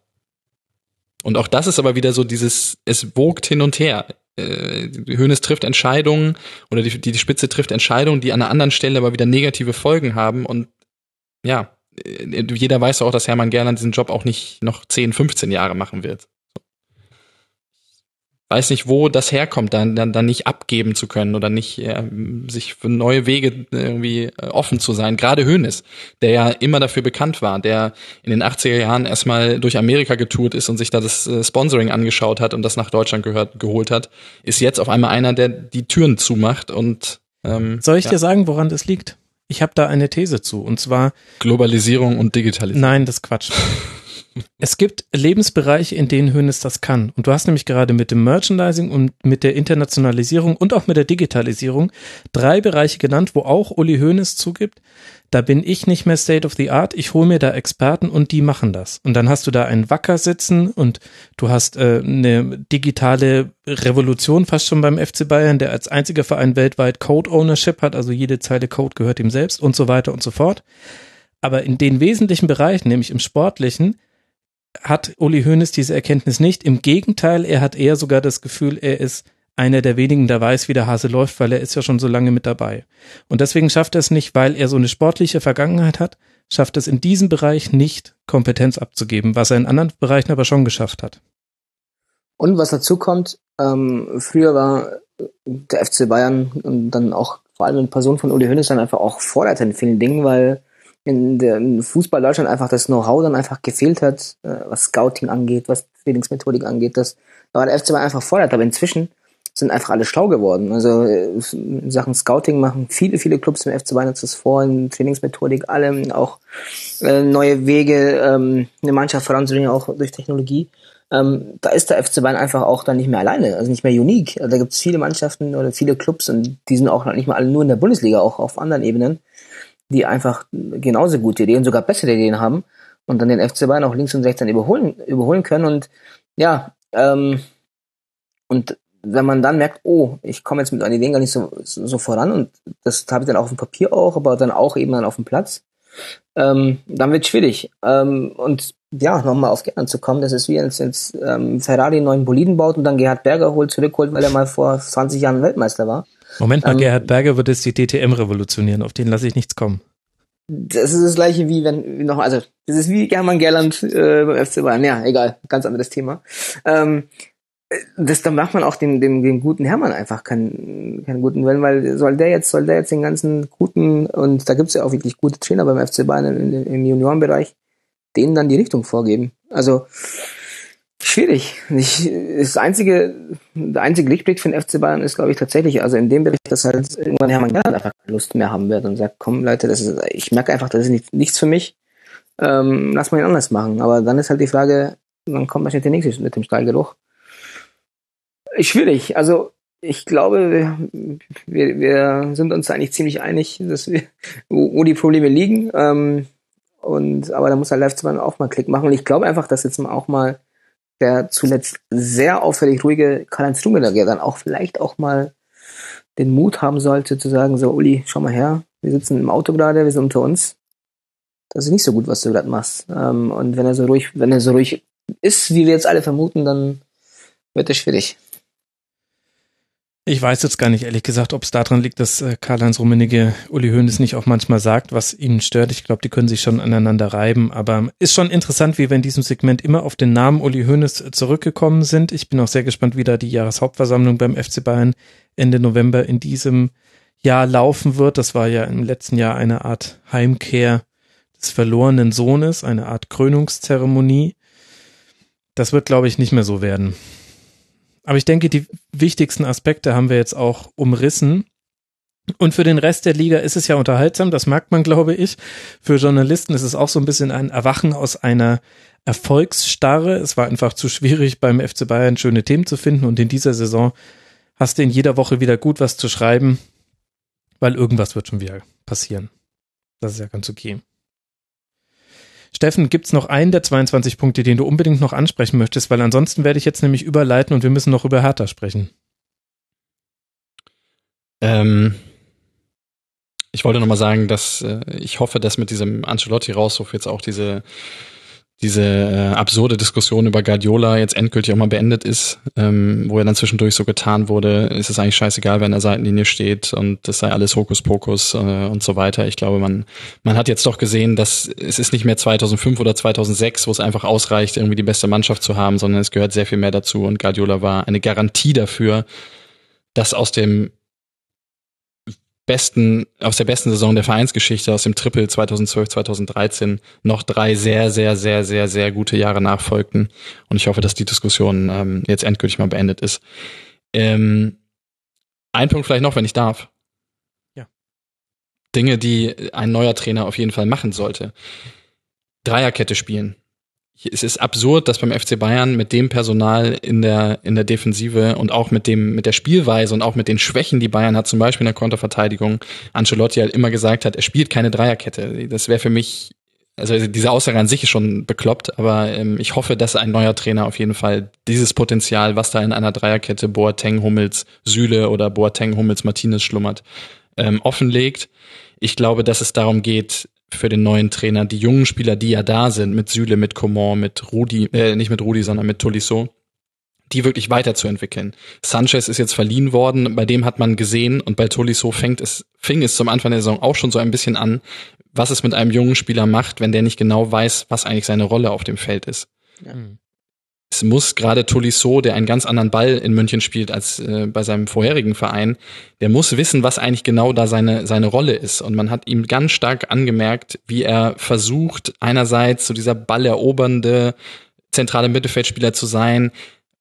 Und auch das ist aber wieder so dieses, es wogt hin und her. Äh, Hönes trifft Entscheidungen oder die, die Spitze trifft Entscheidungen, die an einer anderen Stelle aber wieder negative Folgen haben und ja, äh, jeder weiß auch, dass Hermann Gerland diesen Job auch nicht noch 10, 15 Jahre machen wird. weiß nicht, wo das herkommt, dann, dann, dann nicht abgeben zu können oder nicht äh, sich für neue Wege irgendwie äh, offen zu sein. Gerade Hönes, der ja immer dafür bekannt war, der in den 80er Jahren erstmal durch Amerika getourt ist und sich da das äh, Sponsoring angeschaut hat und das nach Deutschland gehört, geholt hat, ist jetzt auf einmal einer, der die Türen zumacht und ähm, Soll ich ja. dir sagen, woran das liegt? Ich habe da eine These zu und zwar Globalisierung und Digitalisierung. Nein, das Quatsch. Es gibt Lebensbereiche, in denen Hönes das kann. Und du hast nämlich gerade mit dem Merchandising und mit der Internationalisierung und auch mit der Digitalisierung drei Bereiche genannt, wo auch Uli Hönes zugibt, da bin ich nicht mehr State of the Art, ich hole mir da Experten und die machen das. Und dann hast du da einen Wacker sitzen und du hast äh, eine digitale Revolution fast schon beim FC Bayern, der als einziger Verein weltweit Code Ownership hat, also jede Zeile Code gehört ihm selbst und so weiter und so fort. Aber in den wesentlichen Bereichen, nämlich im sportlichen, hat Uli Hoeneß diese Erkenntnis nicht. Im Gegenteil, er hat eher sogar das Gefühl, er ist einer der wenigen, der weiß, wie der Hase läuft, weil er ist ja schon so lange mit dabei. Und deswegen schafft er es nicht, weil er so eine sportliche Vergangenheit hat, schafft es in diesem Bereich nicht, Kompetenz abzugeben, was er in anderen Bereichen aber schon geschafft hat. Und was dazu kommt, ähm, früher war der FC Bayern und dann auch vor allem in Person von Uli Hoeneß dann einfach auch Vorreiter in vielen Dingen, weil in der in Fußball Deutschland einfach das Know-how dann einfach gefehlt hat, äh, was Scouting angeht, was Trainingsmethodik angeht. Das da war der FC einfach fordert, aber inzwischen sind einfach alle schlau geworden. Also äh, in Sachen Scouting machen viele, viele Clubs im FC Bayern das vor, in Trainingsmethodik, allem auch äh, neue Wege, ähm, eine Mannschaft voranzubringen, auch durch Technologie. Ähm, da ist der FC Bayern einfach auch dann nicht mehr alleine, also nicht mehr unique. Also da gibt es viele Mannschaften oder viele Clubs und die sind auch nicht mal alle nur in der Bundesliga, auch auf anderen Ebenen die einfach genauso gute Ideen, sogar bessere Ideen haben und dann den FC Bayern auch links und rechts dann überholen, überholen können. Und ja, ähm, und wenn man dann merkt, oh, ich komme jetzt mit meinen Ideen gar nicht so, so, voran und das habe ich dann auf dem Papier auch, aber dann auch eben dann auf dem Platz, ähm, dann wird schwierig. Ähm, und ja, nochmal auf Gern zu kommen, das ist wie jetzt, jetzt ähm, Ferrari einen neuen Boliden baut und dann Gerhard Berger holt, zurückholt, weil er mal vor 20 Jahren Weltmeister war. Moment mal, ähm, Gerhard Berger wird jetzt die DTM revolutionieren, auf den lasse ich nichts kommen. Das ist das gleiche wie wenn, noch, also, das ist wie German Gerland äh, beim FC Bayern. Ja, egal, ganz anderes Thema. Ähm, das, dann macht man auch dem, dem, dem guten Hermann einfach keinen, keinen guten Willen, weil soll der jetzt, soll der jetzt den ganzen guten, und da gibt's ja auch wirklich gute Trainer beim FC Bayern im, im Juniorenbereich, denen dann die Richtung vorgeben. Also, Schwierig. Ich, das einzige, der einzige Lichtblick für den FC Bayern ist, glaube ich, tatsächlich, also in dem Bereich, dass halt irgendwann Hermann Gerland einfach Lust mehr haben wird und sagt, komm Leute, das ist, ich merke einfach, das ist nicht, nichts für mich. Ähm, lass mal ihn anders machen. Aber dann ist halt die Frage, wann kommt wahrscheinlich der nächste mit dem Stallgeruch? Schwierig. Also ich glaube, wir, wir, wir sind uns eigentlich ziemlich einig, dass wir, wo, wo die Probleme liegen. Ähm, und aber da muss halt Live auch mal Klick machen. Und ich glaube einfach, dass jetzt mal auch mal der zuletzt sehr auffällig ruhige Karl-Heinz Rummenigge, dann auch vielleicht auch mal den Mut haben sollte zu sagen, so Uli, schau mal her, wir sitzen im Auto gerade, wir sind unter uns. Das ist nicht so gut, was du gerade machst. Ähm, und wenn er so ruhig, wenn er so ruhig ist, wie wir jetzt alle vermuten, dann wird es schwierig. Ich weiß jetzt gar nicht, ehrlich gesagt, ob es daran liegt, dass äh, Karl-Heinz Rummenigge Uli Hoeneß nicht auch manchmal sagt, was ihn stört. Ich glaube, die können sich schon aneinander reiben. Aber ist schon interessant, wie wir in diesem Segment immer auf den Namen Uli Hoeneß zurückgekommen sind. Ich bin auch sehr gespannt, wie da die Jahreshauptversammlung beim FC Bayern Ende November in diesem Jahr laufen wird. Das war ja im letzten Jahr eine Art Heimkehr des verlorenen Sohnes, eine Art Krönungszeremonie. Das wird, glaube ich, nicht mehr so werden. Aber ich denke, die wichtigsten Aspekte haben wir jetzt auch umrissen. Und für den Rest der Liga ist es ja unterhaltsam, das merkt man, glaube ich. Für Journalisten ist es auch so ein bisschen ein Erwachen aus einer Erfolgsstarre. Es war einfach zu schwierig, beim FC Bayern schöne Themen zu finden. Und in dieser Saison hast du in jeder Woche wieder gut was zu schreiben, weil irgendwas wird schon wieder passieren. Das ist ja ganz okay. Steffen, gibt's noch einen der 22 Punkte, den du unbedingt noch ansprechen möchtest? Weil ansonsten werde ich jetzt nämlich überleiten und wir müssen noch über Hertha sprechen. Ähm, ich wollte nochmal sagen, dass äh, ich hoffe, dass mit diesem Ancelotti-Rausruf jetzt auch diese diese äh, absurde Diskussion über Guardiola jetzt endgültig auch mal beendet ist, ähm, wo er dann zwischendurch so getan wurde, ist es eigentlich scheißegal, wer an der Seitenlinie steht und das sei alles Hokuspokus äh, und so weiter. Ich glaube, man man hat jetzt doch gesehen, dass es ist nicht mehr 2005 oder 2006, wo es einfach ausreicht, irgendwie die beste Mannschaft zu haben, sondern es gehört sehr viel mehr dazu und Guardiola war eine Garantie dafür, dass aus dem besten, aus der besten Saison der Vereinsgeschichte, aus dem Triple 2012, 2013 noch drei sehr, sehr, sehr, sehr, sehr gute Jahre nachfolgten. Und ich hoffe, dass die Diskussion ähm, jetzt endgültig mal beendet ist. Ähm, ein Punkt vielleicht noch, wenn ich darf. Ja. Dinge, die ein neuer Trainer auf jeden Fall machen sollte. Dreierkette spielen es ist absurd, dass beim FC Bayern mit dem Personal in der, in der Defensive und auch mit dem, mit der Spielweise und auch mit den Schwächen, die Bayern hat, zum Beispiel in der Konterverteidigung, Ancelotti halt immer gesagt hat, er spielt keine Dreierkette. Das wäre für mich, also diese Aussage an sich ist schon bekloppt, aber ähm, ich hoffe, dass ein neuer Trainer auf jeden Fall dieses Potenzial, was da in einer Dreierkette Boateng, Hummels, Süle oder Boateng, Hummels, Martinez schlummert, ähm, offenlegt. Ich glaube, dass es darum geht, für den neuen Trainer die jungen Spieler, die ja da sind, mit Süle, mit Coman, mit Rudi, äh, nicht mit Rudi, sondern mit Tolisso, die wirklich weiterzuentwickeln. Sanchez ist jetzt verliehen worden, bei dem hat man gesehen und bei Tolisso fängt es, fing es zum Anfang der Saison auch schon so ein bisschen an, was es mit einem jungen Spieler macht, wenn der nicht genau weiß, was eigentlich seine Rolle auf dem Feld ist. Ja. Es muss gerade Tolisso, der einen ganz anderen Ball in München spielt als äh, bei seinem vorherigen Verein, der muss wissen, was eigentlich genau da seine, seine Rolle ist. Und man hat ihm ganz stark angemerkt, wie er versucht, einerseits so dieser ballerobernde zentrale Mittelfeldspieler zu sein,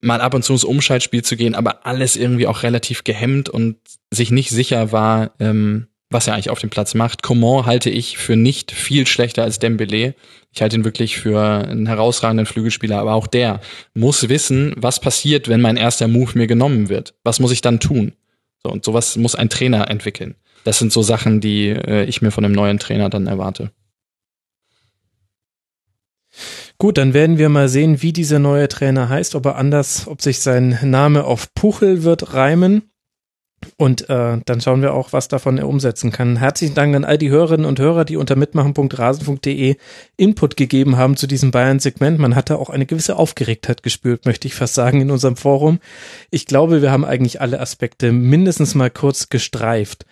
mal ab und zu ins Umschaltspiel zu gehen, aber alles irgendwie auch relativ gehemmt und sich nicht sicher war, ähm, was er eigentlich auf dem Platz macht. Coman halte ich für nicht viel schlechter als Dembele. Ich halte ihn wirklich für einen herausragenden Flügelspieler, aber auch der muss wissen, was passiert, wenn mein erster Move mir genommen wird. Was muss ich dann tun? So, und sowas muss ein Trainer entwickeln. Das sind so Sachen, die äh, ich mir von einem neuen Trainer dann erwarte. Gut, dann werden wir mal sehen, wie dieser neue Trainer heißt, ob er anders, ob sich sein Name auf Puchel wird reimen und äh, dann schauen wir auch, was davon er umsetzen kann. Herzlichen Dank an all die Hörerinnen und Hörer, die unter mitmachen.rasen.de Input gegeben haben zu diesem Bayern-Segment. Man hatte auch eine gewisse Aufgeregtheit gespürt, möchte ich fast sagen, in unserem Forum. Ich glaube, wir haben eigentlich alle Aspekte mindestens mal kurz gestreift.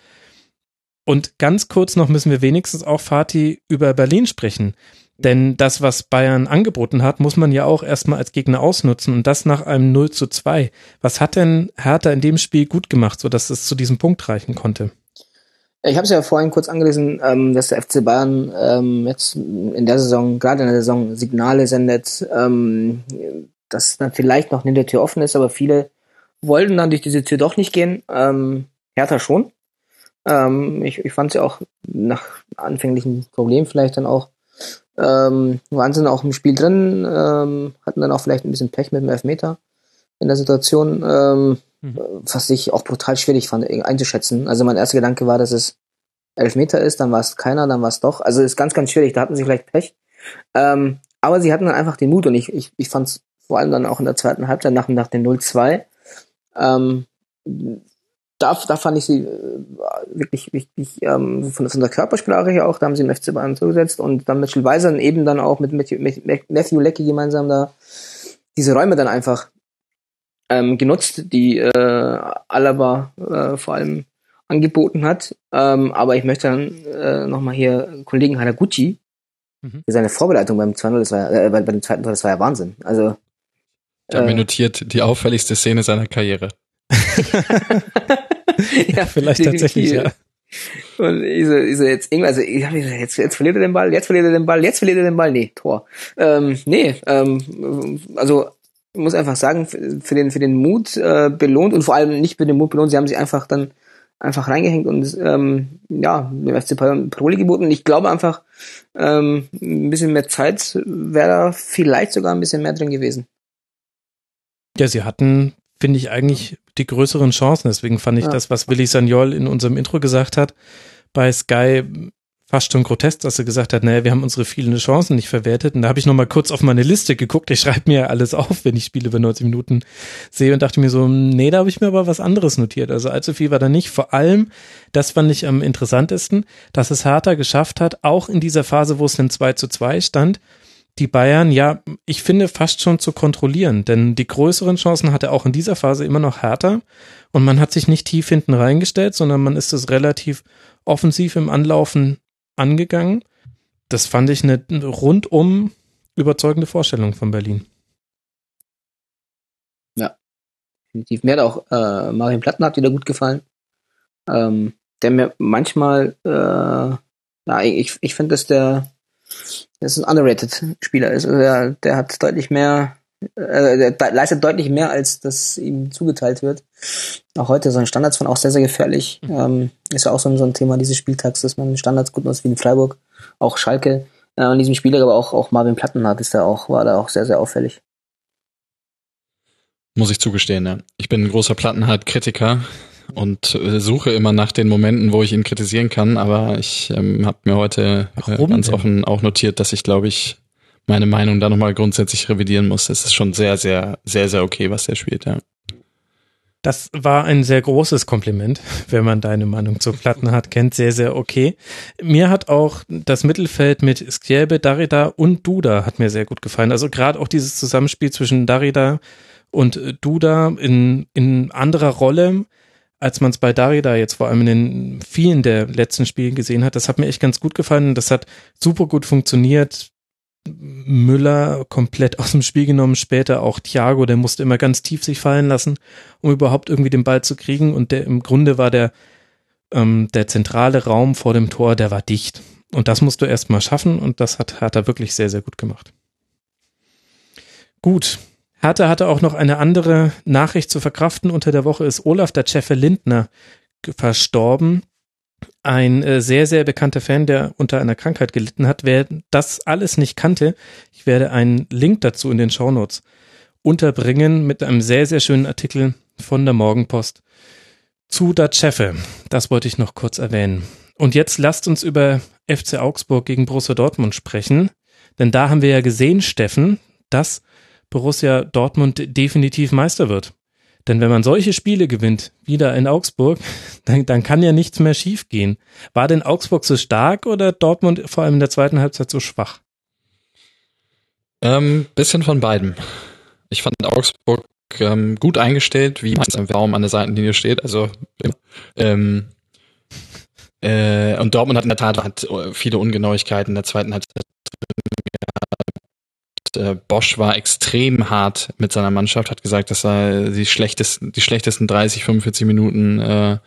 Und ganz kurz noch müssen wir wenigstens auch, Fatih, über Berlin sprechen. Denn das, was Bayern angeboten hat, muss man ja auch erstmal als Gegner ausnutzen und das nach einem 0 zu 2. Was hat denn Hertha in dem Spiel gut gemacht, sodass es zu diesem Punkt reichen konnte? Ich habe es ja vorhin kurz angelesen, ähm, dass der FC Bayern ähm, jetzt in der Saison, gerade in der Saison, Signale sendet, ähm, dass dann vielleicht noch eine Tür offen ist, aber viele wollten dann durch diese Tür doch nicht gehen. Ähm, Hertha schon. Ähm, ich ich fand sie ja auch nach anfänglichen Problemen vielleicht dann auch ähm, waren sie dann auch im Spiel drin, ähm, hatten dann auch vielleicht ein bisschen Pech mit dem Elfmeter in der Situation, ähm, mhm. was ich auch brutal schwierig fand einzuschätzen. Also mein erster Gedanke war, dass es Elfmeter ist, dann war es keiner, dann war es doch. Also ist ganz, ganz schwierig, da hatten sie vielleicht Pech. Ähm, aber sie hatten dann einfach den Mut und ich, ich, ich fand es vor allem dann auch in der zweiten Halbzeit nach, nach dem 0-2 ähm, da, da fand ich sie äh, wirklich wichtig ähm, von, von der Körpersprache her auch, da haben sie im FC Bayern zugesetzt und dann mit Schulweiser eben dann auch mit, mit Matthew Leckie gemeinsam da diese Räume dann einfach ähm, genutzt, die äh, Alaba äh, vor allem angeboten hat. Ähm, aber ich möchte dann äh, nochmal hier Kollegen Hanaguchi mhm. für seine Vorbereitung beim 2 das war, äh, bei, bei dem zweiten Tor, das war ja Wahnsinn. Also ich habe mir notiert, die auffälligste Szene seiner Karriere. ja, vielleicht tatsächlich, ja. Und ich so, ich so jetzt irgendwas, also ich hab gesagt, jetzt, jetzt verliert er den Ball, jetzt verliert er den Ball, jetzt verliert er den Ball, nee, Tor. Ähm, nee, ähm, also ich muss einfach sagen, für den, für den Mut äh, belohnt und vor allem nicht für den Mut belohnt, sie haben sich einfach dann einfach reingehängt und ähm, ja, dem FC Paroli geboten. Ich glaube einfach, ähm, ein bisschen mehr Zeit wäre da vielleicht sogar ein bisschen mehr drin gewesen. Ja, sie hatten finde ich eigentlich die größeren Chancen. Deswegen fand ich ja. das, was Willi Sagnol in unserem Intro gesagt hat, bei Sky fast schon grotesk, dass er gesagt hat, naja, wir haben unsere vielen Chancen nicht verwertet. Und da habe ich nochmal kurz auf meine Liste geguckt. Ich schreibe mir ja alles auf, wenn ich Spiele über 90 Minuten sehe und dachte mir so, nee, da habe ich mir aber was anderes notiert. Also allzu viel war da nicht. Vor allem, das fand ich am interessantesten, dass es Hertha geschafft hat, auch in dieser Phase, wo es dann 2 zu 2 stand, die Bayern, ja, ich finde fast schon zu kontrollieren, denn die größeren Chancen hatte auch in dieser Phase immer noch Hertha und man hat sich nicht tief hinten reingestellt, sondern man ist es relativ offensiv im Anlaufen angegangen. Das fand ich eine rundum überzeugende Vorstellung von Berlin. Ja, definitiv. Mir hat auch äh, Marvin Plattenhardt wieder gut gefallen. Ähm, der mir manchmal, äh, na, ich, ich finde, dass der das ist ein underrated Spieler ist. Also der, der hat deutlich mehr, äh, der leistet deutlich mehr, als das ihm zugeteilt wird. Auch heute so ein Standards waren auch sehr, sehr gefährlich. Mhm. Ähm, ist ja auch so ein, so ein Thema dieses Spieltags, dass man Standards gut nutzt wie in Freiburg, auch Schalke. Äh, in diesem Spiel, aber auch, auch Marvin Plattenhardt ist da auch, war da auch sehr, sehr auffällig. Muss ich zugestehen, ja. Ich bin ein großer Plattenhardt-Kritiker und äh, suche immer nach den Momenten, wo ich ihn kritisieren kann, aber ich ähm, habe mir heute äh, ganz denn? offen auch notiert, dass ich glaube ich meine Meinung da nochmal grundsätzlich revidieren muss. Es ist schon sehr, sehr, sehr, sehr okay, was er spielt, ja. Das war ein sehr großes Kompliment, wenn man deine Meinung zu Platten hat, kennt. Sehr, sehr okay. Mir hat auch das Mittelfeld mit Skjelbe, Darida und Duda hat mir sehr gut gefallen. Also gerade auch dieses Zusammenspiel zwischen Darida und Duda in, in anderer Rolle als man es bei Darida jetzt vor allem in den vielen der letzten Spiele gesehen hat, das hat mir echt ganz gut gefallen. Das hat super gut funktioniert. Müller komplett aus dem Spiel genommen, später auch Thiago, der musste immer ganz tief sich fallen lassen, um überhaupt irgendwie den Ball zu kriegen. Und der im Grunde war der, ähm, der zentrale Raum vor dem Tor, der war dicht. Und das musst du erst mal schaffen und das hat, hat er wirklich sehr, sehr gut gemacht. Gut, Hertha hatte auch noch eine andere Nachricht zu verkraften. Unter der Woche ist Olaf der Cheffe Lindner verstorben. Ein äh, sehr, sehr bekannter Fan, der unter einer Krankheit gelitten hat. Wer das alles nicht kannte, ich werde einen Link dazu in den Shownotes unterbringen mit einem sehr, sehr schönen Artikel von der Morgenpost zu der Cheffe. Das wollte ich noch kurz erwähnen. Und jetzt lasst uns über FC Augsburg gegen Borussia Dortmund sprechen. Denn da haben wir ja gesehen, Steffen, dass Borussia Dortmund definitiv Meister wird. Denn wenn man solche Spiele gewinnt, wieder in Augsburg, dann, dann kann ja nichts mehr schiefgehen. War denn Augsburg so stark oder Dortmund vor allem in der zweiten Halbzeit so schwach? Ähm, bisschen von beiden. Ich fand Augsburg ähm, gut eingestellt, wie meistens im Raum an der Seitenlinie steht. Also ähm, äh, und Dortmund hat in der Tat hat viele Ungenauigkeiten in der zweiten Halbzeit äh, Bosch war extrem hart mit seiner Mannschaft, hat gesagt, dass er die schlechtesten, die schlechtesten 30, 45 Minuten äh,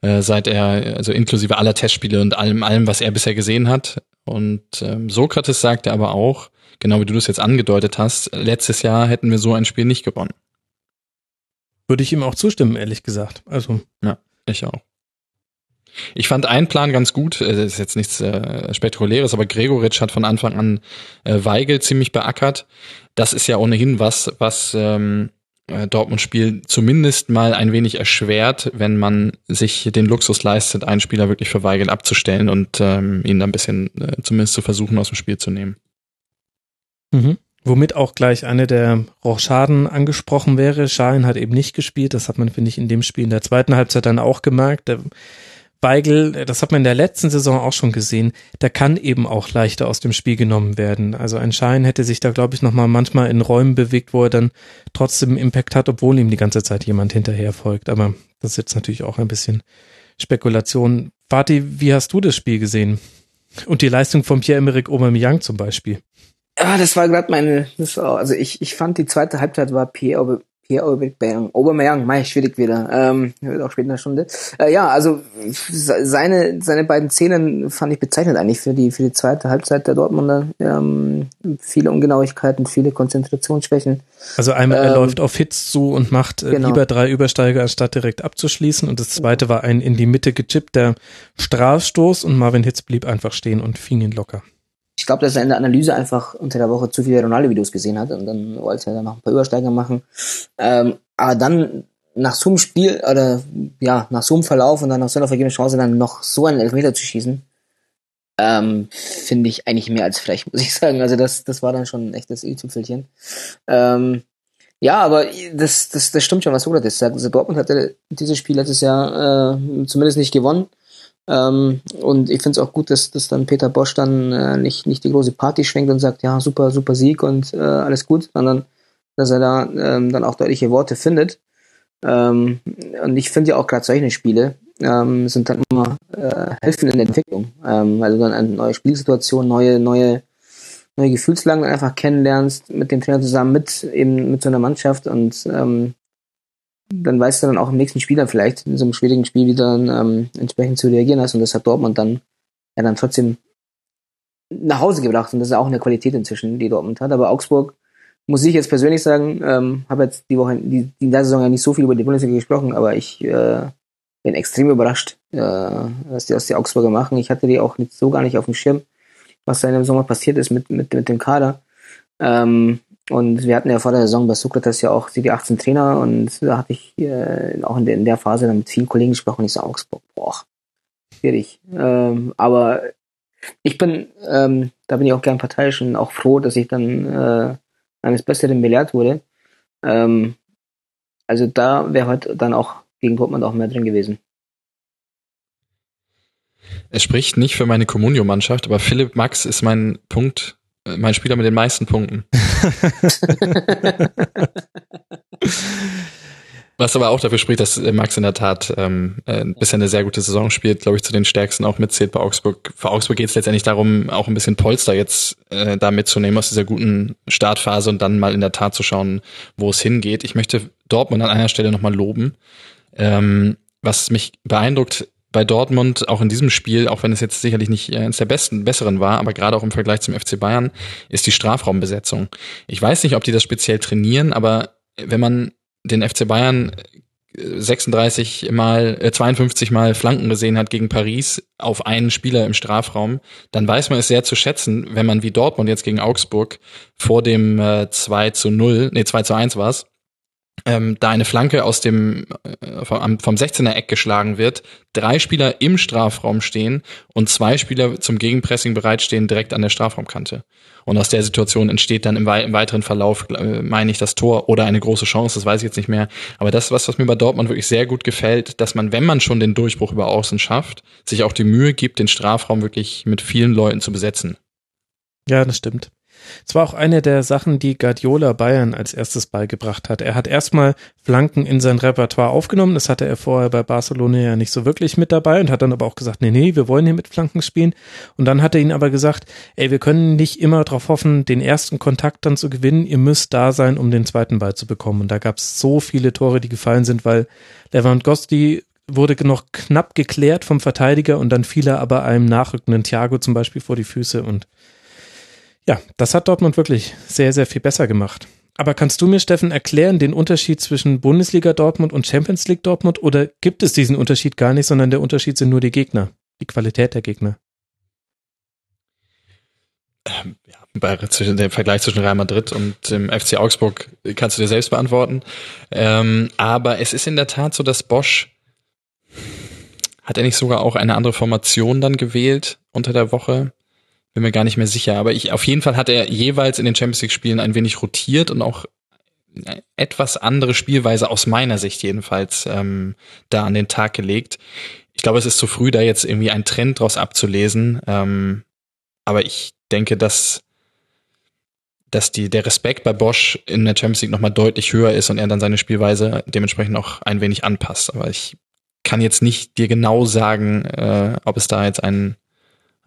äh, seit er, also inklusive aller Testspiele und allem, allem, was er bisher gesehen hat. Und ähm, Sokrates sagte aber auch, genau wie du das jetzt angedeutet hast, letztes Jahr hätten wir so ein Spiel nicht gewonnen. Würde ich ihm auch zustimmen, ehrlich gesagt. Also. Ja, ich auch. Ich fand einen Plan ganz gut, äh, das ist jetzt nichts äh, Spektakuläres, aber Gregoritsch hat von Anfang an äh, Weigel ziemlich beackert. Das ist ja ohnehin was, was ähm, äh, Dortmund-Spiel zumindest mal ein wenig erschwert, wenn man sich den Luxus leistet, einen Spieler wirklich für Weigel abzustellen und ähm, ihn dann ein bisschen äh, zumindest zu versuchen, aus dem Spiel zu nehmen. Mhm. Womit auch gleich eine der Rochschaden angesprochen wäre. Schein hat eben nicht gespielt. Das hat man, finde ich, in dem Spiel in der zweiten Halbzeit dann auch gemerkt. Der Weigel, das hat man in der letzten Saison auch schon gesehen, der kann eben auch leichter aus dem Spiel genommen werden. Also ein Schein hätte sich da, glaube ich, nochmal manchmal in Räumen bewegt, wo er dann trotzdem Impact hat, obwohl ihm die ganze Zeit jemand hinterher folgt. Aber das ist jetzt natürlich auch ein bisschen Spekulation. Vati, wie hast du das Spiel gesehen? Und die Leistung von Pierre-Emerick Aubameyang zum Beispiel? Ja, das war gerade meine, das war, also ich, ich fand die zweite Halbzeit war Pierre hier Aubameyang, Aubameyang, mei, schwierig wieder. Ähm, wird auch später in der Stunde. Äh, ja, also seine seine beiden Szenen fand ich bezeichnend eigentlich für die für die zweite Halbzeit der Dortmunder. Ähm, viele Ungenauigkeiten, viele Konzentrationsschwächen. Also einmal er ähm, läuft auf Hits zu und macht äh, genau. lieber drei Übersteiger anstatt direkt abzuschließen und das zweite war ein in die Mitte gechippter Strafstoß und Marvin Hitz blieb einfach stehen und fing ihn locker ich glaube, dass er in der Analyse einfach unter der Woche zu viele Ronaldo-Videos gesehen hat und dann wollte er dann noch ein paar Übersteiger machen. Ähm, aber dann nach so einem Spiel oder ja, nach so einem Verlauf und dann nach so einer vergebenen Chance dann noch so einen Elfmeter zu schießen, ähm, finde ich eigentlich mehr als frech, muss ich sagen. Also das, das war dann schon ein echtes i-Tüpfelchen. Ähm, ja, aber das, das, das stimmt schon, was jetzt sagt. Also Dortmund hatte dieses Spiel letztes Jahr äh, zumindest nicht gewonnen. Ähm, und ich finde es auch gut, dass, dass dann Peter Bosch dann äh, nicht, nicht die große Party schwenkt und sagt, ja, super, super Sieg und äh, alles gut, sondern dass er da ähm, dann auch deutliche Worte findet. Ähm, und ich finde ja auch gerade solche Spiele ähm, sind dann immer äh, helfen in der Entwicklung. Ähm, also dann eine neue Spielsituation, neue, neue, neue Gefühlslagen einfach kennenlernst mit dem Trainer zusammen, mit eben mit so einer Mannschaft und ähm, dann weißt du dann auch im nächsten Spiel dann vielleicht in so einem schwierigen Spiel wieder ähm, entsprechend zu reagieren hast und das hat Dortmund dann ja dann trotzdem nach Hause gebracht und das ist auch eine Qualität inzwischen, die Dortmund hat. Aber Augsburg muss ich jetzt persönlich sagen, ähm, habe jetzt die Woche, die, in der Saison ja nicht so viel über die Bundesliga gesprochen, aber ich äh, bin extrem überrascht, äh, was die aus die Augsburger machen. Ich hatte die auch nicht, so gar nicht auf dem Schirm, was da in dem Sommer passiert ist mit, mit, mit dem Kader. Ähm, und wir hatten ja vor der Saison bei Sokrates ja auch die 18 Trainer und da hatte ich äh, auch in der, in der Phase dann mit vielen Kollegen gesprochen. Ich so, Augsburg, boah, schwierig. Ähm, aber ich bin, ähm, da bin ich auch gern parteiisch und auch froh, dass ich dann äh, eines Besseren belehrt wurde. Ähm, also da wäre heute dann auch gegen Dortmund auch mehr drin gewesen. Es spricht nicht für meine Communio-Mannschaft, aber Philipp Max ist mein Punkt, mein Spieler mit den meisten Punkten. Was aber auch dafür spricht, dass äh, Max in der Tat ähm, äh, bisher eine sehr gute Saison spielt, glaube ich, zu den stärksten auch mitzählt bei Augsburg. Für Augsburg geht es letztendlich darum, auch ein bisschen Polster jetzt äh, da mitzunehmen aus dieser guten Startphase und dann mal in der Tat zu schauen, wo es hingeht. Ich möchte Dortmund an einer Stelle nochmal loben. Ähm, was mich beeindruckt bei Dortmund, auch in diesem Spiel, auch wenn es jetzt sicherlich nicht eines der besten, besseren war, aber gerade auch im Vergleich zum FC Bayern, ist die Strafraumbesetzung. Ich weiß nicht, ob die das speziell trainieren, aber wenn man den FC Bayern 36 äh, mal, äh, 52 mal Flanken gesehen hat gegen Paris auf einen Spieler im Strafraum, dann weiß man es sehr zu schätzen, wenn man wie Dortmund jetzt gegen Augsburg vor dem äh, 2 zu 0, nee, 2 zu 1 war es, ähm, da eine Flanke aus dem äh, vom, vom 16er Eck geschlagen wird, drei Spieler im Strafraum stehen und zwei Spieler zum Gegenpressing bereitstehen direkt an der Strafraumkante. Und aus der Situation entsteht dann im, im weiteren Verlauf, äh, meine ich, das Tor oder eine große Chance, das weiß ich jetzt nicht mehr. Aber das ist was, was mir bei Dortmund wirklich sehr gut gefällt, dass man, wenn man schon den Durchbruch über Außen schafft, sich auch die Mühe gibt, den Strafraum wirklich mit vielen Leuten zu besetzen. Ja, das stimmt. Es war auch eine der Sachen, die Guardiola Bayern als erstes beigebracht hat. Er hat erstmal Flanken in sein Repertoire aufgenommen. Das hatte er vorher bei Barcelona ja nicht so wirklich mit dabei und hat dann aber auch gesagt, nee, nee, wir wollen hier mit Flanken spielen. Und dann hat er ihnen aber gesagt, ey, wir können nicht immer darauf hoffen, den ersten Kontakt dann zu gewinnen. Ihr müsst da sein, um den zweiten Ball zu bekommen. Und da gab es so viele Tore, die gefallen sind, weil Lewandowski wurde noch knapp geklärt vom Verteidiger und dann fiel er aber einem nachrückenden Thiago zum Beispiel vor die Füße und ja, das hat Dortmund wirklich sehr, sehr viel besser gemacht. Aber kannst du mir, Steffen, erklären den Unterschied zwischen Bundesliga Dortmund und Champions League Dortmund oder gibt es diesen Unterschied gar nicht, sondern der Unterschied sind nur die Gegner, die Qualität der Gegner? Ähm, ja, bei, Vergleich zwischen Real Madrid und dem FC Augsburg kannst du dir selbst beantworten. Ähm, aber es ist in der Tat so, dass Bosch hat er nicht sogar auch eine andere Formation dann gewählt unter der Woche? Bin mir gar nicht mehr sicher. Aber ich, auf jeden Fall hat er jeweils in den Champions League Spielen ein wenig rotiert und auch etwas andere Spielweise aus meiner Sicht jedenfalls ähm, da an den Tag gelegt. Ich glaube, es ist zu früh, da jetzt irgendwie einen Trend draus abzulesen. Ähm, aber ich denke, dass dass die, der Respekt bei Bosch in der Champions League nochmal deutlich höher ist und er dann seine Spielweise dementsprechend auch ein wenig anpasst. Aber ich kann jetzt nicht dir genau sagen, äh, ob es da jetzt einen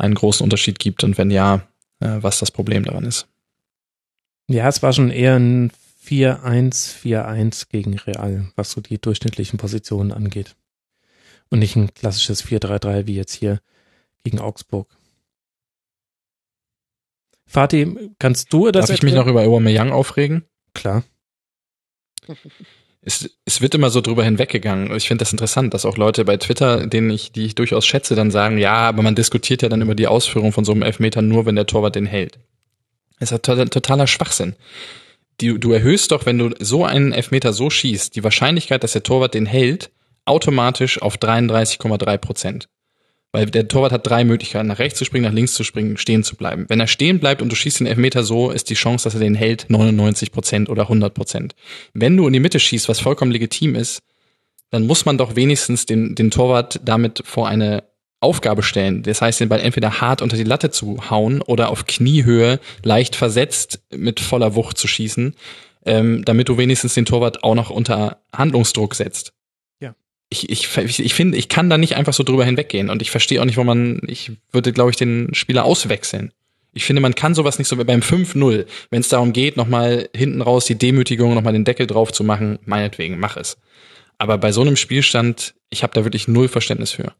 einen großen Unterschied gibt und wenn ja, äh, was das Problem daran ist. Ja, es war schon eher ein 4-1, 4-1 gegen Real, was so die durchschnittlichen Positionen angeht. Und nicht ein klassisches 4-3-3 wie jetzt hier gegen Augsburg. Fatih, kannst du das Darf ich mich noch über Aubameyang aufregen? Klar. es, es wird immer so drüber hinweggegangen. Ich finde das interessant, dass auch Leute bei Twitter, denen ich, die ich durchaus schätze, dann sagen, ja, aber man diskutiert ja dann über die Ausführung von so einem Elfmeter nur, wenn der Torwart den hält. Das ist totaler Schwachsinn. Die, du erhöhst doch, wenn du so einen Elfmeter so schießt, die Wahrscheinlichkeit, dass der Torwart den hält, automatisch auf 33,3 Prozent. Weil der Torwart hat drei Möglichkeiten, nach rechts zu springen, nach links zu springen, stehen zu bleiben. Wenn er stehen bleibt und du schießt den Elfmeter so, ist die Chance, dass er den hält, 99 Prozent oder 100 Prozent. Wenn du in die Mitte schießt, was vollkommen legitim ist, dann muss man doch wenigstens den, den Torwart damit vor eine Aufgabe stellen. Das heißt, den Ball entweder hart unter die Latte zu hauen oder auf Kniehöhe leicht versetzt mit voller Wucht zu schießen, ähm, damit du wenigstens den Torwart auch noch unter Handlungsdruck setzt. Ich, ich, ich finde, ich kann da nicht einfach so drüber hinweggehen und ich verstehe auch nicht, wo man, ich würde, glaube ich, den Spieler auswechseln. Ich finde, man kann sowas nicht so beim 5-0, wenn es darum geht, nochmal hinten raus die Demütigung, nochmal den Deckel drauf zu machen, meinetwegen, mach es. Aber bei so einem Spielstand, ich habe da wirklich null Verständnis für.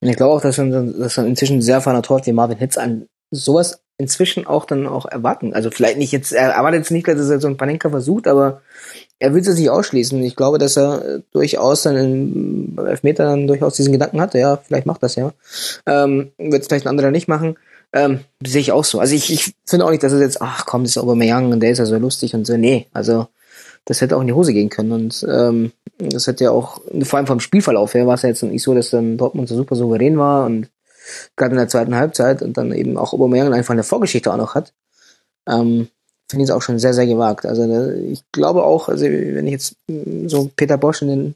Und ich glaube auch, dass dann, dass dann inzwischen sehr erfahrener Torwart wie Marvin Hitz an sowas inzwischen auch dann auch erwarten. Also vielleicht nicht jetzt, er erwartet jetzt nicht, dass er so ein Panenka versucht, aber er will es nicht ausschließen. Ich glaube, dass er durchaus dann in, beim Elfmeter dann durchaus diesen Gedanken hatte, ja, vielleicht macht das ja. Ähm, Wird es vielleicht ein anderer nicht machen. Ähm, sehe ich auch so. Also ich, ich finde auch nicht, dass es jetzt, ach komm, das ist Aubameyang und der ist ja so lustig und so. Nee, also das hätte auch in die Hose gehen können. Und ähm, das hätte ja auch, vor allem vom Spielverlauf her, war es ja jetzt nicht so, dass dann Dortmund so super souverän war und gerade in der zweiten Halbzeit und dann eben auch Aubameyang einfach eine Vorgeschichte auch noch hat. Ähm, finde ich es auch schon sehr, sehr gewagt. Also ich glaube auch, also wenn ich jetzt so Peter Bosch in den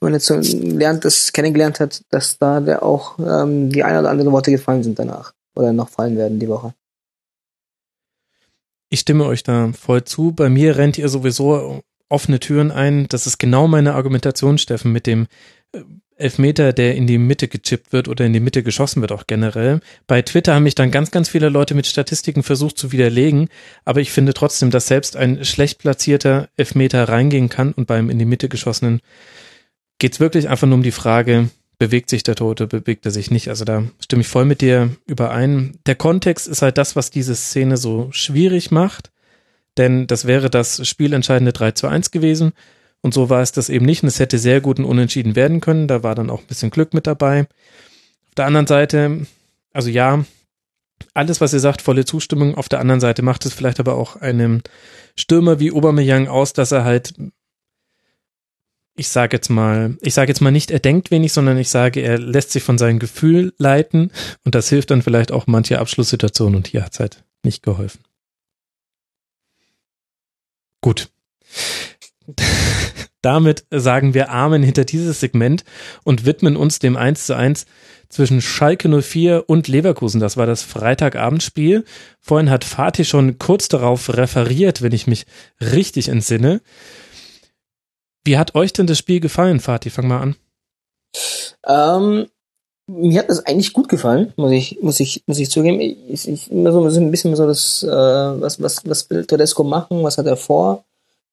man jetzt so lernt, das kennengelernt hat, dass da der auch ähm, die ein oder anderen Worte gefallen sind danach oder noch fallen werden die Woche. Ich stimme euch da voll zu. Bei mir rennt ihr sowieso offene Türen ein. Das ist genau meine Argumentation, Steffen, mit dem äh, Elfmeter, der in die Mitte gechippt wird oder in die Mitte geschossen wird, auch generell. Bei Twitter haben mich dann ganz, ganz viele Leute mit Statistiken versucht zu widerlegen, aber ich finde trotzdem, dass selbst ein schlecht platzierter Elfmeter reingehen kann und beim in die Mitte geschossenen geht es wirklich einfach nur um die Frage, bewegt sich der Tote, bewegt er sich nicht. Also da stimme ich voll mit dir überein. Der Kontext ist halt das, was diese Szene so schwierig macht, denn das wäre das spielentscheidende 3 zu 1 gewesen und so war es das eben nicht und es hätte sehr gut und unentschieden werden können. Da war dann auch ein bisschen Glück mit dabei. Auf der anderen Seite, also ja, alles, was ihr sagt, volle Zustimmung. Auf der anderen Seite macht es vielleicht aber auch einem Stürmer wie Aubameyang aus, dass er halt ich sage jetzt mal, ich sage jetzt mal nicht, er denkt wenig, sondern ich sage, er lässt sich von seinem Gefühl leiten und das hilft dann vielleicht auch manche Abschlusssituationen und hier hat es halt nicht geholfen. Gut. Damit sagen wir Amen hinter dieses Segment und widmen uns dem 1 zu 1 zwischen Schalke 04 und Leverkusen. Das war das Freitagabendspiel. Vorhin hat Fatih schon kurz darauf referiert, wenn ich mich richtig entsinne. Wie hat euch denn das Spiel gefallen, Fatih? Fang mal an. Ähm, mir hat das eigentlich gut gefallen, muss ich, muss ich, muss ich zugeben. Ich, ich immer so ein bisschen so das, äh, was, was, was will Tedesco machen, was hat er vor?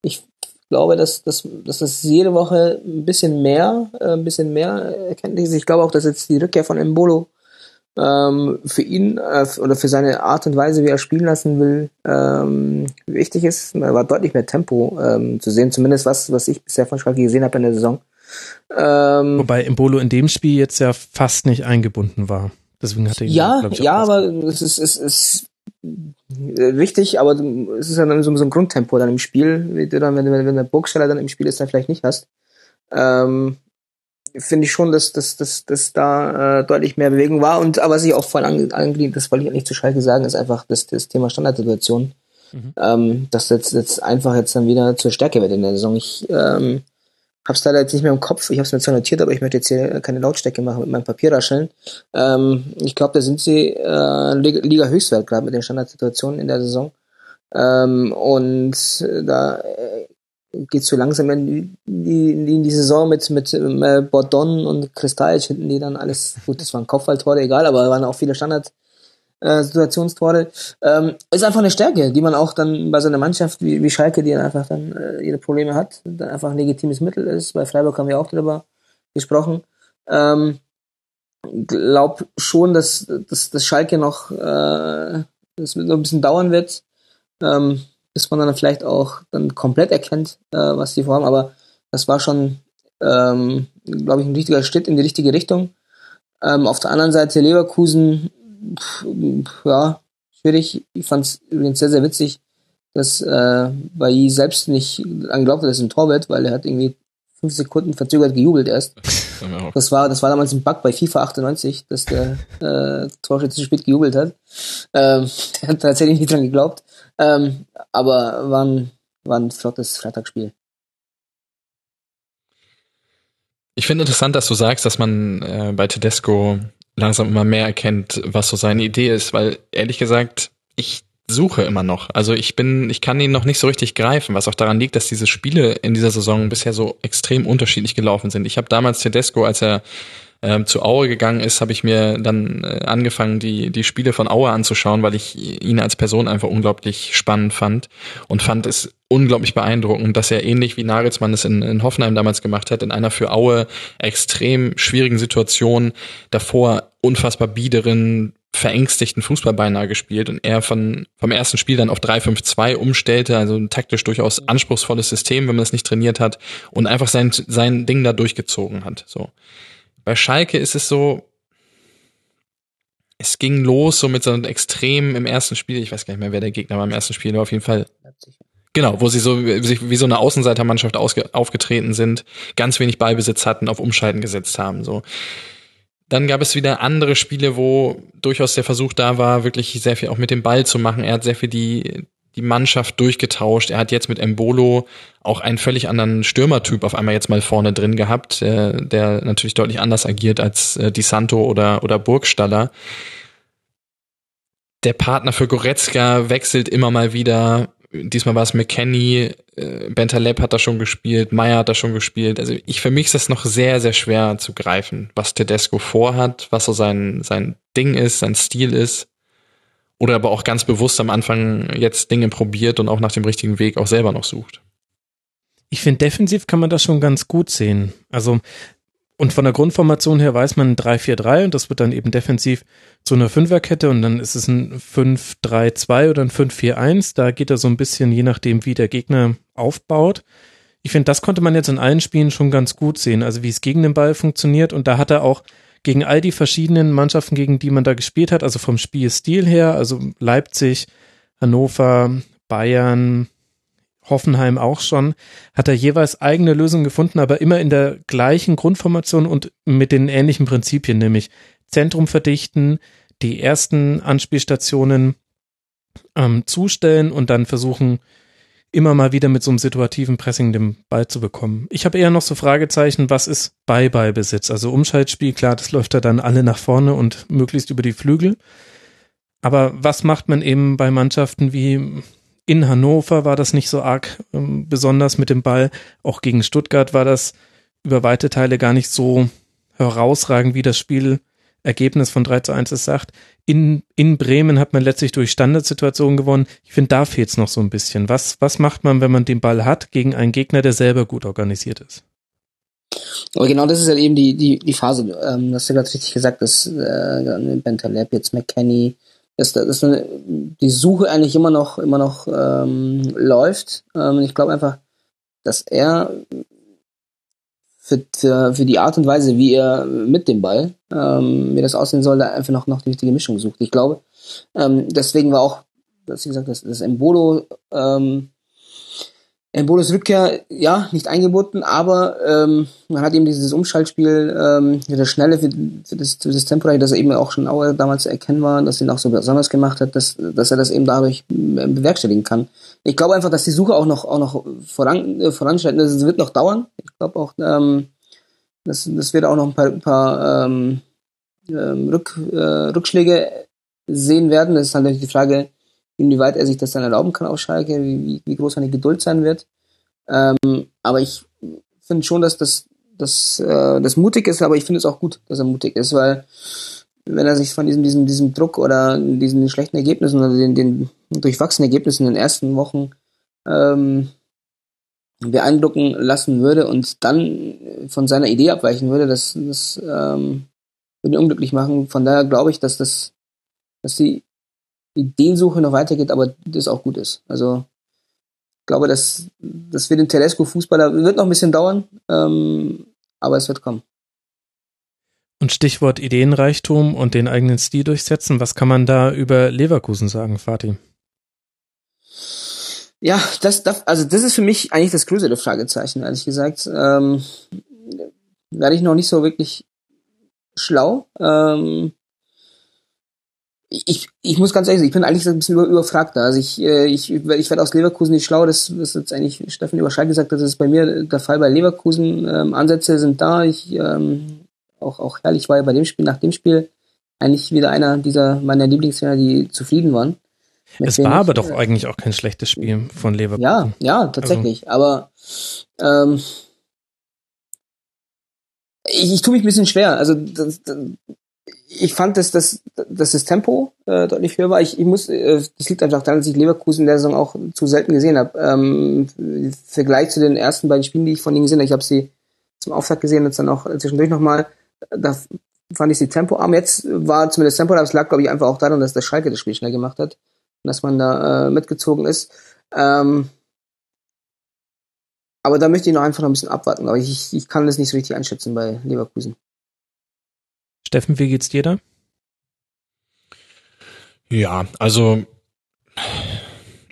Ich glaube, dass, dass, dass das jede Woche ein bisschen mehr, äh, ein bisschen mehr Erkenntnis. Ich glaube auch, dass jetzt die Rückkehr von Embolo ähm, für ihn äh, oder für seine Art und Weise, wie er spielen lassen will, ähm, wichtig ist. Da war deutlich mehr Tempo ähm, zu sehen, zumindest was, was ich bisher von Schalke gesehen habe in der Saison. Ähm, Wobei Embolo in dem Spiel jetzt ja fast nicht eingebunden war. Deswegen hat er ihn, ja, ich, ja, aber es ist, es ist wichtig, aber es ist ja dann so, so ein Grundtempo dann im Spiel, wie du dann, wenn, wenn, wenn der Burgsteller dann im Spiel ist, dann vielleicht nicht hast. Ähm, finde ich schon, dass, dass, dass, dass da äh, deutlich mehr Bewegung war. Und aber was ich auch voll angelehnt, ange das wollte ich nicht zu Schalke sagen, ist einfach das, das Thema Standardsituation. Mhm. Ähm, dass jetzt, jetzt einfach jetzt dann wieder zur Stärke wird in der Saison. Ich ähm, habe es leider jetzt nicht mehr im Kopf. Ich habe es mir zwar notiert, aber ich möchte jetzt hier keine Lautstärke machen mit meinem Papierrascheln. Ähm, ich glaube, da sind sie äh, Liga Höchstwert gerade mit den Standardsituationen in der Saison. Ähm, und da äh, geht so langsam in die, in die Saison mit, mit äh, Bordon und Kristalic hinten, die dann alles, gut, das waren Kopfballtore, egal, aber waren auch viele Standard, äh, Situationstore. Ähm, ist einfach eine Stärke, die man auch dann bei so einer Mannschaft wie, wie Schalke, die dann einfach dann äh, ihre Probleme hat, dann einfach ein legitimes Mittel ist. Bei Freiburg haben wir auch darüber gesprochen. Ähm, glaub schon, dass, dass, dass Schalke noch äh, das ein bisschen dauern wird. Ähm, bis man dann vielleicht auch dann komplett erkennt, äh, was die vorhaben. Aber das war schon, ähm, glaube ich, ein richtiger Schritt in die richtige Richtung. Ähm, auf der anderen Seite Leverkusen, ja, schwierig. Ich fand es übrigens sehr, sehr witzig, dass äh, Bailly selbst nicht an glaubt, dass es ein Tor wird, weil er hat irgendwie fünf Sekunden verzögert gejubelt erst. Das war, das war damals ein Bug bei FIFA 98, dass der äh, Torschütze zu spät gejubelt hat. Ähm, der hat tatsächlich nicht dran geglaubt. Ähm, aber war ein, war ein flottes Freitagsspiel. Ich finde interessant, dass du sagst, dass man äh, bei Tedesco langsam immer mehr erkennt, was so seine Idee ist, weil ehrlich gesagt, ich suche immer noch. Also ich bin, ich kann ihn noch nicht so richtig greifen, was auch daran liegt, dass diese Spiele in dieser Saison bisher so extrem unterschiedlich gelaufen sind. Ich habe damals Tedesco, als er ähm, zu Aue gegangen ist, habe ich mir dann äh, angefangen, die, die Spiele von Aue anzuschauen, weil ich ihn als Person einfach unglaublich spannend fand und fand es unglaublich beeindruckend, dass er ähnlich wie Nagelsmann es in, in Hoffenheim damals gemacht hat, in einer für Aue extrem schwierigen Situation davor unfassbar biederen, verängstigten Fußball beinahe gespielt und er von, vom ersten Spiel dann auf 3-5-2 umstellte, also ein taktisch durchaus anspruchsvolles System, wenn man es nicht trainiert hat und einfach sein, sein Ding da durchgezogen hat, so. Bei Schalke ist es so, es ging los so mit so einem Extrem im ersten Spiel. Ich weiß gar nicht mehr, wer der Gegner war im ersten Spiel, aber auf jeden Fall. Genau, wo sie so wie, so eine Außenseitermannschaft aufgetreten sind, ganz wenig Ballbesitz hatten, auf Umschalten gesetzt haben. So. Dann gab es wieder andere Spiele, wo durchaus der Versuch da war, wirklich sehr viel auch mit dem Ball zu machen. Er hat sehr viel die, die Mannschaft durchgetauscht. Er hat jetzt mit Embolo auch einen völlig anderen Stürmertyp auf einmal jetzt mal vorne drin gehabt, äh, der natürlich deutlich anders agiert als äh, Di Santo oder, oder Burgstaller. Der Partner für Goretzka wechselt immer mal wieder. Diesmal war es McKenny, äh, Bentaleb hat da schon gespielt, Meyer hat da schon gespielt. Also ich für mich ist das noch sehr, sehr schwer zu greifen, was Tedesco vorhat, was so sein, sein Ding ist, sein Stil ist oder aber auch ganz bewusst am Anfang jetzt Dinge probiert und auch nach dem richtigen Weg auch selber noch sucht. Ich finde, defensiv kann man das schon ganz gut sehen. Also, und von der Grundformation her weiß man 3-4-3 und das wird dann eben defensiv zu einer Fünferkette und dann ist es ein 5-3-2 oder ein 5-4-1. Da geht er so ein bisschen, je nachdem, wie der Gegner aufbaut. Ich finde, das konnte man jetzt in allen Spielen schon ganz gut sehen, also wie es gegen den Ball funktioniert und da hat er auch gegen all die verschiedenen Mannschaften, gegen die man da gespielt hat, also vom Spielstil her, also Leipzig, Hannover, Bayern, Hoffenheim auch schon, hat er jeweils eigene Lösungen gefunden, aber immer in der gleichen Grundformation und mit den ähnlichen Prinzipien, nämlich Zentrum verdichten, die ersten Anspielstationen ähm, zustellen und dann versuchen, immer mal wieder mit so einem situativen Pressing den Ball zu bekommen. Ich habe eher noch so Fragezeichen, was ist bei Ballbesitz? Also Umschaltspiel, klar, das läuft da dann alle nach vorne und möglichst über die Flügel. Aber was macht man eben bei Mannschaften wie in Hannover war das nicht so arg ähm, besonders mit dem Ball. Auch gegen Stuttgart war das über weite Teile gar nicht so herausragend, wie das Spiel Ergebnis von 3 zu 1 es sagt. In, in Bremen hat man letztlich durch Standardsituationen gewonnen. Ich finde, da fehlt es noch so ein bisschen. Was, was macht man, wenn man den Ball hat, gegen einen Gegner, der selber gut organisiert ist? Aber genau das ist halt eben die, die, die Phase. Ähm, das hast du gerade richtig gesagt, dass äh, Bentaleb, jetzt McKenny, dass, dass die Suche eigentlich immer noch, immer noch ähm, läuft. Ähm, ich glaube einfach, dass er für, für, die Art und Weise, wie er mit dem Ball, ähm, wie das aussehen soll, da einfach noch, noch die richtige Mischung sucht. Ich glaube, ähm, deswegen war auch, dass ich gesagt, das, das Embolo, ähm, Embolos Rückkehr, ja, nicht eingebunden, aber ähm, man hat eben dieses Umschaltspiel, ähm, das Schnelle für, für, das, für das Tempo, das er eben auch schon Aue damals erkennen war, dass ihn auch so besonders gemacht hat, dass, dass er das eben dadurch ähm, bewerkstelligen kann. Ich glaube einfach, dass die Suche auch noch auch noch voran, äh, voranschreitet. Das wird noch dauern. Ich glaube auch, ähm, das, das wird auch noch ein paar, paar ähm, ähm, Rück, äh, Rückschläge sehen werden. Das ist halt natürlich die Frage, inwieweit er sich das dann erlauben kann auf Schalke, wie, wie groß seine Geduld sein wird. Ähm, aber ich finde schon, dass das, das, äh, das mutig ist, aber ich finde es auch gut, dass er mutig ist, weil wenn er sich von diesem, diesem, diesem Druck oder diesen schlechten Ergebnissen oder den, den durchwachsenen Ergebnissen in den ersten Wochen ähm, beeindrucken lassen würde und dann von seiner Idee abweichen würde, das, das ähm, würde ihn unglücklich machen. Von daher glaube ich, dass das, dass die Ideensuche noch weitergeht, aber das auch gut ist. Also ich glaube, dass das wird den Telesco-Fußballer wird noch ein bisschen dauern, ähm, aber es wird kommen. Und Stichwort Ideenreichtum und den eigenen Stil durchsetzen, was kann man da über Leverkusen sagen, Fatih? Ja, das, das, also das ist für mich eigentlich das größere Fragezeichen, ehrlich gesagt. Ähm, werde ich noch nicht so wirklich schlau. Ähm, ich, ich muss ganz ehrlich sagen, ich bin eigentlich ein bisschen über, überfragt da. Also ich, äh, ich, ich werde aus Leverkusen nicht schlau, das ist jetzt eigentlich Steffen über Schalke gesagt, das ist bei mir der Fall bei Leverkusen. Ähm, Ansätze sind da. Ich ähm, auch, auch herrlich war ja bei dem Spiel, nach dem Spiel eigentlich wieder einer dieser meiner Lieblingstrainer, die zufrieden waren. Es war aber doch eigentlich auch kein schlechtes Spiel von Leverkusen. Ja, ja, tatsächlich. Also. Aber ähm, ich, ich tue mich ein bisschen schwer. Also das, das, ich fand, dass das, dass das Tempo äh, deutlich höher war. Ich, ich muss, äh, das liegt einfach daran, dass ich Leverkusen in der Saison auch zu selten gesehen habe. Ähm, Im Vergleich zu den ersten beiden Spielen, die ich von ihnen gesehen habe, ich habe sie zum Auftakt gesehen und dann auch zwischendurch nochmal. Da fand ich sie tempoarm. Jetzt war zumindest Tempo, aber es lag, glaube ich, einfach auch daran, dass der Schalke das Spiel schnell gemacht hat und dass man da äh, mitgezogen ist. Ähm, aber da möchte ich noch einfach noch ein bisschen abwarten. Aber ich, ich kann das nicht so richtig einschätzen bei Leverkusen. Steffen, wie geht's dir da? Ja, also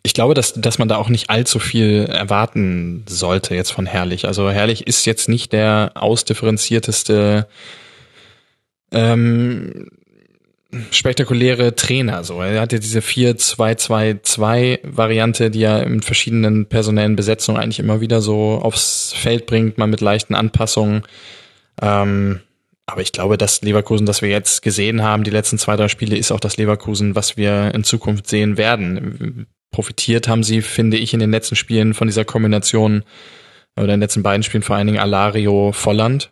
ich glaube, dass, dass man da auch nicht allzu viel erwarten sollte jetzt von Herrlich. Also Herrlich ist jetzt nicht der ausdifferenzierteste ähm, spektakuläre Trainer. So, er hat ja diese 4-2-2-2 Variante, die er in verschiedenen personellen Besetzungen eigentlich immer wieder so aufs Feld bringt, mal mit leichten Anpassungen. Ähm, aber ich glaube, das Leverkusen, das wir jetzt gesehen haben, die letzten zwei, drei Spiele, ist auch das Leverkusen, was wir in Zukunft sehen werden. Profitiert haben sie, finde ich, in den letzten Spielen von dieser Kombination oder in den letzten beiden Spielen vor allen Dingen Alario Volland.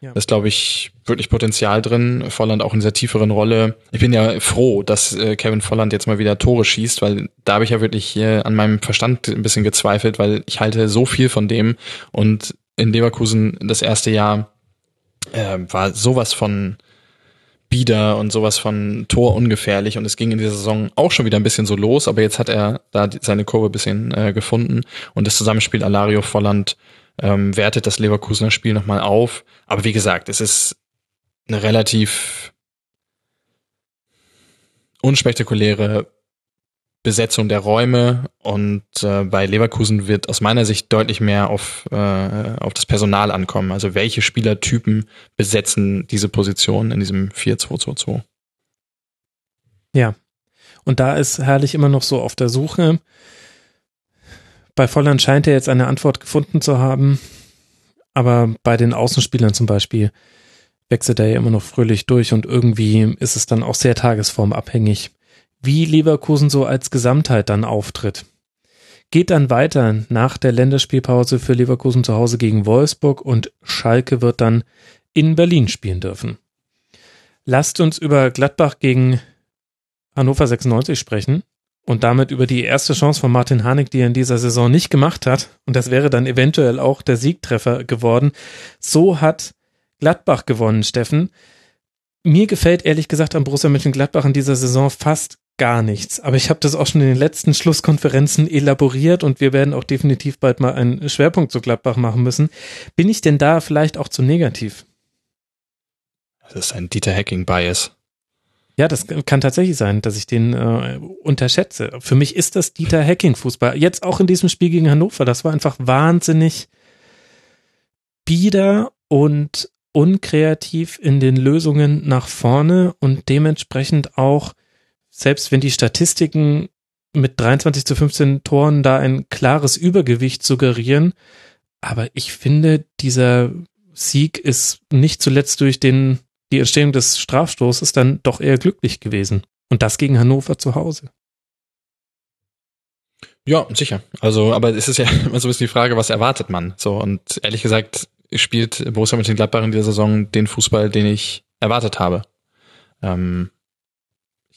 Ja. Da ist, glaube ich, wirklich Potenzial drin. Volland auch in dieser tieferen Rolle. Ich bin ja froh, dass äh, Kevin Volland jetzt mal wieder Tore schießt, weil da habe ich ja wirklich äh, an meinem Verstand ein bisschen gezweifelt, weil ich halte so viel von dem und in Leverkusen das erste Jahr äh, war sowas von bieder und sowas von Tor ungefährlich und es ging in dieser Saison auch schon wieder ein bisschen so los, aber jetzt hat er da seine Kurve bisschen äh, gefunden und das Zusammenspiel Alario Volland ähm, wertet das Leverkusener Spiel nochmal auf. Aber wie gesagt, es ist eine relativ unspektakuläre Besetzung der Räume und äh, bei Leverkusen wird aus meiner Sicht deutlich mehr auf, äh, auf das Personal ankommen. Also welche Spielertypen besetzen diese Position in diesem 4-2-2-2? Ja. Und da ist Herrlich immer noch so auf der Suche. Bei Volland scheint er jetzt eine Antwort gefunden zu haben. Aber bei den Außenspielern zum Beispiel wechselt er ja immer noch fröhlich durch und irgendwie ist es dann auch sehr tagesformabhängig wie Leverkusen so als Gesamtheit dann auftritt. Geht dann weiter nach der Länderspielpause für Leverkusen zu Hause gegen Wolfsburg und Schalke wird dann in Berlin spielen dürfen. Lasst uns über Gladbach gegen Hannover 96 sprechen und damit über die erste Chance von Martin Harnik, die er in dieser Saison nicht gemacht hat. Und das wäre dann eventuell auch der Siegtreffer geworden. So hat Gladbach gewonnen, Steffen. Mir gefällt ehrlich gesagt an Borussia Mönchengladbach in dieser Saison fast gar nichts. Aber ich habe das auch schon in den letzten Schlusskonferenzen elaboriert und wir werden auch definitiv bald mal einen Schwerpunkt zu Gladbach machen müssen. Bin ich denn da vielleicht auch zu negativ? Das ist ein Dieter Hacking-Bias. Ja, das kann tatsächlich sein, dass ich den äh, unterschätze. Für mich ist das Dieter Hacking-Fußball. Jetzt auch in diesem Spiel gegen Hannover. Das war einfach wahnsinnig bieder und unkreativ in den Lösungen nach vorne und dementsprechend auch selbst wenn die Statistiken mit 23 zu 15 Toren da ein klares Übergewicht suggerieren, aber ich finde, dieser Sieg ist nicht zuletzt durch den, die Entstehung des Strafstoßes dann doch eher glücklich gewesen. Und das gegen Hannover zu Hause. Ja, sicher. Also, aber es ist ja immer so ein bisschen die Frage, was erwartet man? So, und ehrlich gesagt spielt Borussia mit den Gladbach in dieser Saison den Fußball, den ich erwartet habe. Ähm,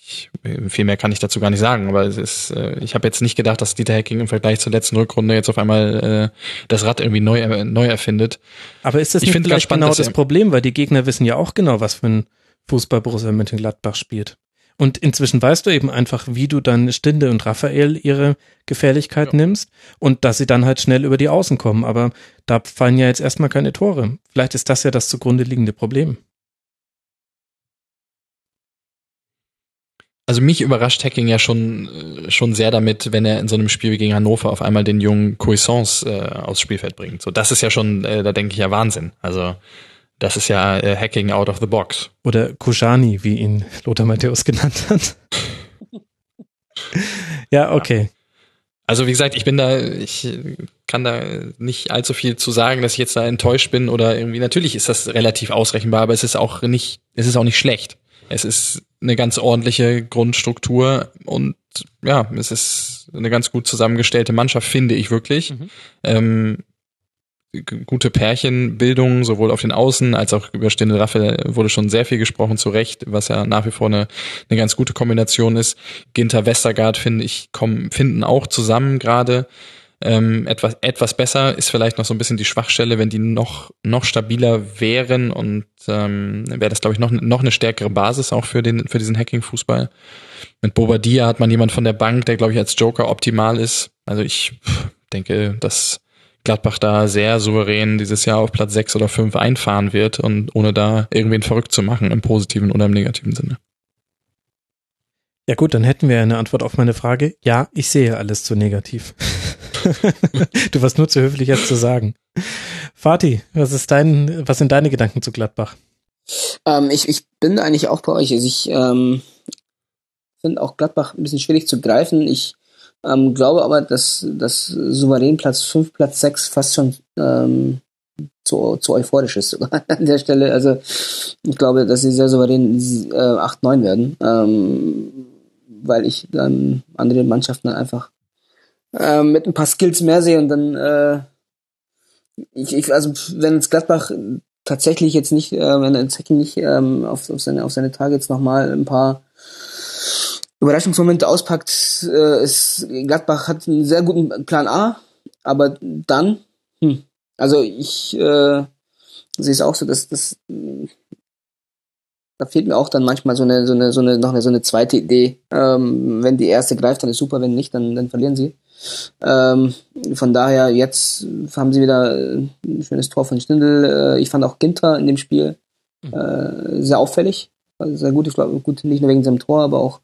ich, viel mehr kann ich dazu gar nicht sagen, aber es ist, äh, ich habe jetzt nicht gedacht, dass Dieter Hacking im Vergleich zur letzten Rückrunde jetzt auf einmal äh, das Rad irgendwie neu, äh, neu erfindet. Aber ist das ich nicht vielleicht spannend, genau das Problem, weil die Gegner wissen ja auch genau, was für ein Fußball Borussia Mönchengladbach spielt. Und inzwischen weißt du eben einfach, wie du dann Stinde und Raphael ihre Gefährlichkeit ja. nimmst und dass sie dann halt schnell über die Außen kommen. Aber da fallen ja jetzt erstmal keine Tore. Vielleicht ist das ja das zugrunde liegende Problem. Also mich überrascht Hacking ja schon, äh, schon sehr damit, wenn er in so einem Spiel wie gegen Hannover auf einmal den jungen Cuisance äh, aufs Spielfeld bringt. So, das ist ja schon, äh, da denke ich ja Wahnsinn. Also Das ist ja äh, Hacking out of the box. Oder Kushani, wie ihn Lothar Matthäus genannt hat. ja, okay. Also wie gesagt, ich bin da, ich kann da nicht allzu viel zu sagen, dass ich jetzt da enttäuscht bin oder irgendwie. Natürlich ist das relativ ausrechenbar, aber es ist auch nicht, es ist auch nicht schlecht. Es ist eine ganz ordentliche Grundstruktur und ja, es ist eine ganz gut zusammengestellte Mannschaft, finde ich wirklich. Mhm. Ähm, gute Pärchenbildung, sowohl auf den Außen als auch über Stindel Raffel wurde schon sehr viel gesprochen, zu Recht, was ja nach wie vor eine, eine ganz gute Kombination ist. Ginter Westergaard, finde ich, kommen, finden auch zusammen gerade. Ähm, etwas, etwas besser ist vielleicht noch so ein bisschen die Schwachstelle, wenn die noch, noch stabiler wären und ähm, wäre das, glaube ich, noch, noch eine stärkere Basis auch für, den, für diesen Hacking-Fußball. Mit Bobadilla hat man jemand von der Bank, der, glaube ich, als Joker optimal ist. Also ich denke, dass Gladbach da sehr souverän dieses Jahr auf Platz 6 oder 5 einfahren wird und ohne da irgendwen verrückt zu machen, im positiven oder im negativen Sinne. Ja gut, dann hätten wir eine Antwort auf meine Frage. Ja, ich sehe alles zu negativ. du warst nur zu höflich, jetzt zu sagen. Fatih, was ist dein, was sind deine Gedanken zu Gladbach? Ähm, ich, ich bin eigentlich auch bei euch. Also ich ähm, finde auch Gladbach ein bisschen schwierig zu greifen. Ich ähm, glaube aber, dass das souverän Platz 5, Platz 6 fast schon ähm, zu, zu euphorisch ist sogar an der Stelle. Also ich glaube, dass sie sehr souverän äh, 8, 9 werden, ähm, weil ich dann andere Mannschaften dann einfach äh, mit ein paar Skills mehr sehe und dann äh, ich, ich, also wenn es Gladbach tatsächlich jetzt nicht, äh, wenn er nicht ähm, auf, auf, seine, auf seine jetzt nochmal ein paar Überraschungsmomente auspackt, äh, ist Gladbach hat einen sehr guten Plan A, aber dann, hm, also ich äh, sehe es auch so, dass das da fehlt mir auch dann manchmal so eine, so eine, so eine, noch eine, so eine zweite Idee. Ähm, wenn die erste greift, dann ist super, wenn nicht, dann, dann verlieren sie. Ähm, von daher, jetzt haben sie wieder ein schönes Tor von Stindl. Äh, ich fand auch Ginter in dem Spiel mhm. äh, sehr auffällig. Also sehr gut, ich glaube, gut, nicht nur wegen seinem Tor, aber auch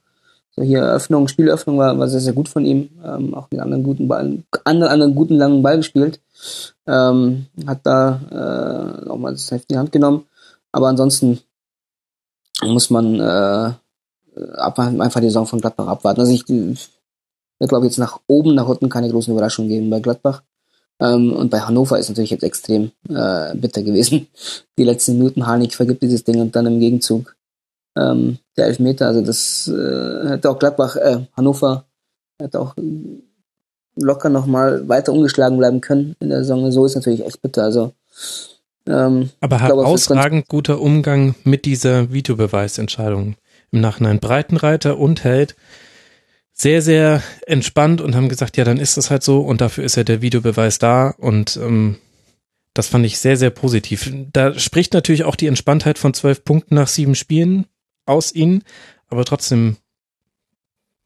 so hier Eröffnung, Spielöffnung war, war sehr, sehr gut von ihm. Ähm, auch mit anderen guten Ball, anderen, anderen guten langen Ball gespielt. Ähm, hat da äh, auch mal das Heft in die Hand genommen. Aber ansonsten muss man äh, einfach die Saison von Gladbach abwarten. Also ich wird, glaube ich, jetzt nach oben, nach unten keine großen Überraschungen geben bei Gladbach. Ähm, und bei Hannover ist natürlich jetzt extrem äh, bitter gewesen. Die letzten Minuten, Harnik vergibt dieses Ding und dann im Gegenzug ähm, der Elfmeter. Also das äh, hätte auch Gladbach, äh, Hannover hätte auch locker nochmal weiter ungeschlagen bleiben können in der Saison. So ist natürlich echt bitter. Also ähm, Aber herausragend guter Umgang mit dieser Videobeweisentscheidung im Nachhinein. Breitenreiter und Held sehr, sehr entspannt und haben gesagt, ja, dann ist das halt so und dafür ist ja der Videobeweis da und ähm, das fand ich sehr, sehr positiv. Da spricht natürlich auch die Entspanntheit von zwölf Punkten nach sieben Spielen aus ihnen, aber trotzdem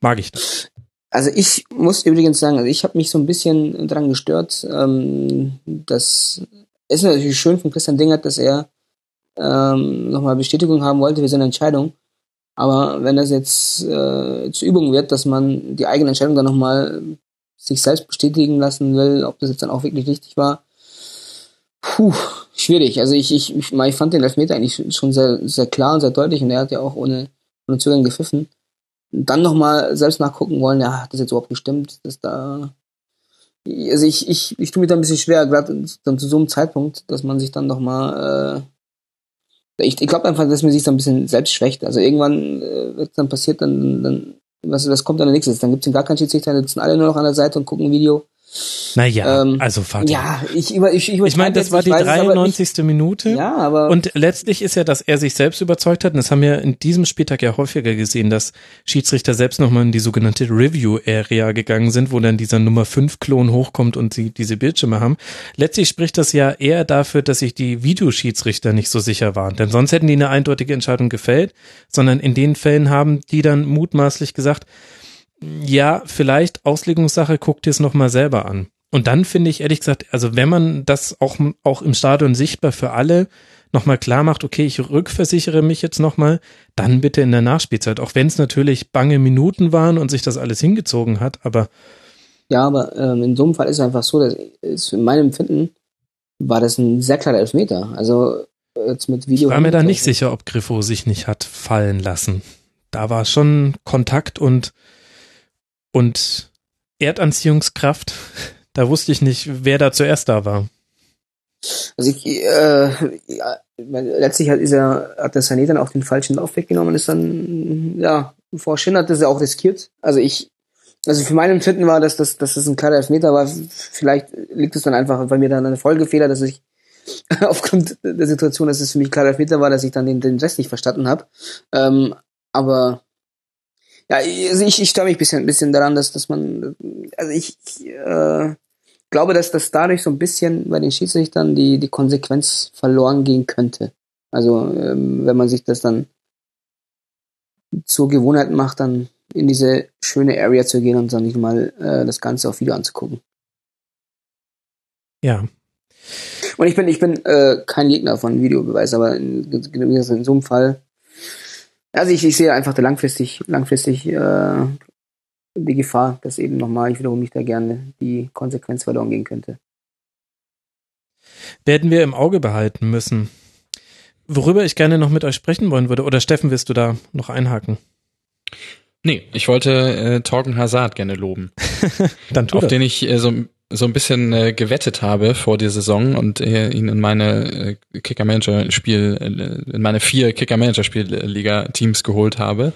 mag ich das. Also ich muss übrigens sagen, also ich habe mich so ein bisschen dran gestört, ähm, dass es natürlich schön von Christian Dingert, dass er ähm, nochmal Bestätigung haben wollte für seine Entscheidung. Aber wenn das jetzt äh, zur Übung wird, dass man die eigene Entscheidung dann nochmal sich selbst bestätigen lassen will, ob das jetzt dann auch wirklich richtig war, puh, schwierig. Also ich, ich, ich, fand den Elfmeter eigentlich schon sehr, sehr klar und sehr deutlich und er hat ja auch ohne, ohne Zögern gepfiffen. Dann nochmal selbst nachgucken wollen, ja, hat das jetzt überhaupt gestimmt, dass da also ich, ich, ich tue mir da ein bisschen schwer, gerade dann zu so einem Zeitpunkt, dass man sich dann nochmal, äh, ich, ich glaube einfach, dass man sich da ein bisschen selbst schwächt. Also irgendwann äh, wird dann passiert, dann, dann was, was kommt dann nächstes? Dann gibt es gar keinen Schiedsrichter, dann sitzen alle nur noch an der Seite und gucken ein Video. Naja, ähm, also Fatih. Ja, ich über ich, ich, ich meine, das war die 93. Es, Minute. Ja, aber und letztlich ist ja, dass er sich selbst überzeugt hat. Und das haben wir in diesem Spieltag ja häufiger gesehen, dass Schiedsrichter selbst nochmal in die sogenannte Review-Area gegangen sind, wo dann dieser Nummer 5 Klon hochkommt und sie diese Bildschirme haben. Letztlich spricht das ja eher dafür, dass sich die Videoschiedsrichter nicht so sicher waren. Denn sonst hätten die eine eindeutige Entscheidung gefällt, sondern in den Fällen haben die dann mutmaßlich gesagt, ja, vielleicht Auslegungssache, guck dir es nochmal selber an. Und dann finde ich ehrlich gesagt, also wenn man das auch, auch im Stadion sichtbar für alle nochmal klar macht, okay, ich rückversichere mich jetzt nochmal, dann bitte in der Nachspielzeit, auch wenn es natürlich bange Minuten waren und sich das alles hingezogen hat, aber. Ja, aber ähm, in so einem Fall ist es einfach so, dass ist in meinem Empfinden war das ein sehr klarer Elfmeter. Also jetzt mit Video. Ich war mir da nicht sicher, ob Griffo sich nicht hat fallen lassen. Da war schon Kontakt und, und Erdanziehungskraft. Da wusste ich nicht, wer da zuerst da war. Also ich, äh, ja, letztlich hat, ist er, hat der Sané dann auch den falschen Lauf weggenommen und ist dann, ja, vor Schinn hat das ja auch riskiert. Also ich, also für meinen Empfinden war, dass das, dass das ein klarer Elfmeter war. Vielleicht liegt es dann einfach bei mir dann eine Folgefehler, dass ich aufgrund der Situation, dass es für mich klarer Elfmeter war, dass ich dann den, den Rest nicht verstanden habe. Ähm, aber ja, also ich, ich störe mich ein bisschen, ein bisschen daran, dass, dass man, also ich, äh, glaube, dass das dadurch so ein bisschen bei den Schiedsrichtern die, die Konsequenz verloren gehen könnte. Also ähm, wenn man sich das dann zur Gewohnheit macht, dann in diese schöne Area zu gehen und dann nicht mal äh, das Ganze auf Video anzugucken. Ja. Und ich bin, ich bin äh, kein Gegner von Videobeweis, aber in, in so einem Fall, also ich, ich sehe einfach da langfristig, langfristig äh, die Gefahr, dass eben nochmal, ich wiederhole mich da gerne, die Konsequenz verloren gehen könnte. Werden wir im Auge behalten müssen. Worüber ich gerne noch mit euch sprechen wollen würde, oder Steffen, willst du da noch einhaken? Nee, ich wollte äh, Torgen Hazard gerne loben. Dann tu Auf das. den ich äh, so, so ein bisschen äh, gewettet habe vor der Saison und äh, ihn in meine äh, Kicker-Manager-Spiel, äh, in meine vier Kicker-Manager-Spiel-Liga-Teams geholt habe.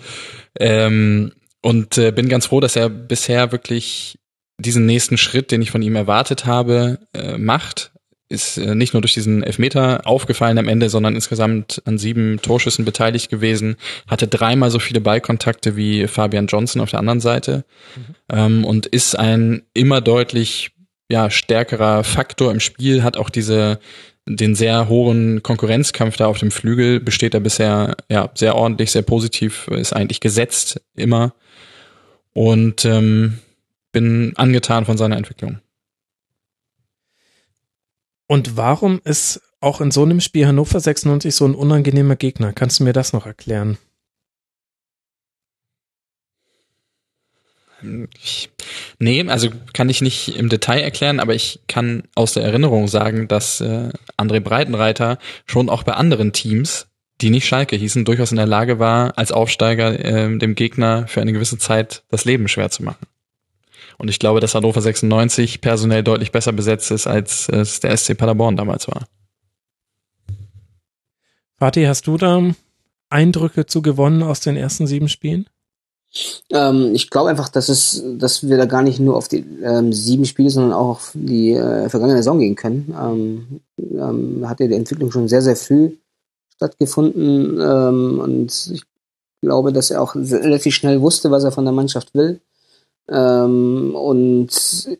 Ähm, und äh, bin ganz froh, dass er bisher wirklich diesen nächsten Schritt, den ich von ihm erwartet habe, äh, macht. Ist äh, nicht nur durch diesen Elfmeter aufgefallen am Ende, sondern insgesamt an sieben Torschüssen beteiligt gewesen, hatte dreimal so viele Ballkontakte wie Fabian Johnson auf der anderen Seite ähm, und ist ein immer deutlich ja, stärkerer Faktor im Spiel, hat auch diese den sehr hohen Konkurrenzkampf da auf dem Flügel besteht er bisher ja sehr ordentlich, sehr positiv, ist eigentlich gesetzt immer und ähm, bin angetan von seiner Entwicklung. Und warum ist auch in so einem Spiel Hannover 96 so ein unangenehmer Gegner? Kannst du mir das noch erklären? Ich, nee, also kann ich nicht im Detail erklären, aber ich kann aus der Erinnerung sagen, dass äh, André Breitenreiter schon auch bei anderen Teams, die nicht Schalke hießen, durchaus in der Lage war, als Aufsteiger äh, dem Gegner für eine gewisse Zeit das Leben schwer zu machen. Und ich glaube, dass Hannover 96 personell deutlich besser besetzt ist, als es der SC Paderborn damals war. Fatih, hast du da Eindrücke zu gewonnen aus den ersten sieben Spielen? Ähm, ich glaube einfach, dass es, dass wir da gar nicht nur auf die ähm, sieben Spiele, sondern auch auf die äh, vergangene Saison gehen können. Ähm, ähm, hat ja die Entwicklung schon sehr, sehr früh stattgefunden ähm, und ich glaube, dass er auch relativ schnell wusste, was er von der Mannschaft will. Ähm, und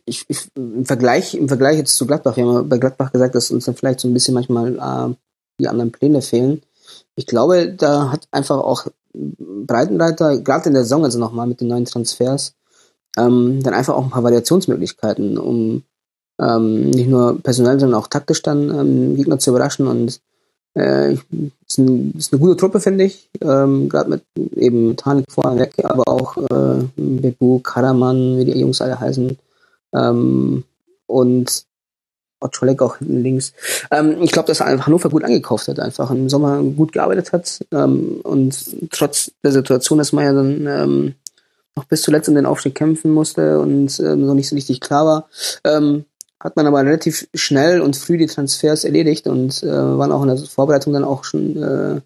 ich, ich, im Vergleich, im Vergleich jetzt zu Gladbach, wir haben ja bei Gladbach gesagt, dass uns dann vielleicht so ein bisschen manchmal äh, die anderen Pläne fehlen. Ich glaube, da hat einfach auch Breitenreiter, gerade in der Saison, also nochmal mit den neuen Transfers, ähm, dann einfach auch ein paar Variationsmöglichkeiten, um ähm, nicht nur personell, sondern auch taktisch dann ähm, Gegner zu überraschen. Und äh, ist, ein, ist eine gute Truppe, finde ich. Ähm, gerade mit eben Tanik vorher weg, aber auch äh, Bebu, Karaman, wie die Jungs alle heißen. Ähm, und Otscholek auch hinten links. Ähm, ich glaube, dass er Hannover gut angekauft hat, einfach im Sommer gut gearbeitet hat ähm, und trotz der Situation, dass man ja dann ähm, noch bis zuletzt um den Aufstieg kämpfen musste und ähm, noch nicht so richtig klar war, ähm, hat man aber relativ schnell und früh die Transfers erledigt und äh, waren auch in der Vorbereitung dann auch schon äh,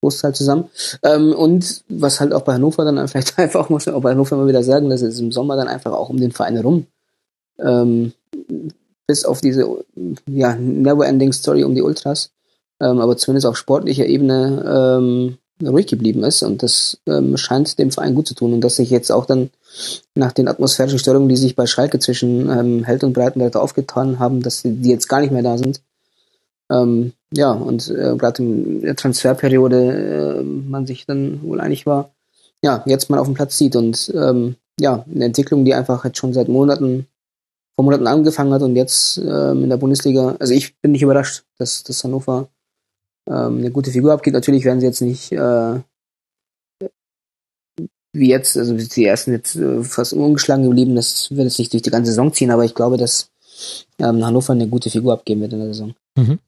Großteil zusammen. Ähm, und was halt auch bei Hannover dann vielleicht einfach, muss man auch bei Hannover mal wieder sagen, dass es im Sommer dann einfach auch um den Verein herum ähm, bis auf diese ja, never-ending Story um die Ultras, ähm, aber zumindest auf sportlicher Ebene ähm, ruhig geblieben ist und das ähm, scheint dem Verein gut zu tun und dass sich jetzt auch dann nach den atmosphärischen Störungen, die sich bei Schalke zwischen ähm, Held und Breitenreiter aufgetan haben, dass die, die jetzt gar nicht mehr da sind. Ähm, ja, und äh, gerade in der Transferperiode äh, man sich dann wohl einig war, ja, jetzt mal auf dem Platz sieht und ähm, ja, eine Entwicklung, die einfach jetzt schon seit Monaten vor Monaten angefangen hat und jetzt ähm, in der Bundesliga, also ich bin nicht überrascht, dass, dass Hannover ähm, eine gute Figur abgeht. Natürlich werden sie jetzt nicht äh, wie jetzt, also die ersten jetzt äh, fast ungeschlagen geblieben, das wird jetzt nicht durch die ganze Saison ziehen, aber ich glaube, dass ähm, Hannover eine gute Figur abgeben wird in der Saison. Mhm.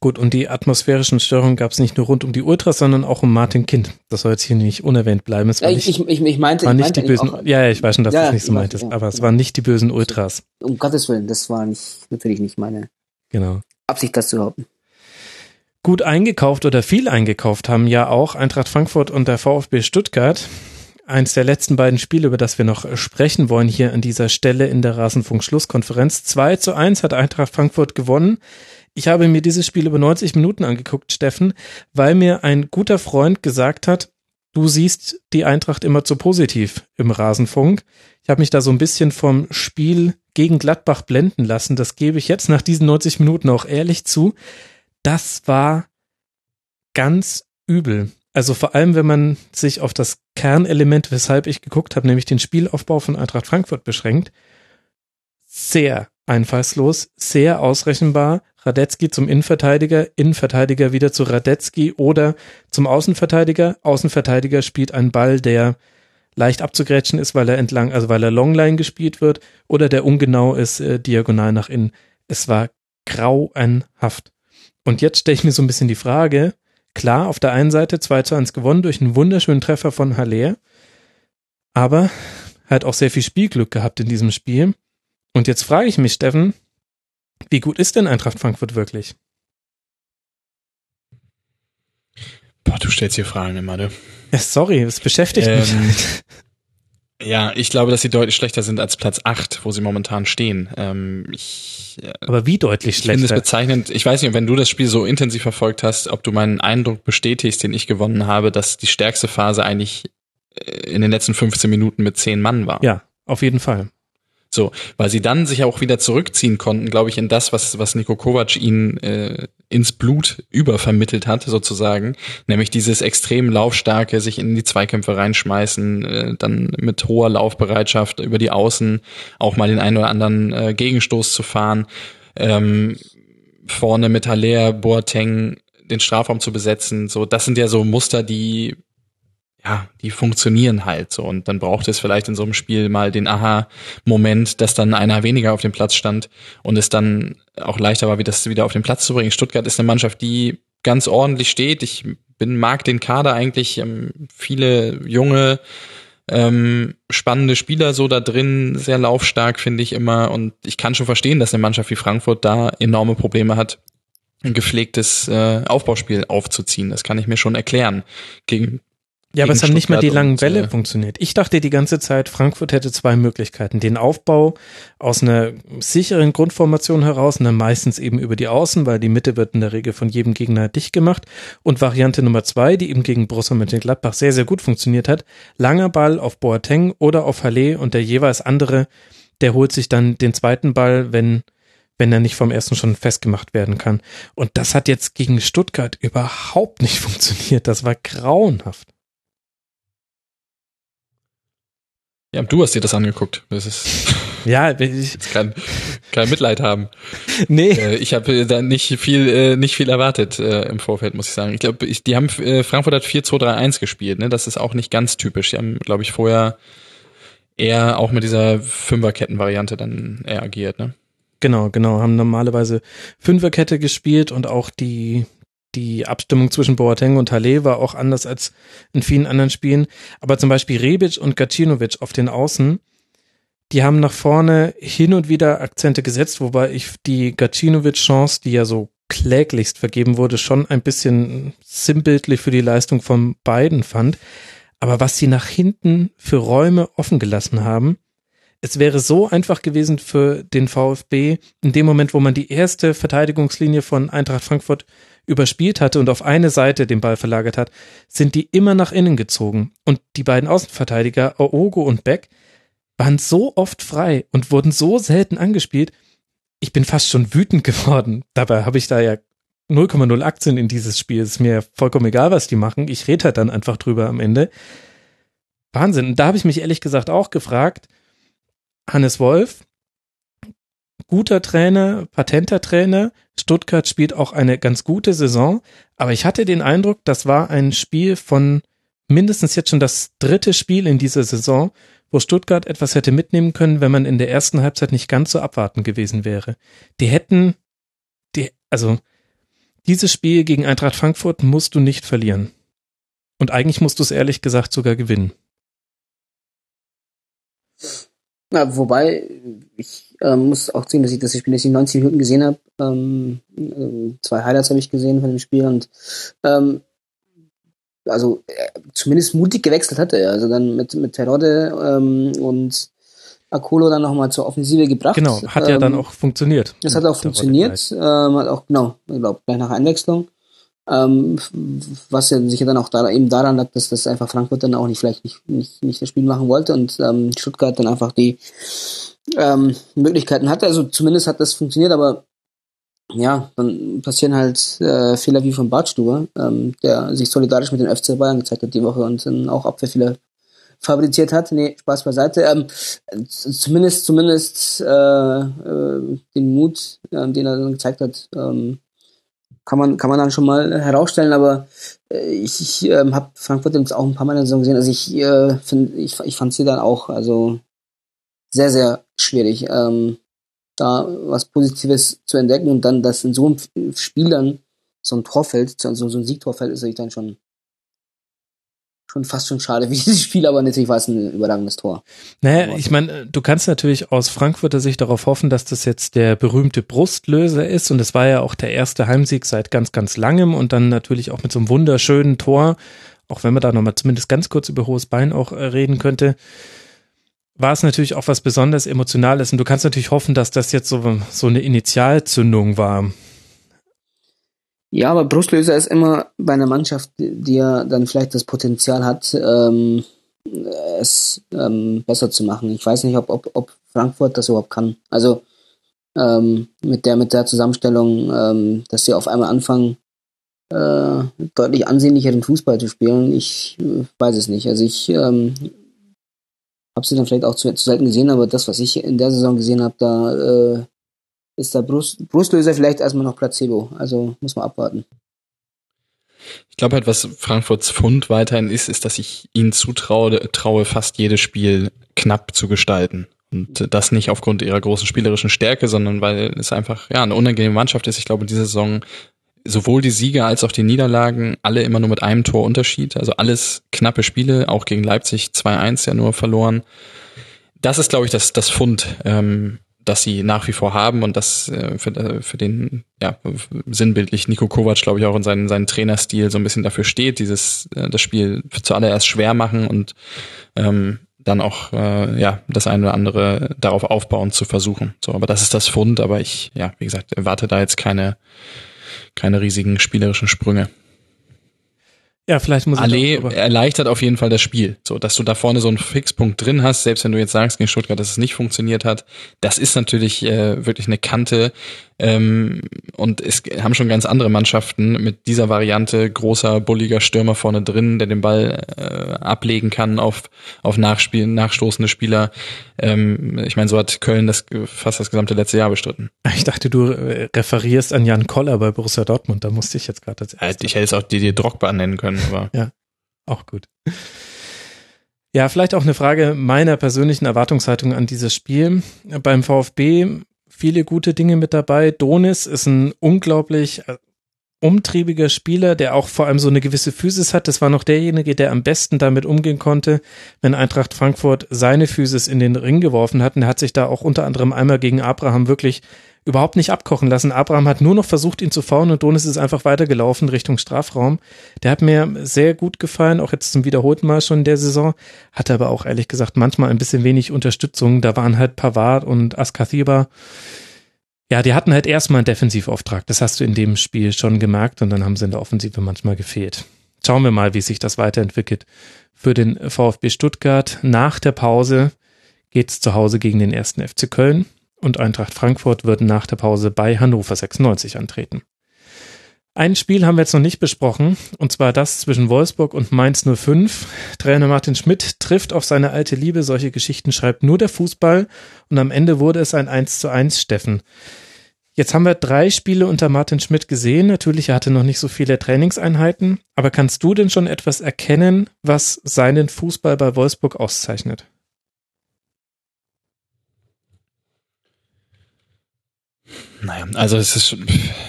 Gut, und die atmosphärischen Störungen gab es nicht nur rund um die Ultras, sondern auch um Martin Kind. Das soll jetzt hier nicht unerwähnt bleiben. Es war Ja, nicht, ich, ich, ich meinte, war ich nicht meinte die bösen, auch, ja, ich weiß schon, dass Ja, du das nicht so ich meintest, ja, aber es waren nicht die bösen Ultras. um Gottes Willen, das war nicht, natürlich nicht meine Genau. Absicht, das zu behaupten. Gut eingekauft oder viel eingekauft haben ja auch Eintracht Frankfurt und der VfB Stuttgart. Eins der letzten beiden Spiele, über das wir noch sprechen wollen hier an dieser Stelle in der Rasenfunk-Schlusskonferenz. 2 zu 1 hat Eintracht Frankfurt gewonnen. Ich habe mir dieses Spiel über 90 Minuten angeguckt, Steffen, weil mir ein guter Freund gesagt hat, du siehst die Eintracht immer zu positiv im Rasenfunk. Ich habe mich da so ein bisschen vom Spiel gegen Gladbach blenden lassen. Das gebe ich jetzt nach diesen 90 Minuten auch ehrlich zu. Das war ganz übel. Also vor allem, wenn man sich auf das Kernelement, weshalb ich geguckt habe, nämlich den Spielaufbau von Eintracht Frankfurt beschränkt, sehr einfallslos, sehr ausrechenbar. Radetzky zum Innenverteidiger, Innenverteidiger wieder zu Radetzky oder zum Außenverteidiger. Außenverteidiger spielt einen Ball, der leicht abzugrätschen ist, weil er entlang, also weil er Longline gespielt wird oder der ungenau ist, äh, diagonal nach innen. Es war grauenhaft. Und jetzt stelle ich mir so ein bisschen die Frage, klar, auf der einen Seite 2 zu 1 gewonnen durch einen wunderschönen Treffer von Haller, aber hat auch sehr viel Spielglück gehabt in diesem Spiel. Und jetzt frage ich mich, Steffen, wie gut ist denn Eintracht Frankfurt wirklich? Boah, du stellst hier Fragen immer, ne? Ja, sorry, es beschäftigt mich Ähm, halt. Ja, ich glaube, dass sie deutlich schlechter sind als Platz 8, wo sie momentan stehen. Ähm, ich äh, Aber wie deutlich ich finde es schlechter? bezeichnend. Ich weiß nicht, wenn du das Spiel so intensiv verfolgt hast, ob du meinen Eindruck bestätigst, den ich gewonnen habe, dass die stärkste Phase eigentlich äh, in den letzten 15 Minuten mit 10 Mann war. Ja, auf jeden Fall. So, weil sie dann sich auch wieder zurückziehen konnten, glaube ich, in das, was, was Niko Kovac ihnen äh, ins Blut übervermittelt hat, sozusagen. Nämlich dieses extrem laufstarke, sich in die Zweikämpfe reinschmeißen, äh, dann mit hoher Laufbereitschaft über die Außen auch mal den einen oder anderen äh, Gegenstoß zu fahren. Ähm, vorne mit Haller, Boateng den Strafraum zu besetzen. So, das sind ja so Muster, die ja, die funktionieren halt so. Und dann braucht es vielleicht in so einem Spiel mal den Aha-Moment, dass dann einer weniger auf dem Platz stand und es dann auch leichter war, wie das wieder auf den Platz zu bringen. Stuttgart ist eine Mannschaft, die ganz ordentlich steht. Ich bin, mag den Kader eigentlich, ähm, viele junge, ähm, spannende Spieler so da drin, sehr laufstark finde ich immer. Und ich kann schon verstehen, dass eine Mannschaft wie Frankfurt da enorme Probleme hat, ein gepflegtes äh, Aufbauspiel aufzuziehen. Das kann ich mir schon erklären. Gegen Ja, aber es haben nicht mal die langen und, Bälle äh, funktioniert. Ich dachte die ganze Zeit, Frankfurt hätte zwei Möglichkeiten. Den Aufbau aus einer sicheren Grundformation heraus, und dann meistens eben über die Außen, weil die Mitte wird in der Regel von jedem Gegner dicht gemacht. Und Variante Nummer zwei, die eben gegen Borussia Mönchengladbach sehr, sehr gut funktioniert hat, langer Ball auf Boateng oder auf Halle und der jeweils andere, der holt sich dann den zweiten Ball, wenn wenn er nicht vom ersten schon festgemacht werden kann. Und das hat jetzt gegen Stuttgart überhaupt nicht funktioniert. Das war grauenhaft. Ja, du hast dir das angeguckt. Das ist Ja, ich, kein, kein Mitleid haben. nee. Äh, ich habe da nicht viel, äh, nicht viel erwartet äh, im Vorfeld, muss ich sagen. Ich glaube, ich, die haben äh, Frankfurt hat 4-2-3-1 gespielt. Ne, das ist auch nicht ganz typisch. Die haben, glaube ich, vorher eher auch mit dieser Fünferketten-Variante dann eher agiert. Ne? Genau, genau, haben normalerweise Fünferkette gespielt und auch die die Abstimmung zwischen Boateng und Halle war auch anders als in vielen anderen Spielen. Aber zum Beispiel Rebic und Gacinovic auf den Außen, die haben nach vorne hin und wieder Akzente gesetzt, wobei ich die Gacinovic-Chance, die ja so kläglichst vergeben wurde, schon ein bisschen sinnbildlich für die Leistung von beiden fand. Aber was sie nach hinten für Räume offen gelassen haben, es wäre so einfach gewesen für den VfB, in dem Moment, wo man die erste Verteidigungslinie von Eintracht Frankfurt überspielt hatte und auf eine Seite den Ball verlagert hat, sind die immer nach innen gezogen. Und die beiden Außenverteidiger, Aogo und Beck, waren so oft frei und wurden so selten angespielt. Ich bin fast schon wütend geworden. Dabei habe ich da ja 0,0 Aktien in dieses Spiel. Ist mir vollkommen egal, was die machen. Ich rede halt dann einfach drüber am Ende. Wahnsinn. Und da habe ich mich ehrlich gesagt auch gefragt, Hannes Wolf, guter Trainer, patenter Trainer. Stuttgart spielt auch eine ganz gute Saison. Aber ich hatte den Eindruck, das war ein Spiel von mindestens jetzt schon das dritte Spiel in dieser Saison, wo Stuttgart etwas hätte mitnehmen können, wenn man in der ersten Halbzeit nicht ganz so abwartend gewesen wäre. Die hätten, die, also, dieses Spiel gegen Eintracht Frankfurt musst du nicht verlieren. Und eigentlich musst du es ehrlich gesagt sogar gewinnen. Ja, wobei, ich äh, muss auch sehen, dass ich das Spiel jetzt in 90 Minuten gesehen habe. Ähm, äh, zwei Highlights habe ich gesehen von dem Spiel und ähm, also äh, zumindest mutig gewechselt hatte er. Also dann mit, mit Terodde ähm, und Akolo dann nochmal zur Offensive gebracht. Genau, hat ja dann Ähm, auch funktioniert. Das hat auch funktioniert, ähm, hat auch, genau, ich glaube, gleich nach Einwechslung. Ähm, was ja sicher dann auch da, eben daran lag, dass das einfach Frankfurt dann auch nicht vielleicht nicht, nicht, nicht das Spiel machen wollte und ähm, Stuttgart dann einfach die ähm, Möglichkeiten hatte. Also zumindest hat das funktioniert, aber ja, dann passieren halt äh, Fehler wie von Bartstuber, ähm, der sich solidarisch mit den FC Bayern gezeigt hat die Woche und dann auch Abwehrfehler fabriziert hat. Nee, Spaß beiseite. Ähm, zumindest, zumindest äh, äh, den Mut, ähm, den er dann gezeigt hat, ähm, kann man, kann man dann schon mal herausstellen, aber äh, ich, ich ähm, habe Frankfurt jetzt auch ein paar Mal in der Saison gesehen. Also ich äh, finde, ich, ich fand sie dann auch also sehr, sehr schwierig, ähm, da was Positives zu entdecken und dann, dass in so einem Spiel dann so ein Tor fällt, so, so ein Siegtor fällt, ist natürlich dann schon schon fast schon schade wie dieses Spiel, aber natürlich war es ein überragendes Tor. Naja, ich meine, du kannst natürlich aus Frankfurter Sicht darauf hoffen, dass das jetzt der berühmte Brustlöser ist und es war ja auch der erste Heimsieg seit ganz, ganz langem und dann natürlich auch mit so einem wunderschönen Tor, auch wenn man da nochmal zumindest ganz kurz über hohes Bein auch äh, reden könnte, war es natürlich auch was besonders Emotionales und du kannst natürlich hoffen, dass das jetzt so, so eine Initialzündung war. Ja, aber Brustlöser ist immer bei einer Mannschaft, die ja dann vielleicht das Potenzial hat, ähm, es ähm, besser zu machen. Ich weiß nicht, ob, ob, ob Frankfurt das überhaupt kann. Also ähm, mit der mit der Zusammenstellung, ähm, dass sie auf einmal anfangen, äh, deutlich ansehnlicheren Fußball zu spielen. Ich äh, weiß es nicht. Also ich ähm, habe sie dann vielleicht auch zu, zu selten gesehen, aber das, was ich in der Saison gesehen habe, da äh, ist der Brust, Brustlöser vielleicht erstmal noch Placebo. Also muss man abwarten. Ich glaube halt, was Frankfurts Fund weiterhin ist, ist, dass ich ihnen zutraue, traue, fast jedes Spiel knapp zu gestalten. Und das nicht aufgrund ihrer großen spielerischen Stärke, sondern weil es einfach ja eine unangenehme Mannschaft ist. Ich glaube, diese Saison sowohl die Siege als auch die Niederlagen alle immer nur mit einem Tor Unterschied. Also alles knappe Spiele, auch gegen Leipzig 2-1 ja nur verloren. Das ist, glaube ich, das, das Fund, ähm, das sie nach wie vor haben und das äh, für, äh, für den, ja, sinnbildlich Nico Kovac, glaube ich, auch in seinen, seinen Trainerstil so ein bisschen dafür steht, dieses, äh, das Spiel zuallererst schwer machen und ähm, dann auch äh, ja das eine oder andere darauf aufbauen zu versuchen. So, aber das ist das Fund, aber ich, ja, wie gesagt, erwarte da jetzt keine, keine riesigen spielerischen Sprünge. Ja, vielleicht muss ich Allee darüber- erleichtert auf jeden Fall das Spiel. So, dass du da vorne so einen Fixpunkt drin hast, selbst wenn du jetzt sagst gegen Stuttgart, dass es nicht funktioniert hat, das ist natürlich äh, wirklich eine Kante. Ähm, und es haben schon ganz andere Mannschaften mit dieser Variante großer, bulliger Stürmer vorne drin, der den Ball äh, ablegen kann auf, auf Nachspielen, nachstoßende Spieler. Ähm, ich meine, so hat Köln das fast das gesamte letzte Jahr bestritten. Ich dachte, du äh, referierst an Jan Koller bei Borussia Dortmund, da musste ich jetzt gerade als Ja, ich hätte es auch Didier Drogba nennen können, aber Auch gut. Ja, vielleicht auch eine Frage meiner persönlichen Erwartungshaltung an dieses Spiel. Beim VfB viele gute Dinge mit dabei. Donis ist ein unglaublich äh, umtriebiger Spieler, der auch vor allem so eine gewisse Physis hat. Das war noch derjenige, der am besten damit umgehen konnte, wenn Eintracht Frankfurt seine Physis in den Ring geworfen hat. Und er hat sich da auch unter anderem einmal gegen Abraham wirklich überhaupt nicht abkochen lassen. Abraham hat nur noch versucht, ihn zu faulen und Donis ist einfach weitergelaufen Richtung Strafraum. Der hat mir sehr gut gefallen, auch jetzt zum wiederholten Mal schon in der Saison. Hatte aber auch ehrlich gesagt manchmal ein bisschen wenig Unterstützung. Da waren halt Pavard und Askathiba. Ja, die hatten halt erstmal einen Defensivauftrag. Das hast du in dem Spiel schon gemerkt und dann haben sie in der Offensive manchmal gefehlt. Schauen wir mal, wie sich das weiterentwickelt. Für den VfB Stuttgart nach der Pause geht's zu Hause gegen den ersten FC Köln und Eintracht Frankfurt wird nach der Pause bei Hannover 96 antreten. Ein Spiel haben wir jetzt noch nicht besprochen, und zwar das zwischen Wolfsburg und Mainz 05. Trainer Martin Schmidt trifft auf seine alte Liebe. Solche Geschichten schreibt nur der Fußball und am Ende wurde es ein 1 zu 1 Steffen. Jetzt haben wir drei Spiele unter Martin Schmidt gesehen. Natürlich, er hatte noch nicht so viele Trainingseinheiten. Aber kannst du denn schon etwas erkennen, was seinen Fußball bei Wolfsburg auszeichnet? Naja, also es ist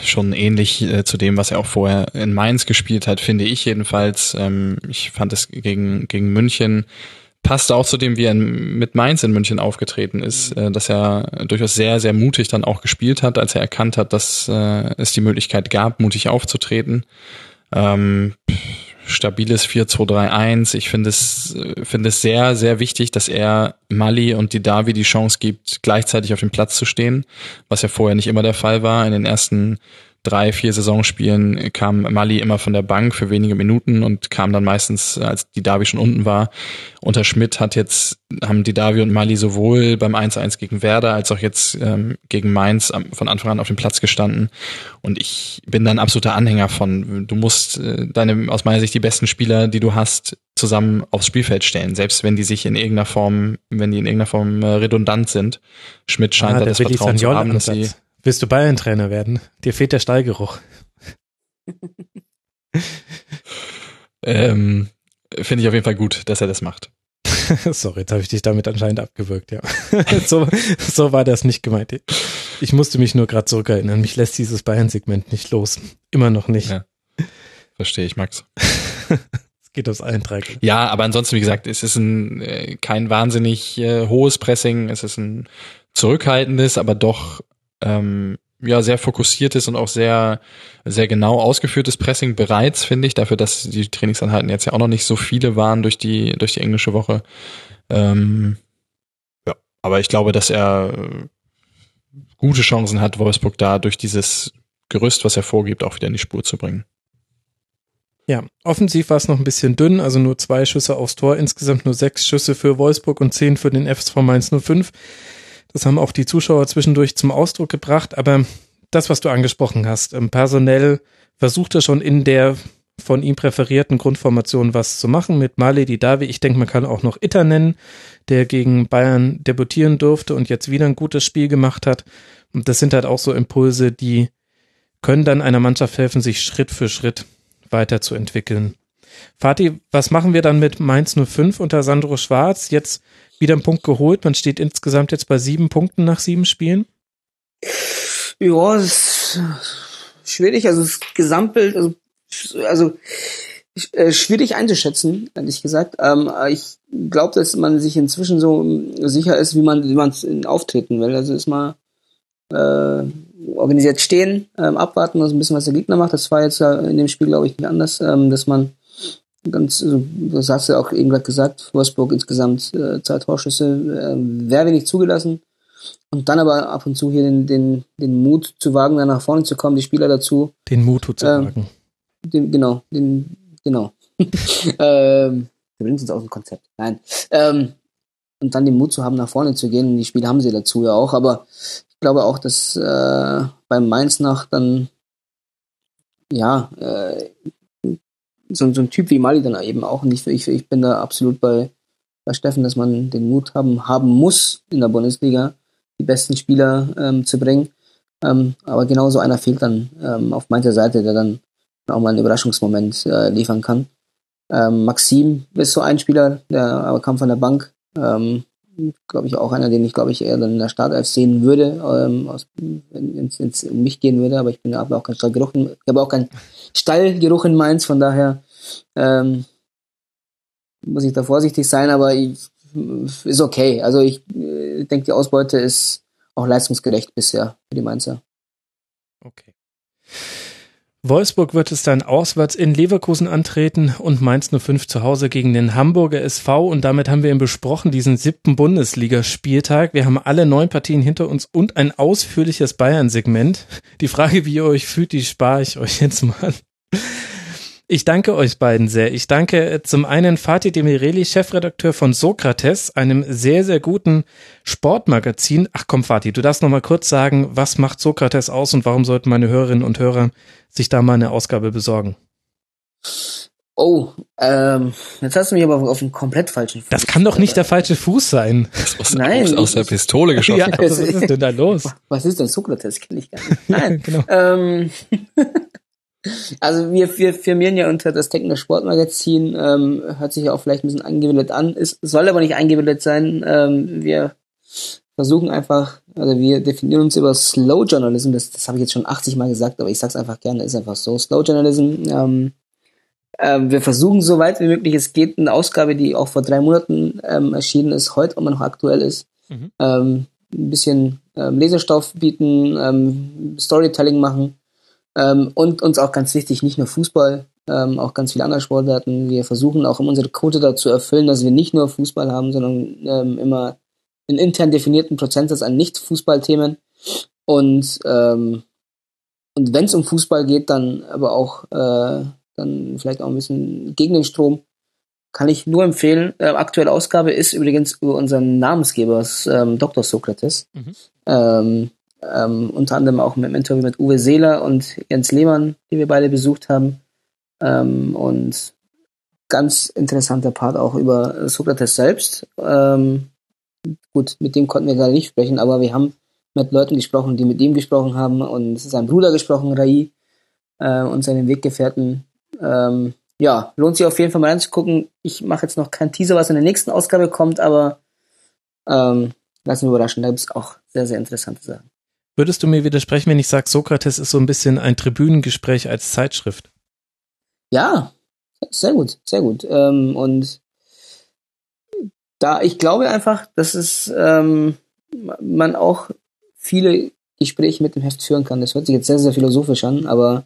schon ähnlich äh, zu dem, was er auch vorher in Mainz gespielt hat, finde ich jedenfalls. Ähm, ich fand es gegen, gegen München passt auch zu dem, wie er mit Mainz in München aufgetreten ist, äh, dass er durchaus sehr, sehr mutig dann auch gespielt hat, als er erkannt hat, dass äh, es die Möglichkeit gab, mutig aufzutreten. Ähm, stabiles 4-2-3-1. Ich finde es, finde es sehr, sehr wichtig, dass er Mali und die Davi die Chance gibt, gleichzeitig auf dem Platz zu stehen, was ja vorher nicht immer der Fall war. In den ersten drei, vier Saisonspielen kam Mali immer von der Bank für wenige Minuten und kam dann meistens, als die Davi schon unten war. Unter Schmidt hat jetzt, haben die Davi und Mali sowohl beim 1-1 gegen Werder als auch jetzt ähm, gegen Mainz von Anfang an auf dem Platz gestanden. Und ich bin dann absoluter Anhänger von, du musst äh, deine, aus meiner Sicht die besten Spieler, die du hast, zusammen aufs Spielfeld stellen, selbst wenn die sich in irgendeiner Form, wenn die in irgendeiner Form äh, redundant sind. Schmidt scheint ah, da das Vertrauen zu haben, dass sie Willst du Bayern-Trainer werden? Dir fehlt der Stallgeruch. ähm, Finde ich auf jeden Fall gut, dass er das macht. Sorry, jetzt habe ich dich damit anscheinend abgewürgt, ja. so, so war das nicht gemeint. Ich musste mich nur gerade zurückerinnern. Mich lässt dieses Bayern-Segment nicht los. Immer noch nicht. Ja. Verstehe ich, Max. es geht aufs Eintrag. Ja, aber ansonsten, wie gesagt, es ist ein äh, kein wahnsinnig äh, hohes Pressing. Es ist ein zurückhaltendes, aber doch ähm, ja sehr fokussiertes und auch sehr sehr genau ausgeführtes Pressing bereits finde ich dafür, dass die Trainingsanheiten jetzt ja auch noch nicht so viele waren durch die durch die englische Woche. Ähm, ja, aber ich glaube, dass er äh, gute Chancen hat, Wolfsburg da durch dieses Gerüst, was er vorgibt, auch wieder in die Spur zu bringen. Ja, offensiv war es noch ein bisschen dünn, also nur zwei Schüsse aufs Tor, insgesamt nur sechs Schüsse für Wolfsburg und zehn für den FSV Mainz 05. Das haben auch die Zuschauer zwischendurch zum Ausdruck gebracht. Aber das, was du angesprochen hast, ähm, personell versucht er schon in der von ihm präferierten Grundformation was zu machen mit Mali Davi. Ich denke, man kann auch noch Itter nennen, der gegen Bayern debütieren durfte und jetzt wieder ein gutes Spiel gemacht hat. Und das sind halt auch so Impulse, die können dann einer Mannschaft helfen, sich Schritt für Schritt weiterzuentwickeln. Fatih, was machen wir dann mit Mainz 05 unter Sandro Schwarz? Jetzt wieder einen Punkt geholt. Man steht insgesamt jetzt bei sieben Punkten nach sieben Spielen. Ja, es ist schwierig. Also das Gesamtbild, also, also äh, schwierig einzuschätzen, ehrlich gesagt. Ähm, ich glaube, dass man sich inzwischen so sicher ist, wie man wie man auftreten will. Also ist mal äh, organisiert stehen, ähm, abwarten, also ein bisschen was der Gegner macht. Das war jetzt in dem Spiel, glaube ich, nicht anders, ähm, dass man ganz, also, das hast du auch eben gerade gesagt, Wolfsburg insgesamt äh, zwei Torschüsse, äh, wäre wenig zugelassen. Und dann aber ab und zu hier den, den, den Mut zu wagen, da nach vorne zu kommen, die Spieler dazu. Den Mut zu ähm, wagen. Den, genau, den, genau. ähm, wir bringen uns aus dem Konzept. Nein. Ähm, und dann den Mut zu haben, nach vorne zu gehen. Die Spieler haben sie dazu ja auch, aber ich glaube auch, dass äh, beim Mainz nach dann ja, äh, so, so ein Typ wie Mali dann eben auch. Und ich, ich, ich bin da absolut bei, bei Steffen, dass man den Mut haben, haben muss, in der Bundesliga die besten Spieler ähm, zu bringen. Ähm, aber genauso einer fehlt dann ähm, auf meiner Seite, der dann auch mal einen Überraschungsmoment äh, liefern kann. Ähm, Maxim ist so ein Spieler, der aber kam von der Bank. Ähm, glaube ich auch einer, den ich glaube ich eher dann in der Startelf sehen würde, ähm, aus, wenn es um mich gehen würde, aber ich bin aber auch kein Stallgeruch, ich habe auch keinen Stallgeruch in Mainz, von daher ähm, muss ich da vorsichtig sein, aber ich, ist okay. Also ich äh, denke, die Ausbeute ist auch leistungsgerecht bisher für die Mainzer. Okay. Wolfsburg wird es dann auswärts in Leverkusen antreten und Mainz 05 zu Hause gegen den Hamburger SV. Und damit haben wir ihn besprochen, diesen siebten Bundesligaspieltag. Wir haben alle neun Partien hinter uns und ein ausführliches Bayern-Segment. Die Frage, wie ihr euch fühlt, die spare ich euch jetzt mal. Ich danke euch beiden sehr. Ich danke äh, zum einen Fatih Demireli, Chefredakteur von Sokrates, einem sehr, sehr guten Sportmagazin. Ach komm, Fatih, du darfst noch mal kurz sagen, was macht Sokrates aus und warum sollten meine Hörerinnen und Hörer sich da mal eine Ausgabe besorgen? Oh, ähm, jetzt hast du mich aber auf einen komplett falschen Fuß. Das kann doch nicht der falsche Fuß sein. Aus, Nein. Aus, aus der Pistole geschossen. ja, was ist denn da los? Was ist denn Sokrates? Kenn ich gar nicht. Nein. genau. Ähm, Also wir, wir firmieren ja unter das Techno Sportmagazin, ähm, hört sich ja auch vielleicht ein bisschen eingebildet an, ist, soll aber nicht eingebildet sein. Ähm, wir versuchen einfach, also wir definieren uns über Slow Journalism, das, das habe ich jetzt schon 80 Mal gesagt, aber ich sag's einfach gerne, ist einfach so. Slow Journalism, ähm, äh, wir versuchen so weit wie möglich es geht, eine Ausgabe, die auch vor drei Monaten ähm, erschienen ist, heute immer noch aktuell ist, mhm. ähm, ein bisschen ähm, Leserstoff bieten, ähm, Storytelling machen ähm, und uns auch ganz wichtig, nicht nur Fußball, ähm, auch ganz viele andere Sportarten. Wir versuchen auch unsere Quote dazu erfüllen, dass wir nicht nur Fußball haben, sondern ähm, immer einen intern definierten Prozentsatz an Nicht-Fußballthemen. Und, ähm, und wenn es um Fußball geht, dann aber auch äh, dann vielleicht auch ein bisschen gegen den Strom. Kann ich nur empfehlen. Äh, aktuelle Ausgabe ist übrigens über unseren Namensgeber, ähm, Dr. Sokrates. Mhm. Ähm, ähm, unter anderem auch mit dem Interview mit Uwe Seeler und Jens Lehmann, die wir beide besucht haben. Ähm, und ganz interessanter Part auch über Sokrates selbst. Ähm, gut, mit dem konnten wir gerade nicht sprechen, aber wir haben mit Leuten gesprochen, die mit ihm gesprochen haben und sein Bruder gesprochen, Rai, äh, und seinen Weggefährten. Ähm, ja, lohnt sich auf jeden Fall mal anzugucken. Ich mache jetzt noch keinen Teaser, was in der nächsten Ausgabe kommt, aber ähm, lassen wir überraschen. Da gibt es auch sehr, sehr interessante Sachen. Würdest du mir widersprechen, wenn ich sage, Sokrates ist so ein bisschen ein Tribünengespräch als Zeitschrift? Ja, sehr gut, sehr gut. Ähm, und da ich glaube einfach, dass es ähm, man auch viele Gespräche mit dem Heft führen kann. Das hört sich jetzt sehr, sehr philosophisch an, aber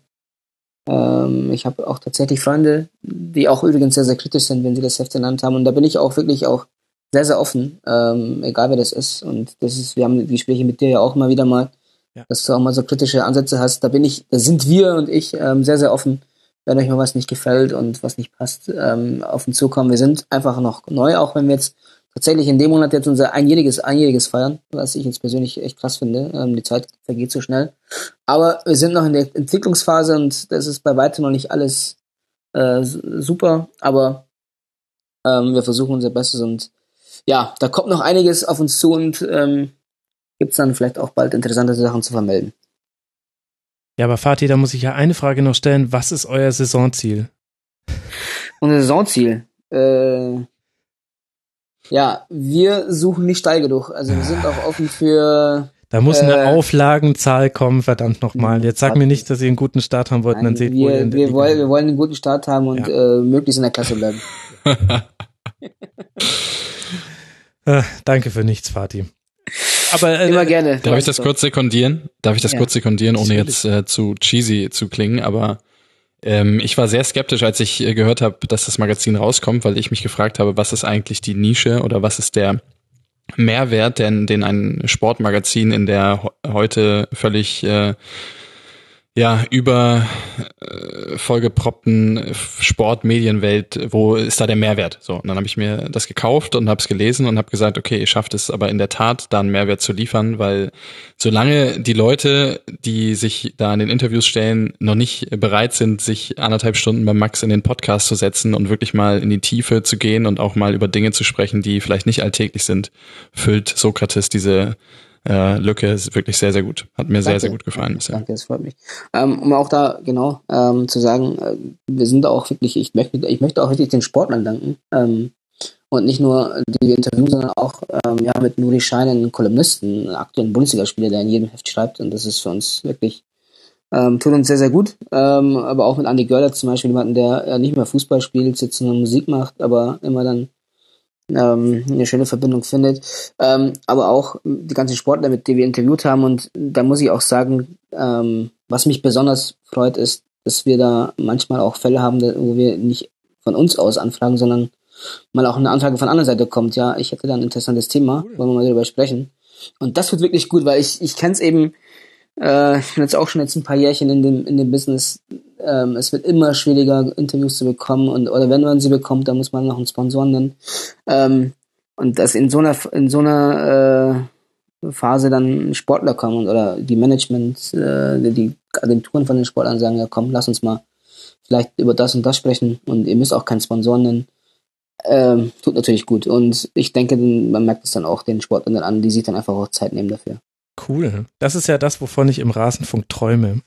ähm, ich habe auch tatsächlich Freunde, die auch übrigens sehr, sehr kritisch sind, wenn sie das Heft genannt haben. Und da bin ich auch wirklich auch sehr, sehr offen, ähm, egal wer das ist. Und das ist, wir haben Gespräche mit dir ja auch mal wieder mal, ja. dass du auch mal so kritische Ansätze hast. Da bin ich, da sind wir und ich ähm, sehr, sehr offen. Wenn euch mal was nicht gefällt und was nicht passt, ähm, auf uns zukommen. Wir sind einfach noch neu, auch wenn wir jetzt tatsächlich in dem Monat jetzt unser einjähriges, einjähriges feiern, was ich jetzt persönlich echt krass finde. Ähm, die Zeit vergeht so schnell. Aber wir sind noch in der Entwicklungsphase und das ist bei weitem noch nicht alles äh, super, aber ähm, wir versuchen unser Bestes und ja, da kommt noch einiges auf uns zu und ähm, gibt es dann vielleicht auch bald interessante Sachen zu vermelden. Ja, aber Fatih, da muss ich ja eine Frage noch stellen. Was ist euer Saisonziel? Unser Saisonziel? Äh, ja, wir suchen nicht steil genug. Also wir sind auch offen für. Da muss eine äh, Auflagenzahl kommen, verdammt nochmal. Jetzt sag mir nicht, dass ihr einen guten Start haben wollt, nein, dann seht wir, ihr in der wir wollen, wir wollen einen guten Start haben und ja. äh, möglichst in der Klasse bleiben. äh, danke für nichts, Fatih. Aber äh, immer gerne. Darf ich das kurz sekundieren? Darf ich das ja. kurz sekundieren, ohne jetzt äh, zu cheesy zu klingen? Aber ähm, ich war sehr skeptisch, als ich äh, gehört habe, dass das Magazin rauskommt, weil ich mich gefragt habe, was ist eigentlich die Nische oder was ist der Mehrwert, den, den ein Sportmagazin in der heute völlig äh, ja, über äh, vollgeproppten Sportmedienwelt, wo ist da der Mehrwert? So, und dann habe ich mir das gekauft und habe es gelesen und habe gesagt, okay, ihr schafft es aber in der Tat, da einen Mehrwert zu liefern, weil solange die Leute, die sich da in den Interviews stellen, noch nicht bereit sind, sich anderthalb Stunden beim Max in den Podcast zu setzen und wirklich mal in die Tiefe zu gehen und auch mal über Dinge zu sprechen, die vielleicht nicht alltäglich sind, füllt Sokrates diese äh, Lücke ist wirklich sehr, sehr gut. Hat mir danke. sehr, sehr gut gefallen bisher. Danke, das freut mich. Ähm, um auch da genau ähm, zu sagen, äh, wir sind auch wirklich, ich möchte, ich möchte auch wirklich den Sportlern danken. Ähm, und nicht nur die wir interviewen, sondern auch ähm, ja, mit Nuri Schein, einen Kolumnisten, einen aktuellen Bundesligaspieler, der in jedem Heft schreibt. Und das ist für uns wirklich, ähm, tut uns sehr, sehr gut. Ähm, aber auch mit Andy Görler zum Beispiel, jemanden, der äh, nicht mehr Fußball spielt, sitzt und Musik macht, aber immer dann ähm, eine schöne Verbindung findet. Ähm, aber auch die ganzen Sportler, mit denen wir interviewt haben. Und da muss ich auch sagen, ähm, was mich besonders freut, ist, dass wir da manchmal auch Fälle haben, wo wir nicht von uns aus anfragen, sondern mal auch eine Anfrage von anderer Seite kommt. Ja, ich hätte da ein interessantes Thema, wollen wir mal darüber sprechen. Und das wird wirklich gut, weil ich, ich kenne es eben, äh, ich bin jetzt auch schon jetzt ein paar Jährchen in dem, in dem Business. Ähm, es wird immer schwieriger, Interviews zu bekommen und oder wenn man sie bekommt, dann muss man noch einen Sponsor nennen. Ähm, und dass in so einer in so einer äh, Phase dann Sportler kommen oder die Management, äh, die Agenturen von den Sportlern sagen, ja komm, lass uns mal vielleicht über das und das sprechen und ihr müsst auch keinen Sponsor nennen. Ähm, tut natürlich gut. Und ich denke, man merkt es dann auch den Sportlern an, die sich dann einfach auch Zeit nehmen dafür. Cool. Das ist ja das, wovon ich im Rasenfunk träume.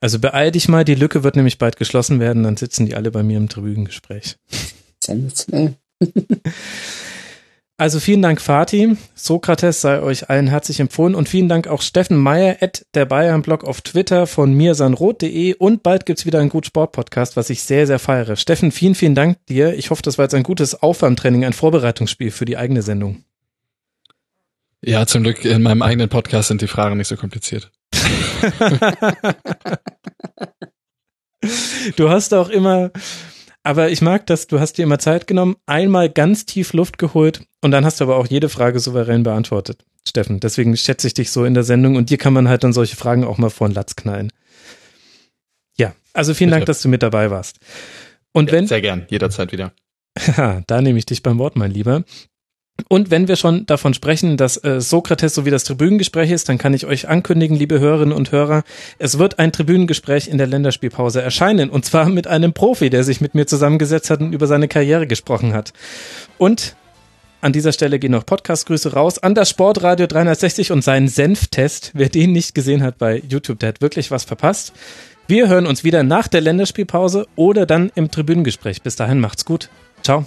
Also beeil dich mal, die Lücke wird nämlich bald geschlossen werden, dann sitzen die alle bei mir im Tribünengespräch. Sensationell. Also vielen Dank, Fatih. Sokrates sei euch allen herzlich empfohlen und vielen Dank auch Steffen Meyer at der Bayern-Blog auf Twitter von mirsanrot.de und bald gibt's wieder einen gut Sport-Podcast, was ich sehr, sehr feiere. Steffen, vielen, vielen Dank dir. Ich hoffe, das war jetzt ein gutes Aufwärmtraining, ein Vorbereitungsspiel für die eigene Sendung. Ja, zum Glück in meinem eigenen Podcast sind die Fragen nicht so kompliziert. du hast auch immer aber ich mag das, du hast dir immer Zeit genommen, einmal ganz tief Luft geholt und dann hast du aber auch jede Frage souverän beantwortet, Steffen. Deswegen schätze ich dich so in der Sendung und dir kann man halt dann solche Fragen auch mal vor den Latz knallen. Ja, also vielen Bitte. Dank, dass du mit dabei warst. Und ja, wenn sehr gern, jederzeit wieder. da nehme ich dich beim Wort, mein Lieber. Und wenn wir schon davon sprechen, dass äh, Sokrates so wie das Tribünengespräch ist, dann kann ich euch ankündigen, liebe Hörerinnen und Hörer, es wird ein Tribünengespräch in der Länderspielpause erscheinen. Und zwar mit einem Profi, der sich mit mir zusammengesetzt hat und über seine Karriere gesprochen hat. Und an dieser Stelle gehen noch Podcast-Grüße raus an das Sportradio 360 und seinen Senftest. Wer den nicht gesehen hat bei YouTube, der hat wirklich was verpasst. Wir hören uns wieder nach der Länderspielpause oder dann im Tribünengespräch. Bis dahin macht's gut. Ciao.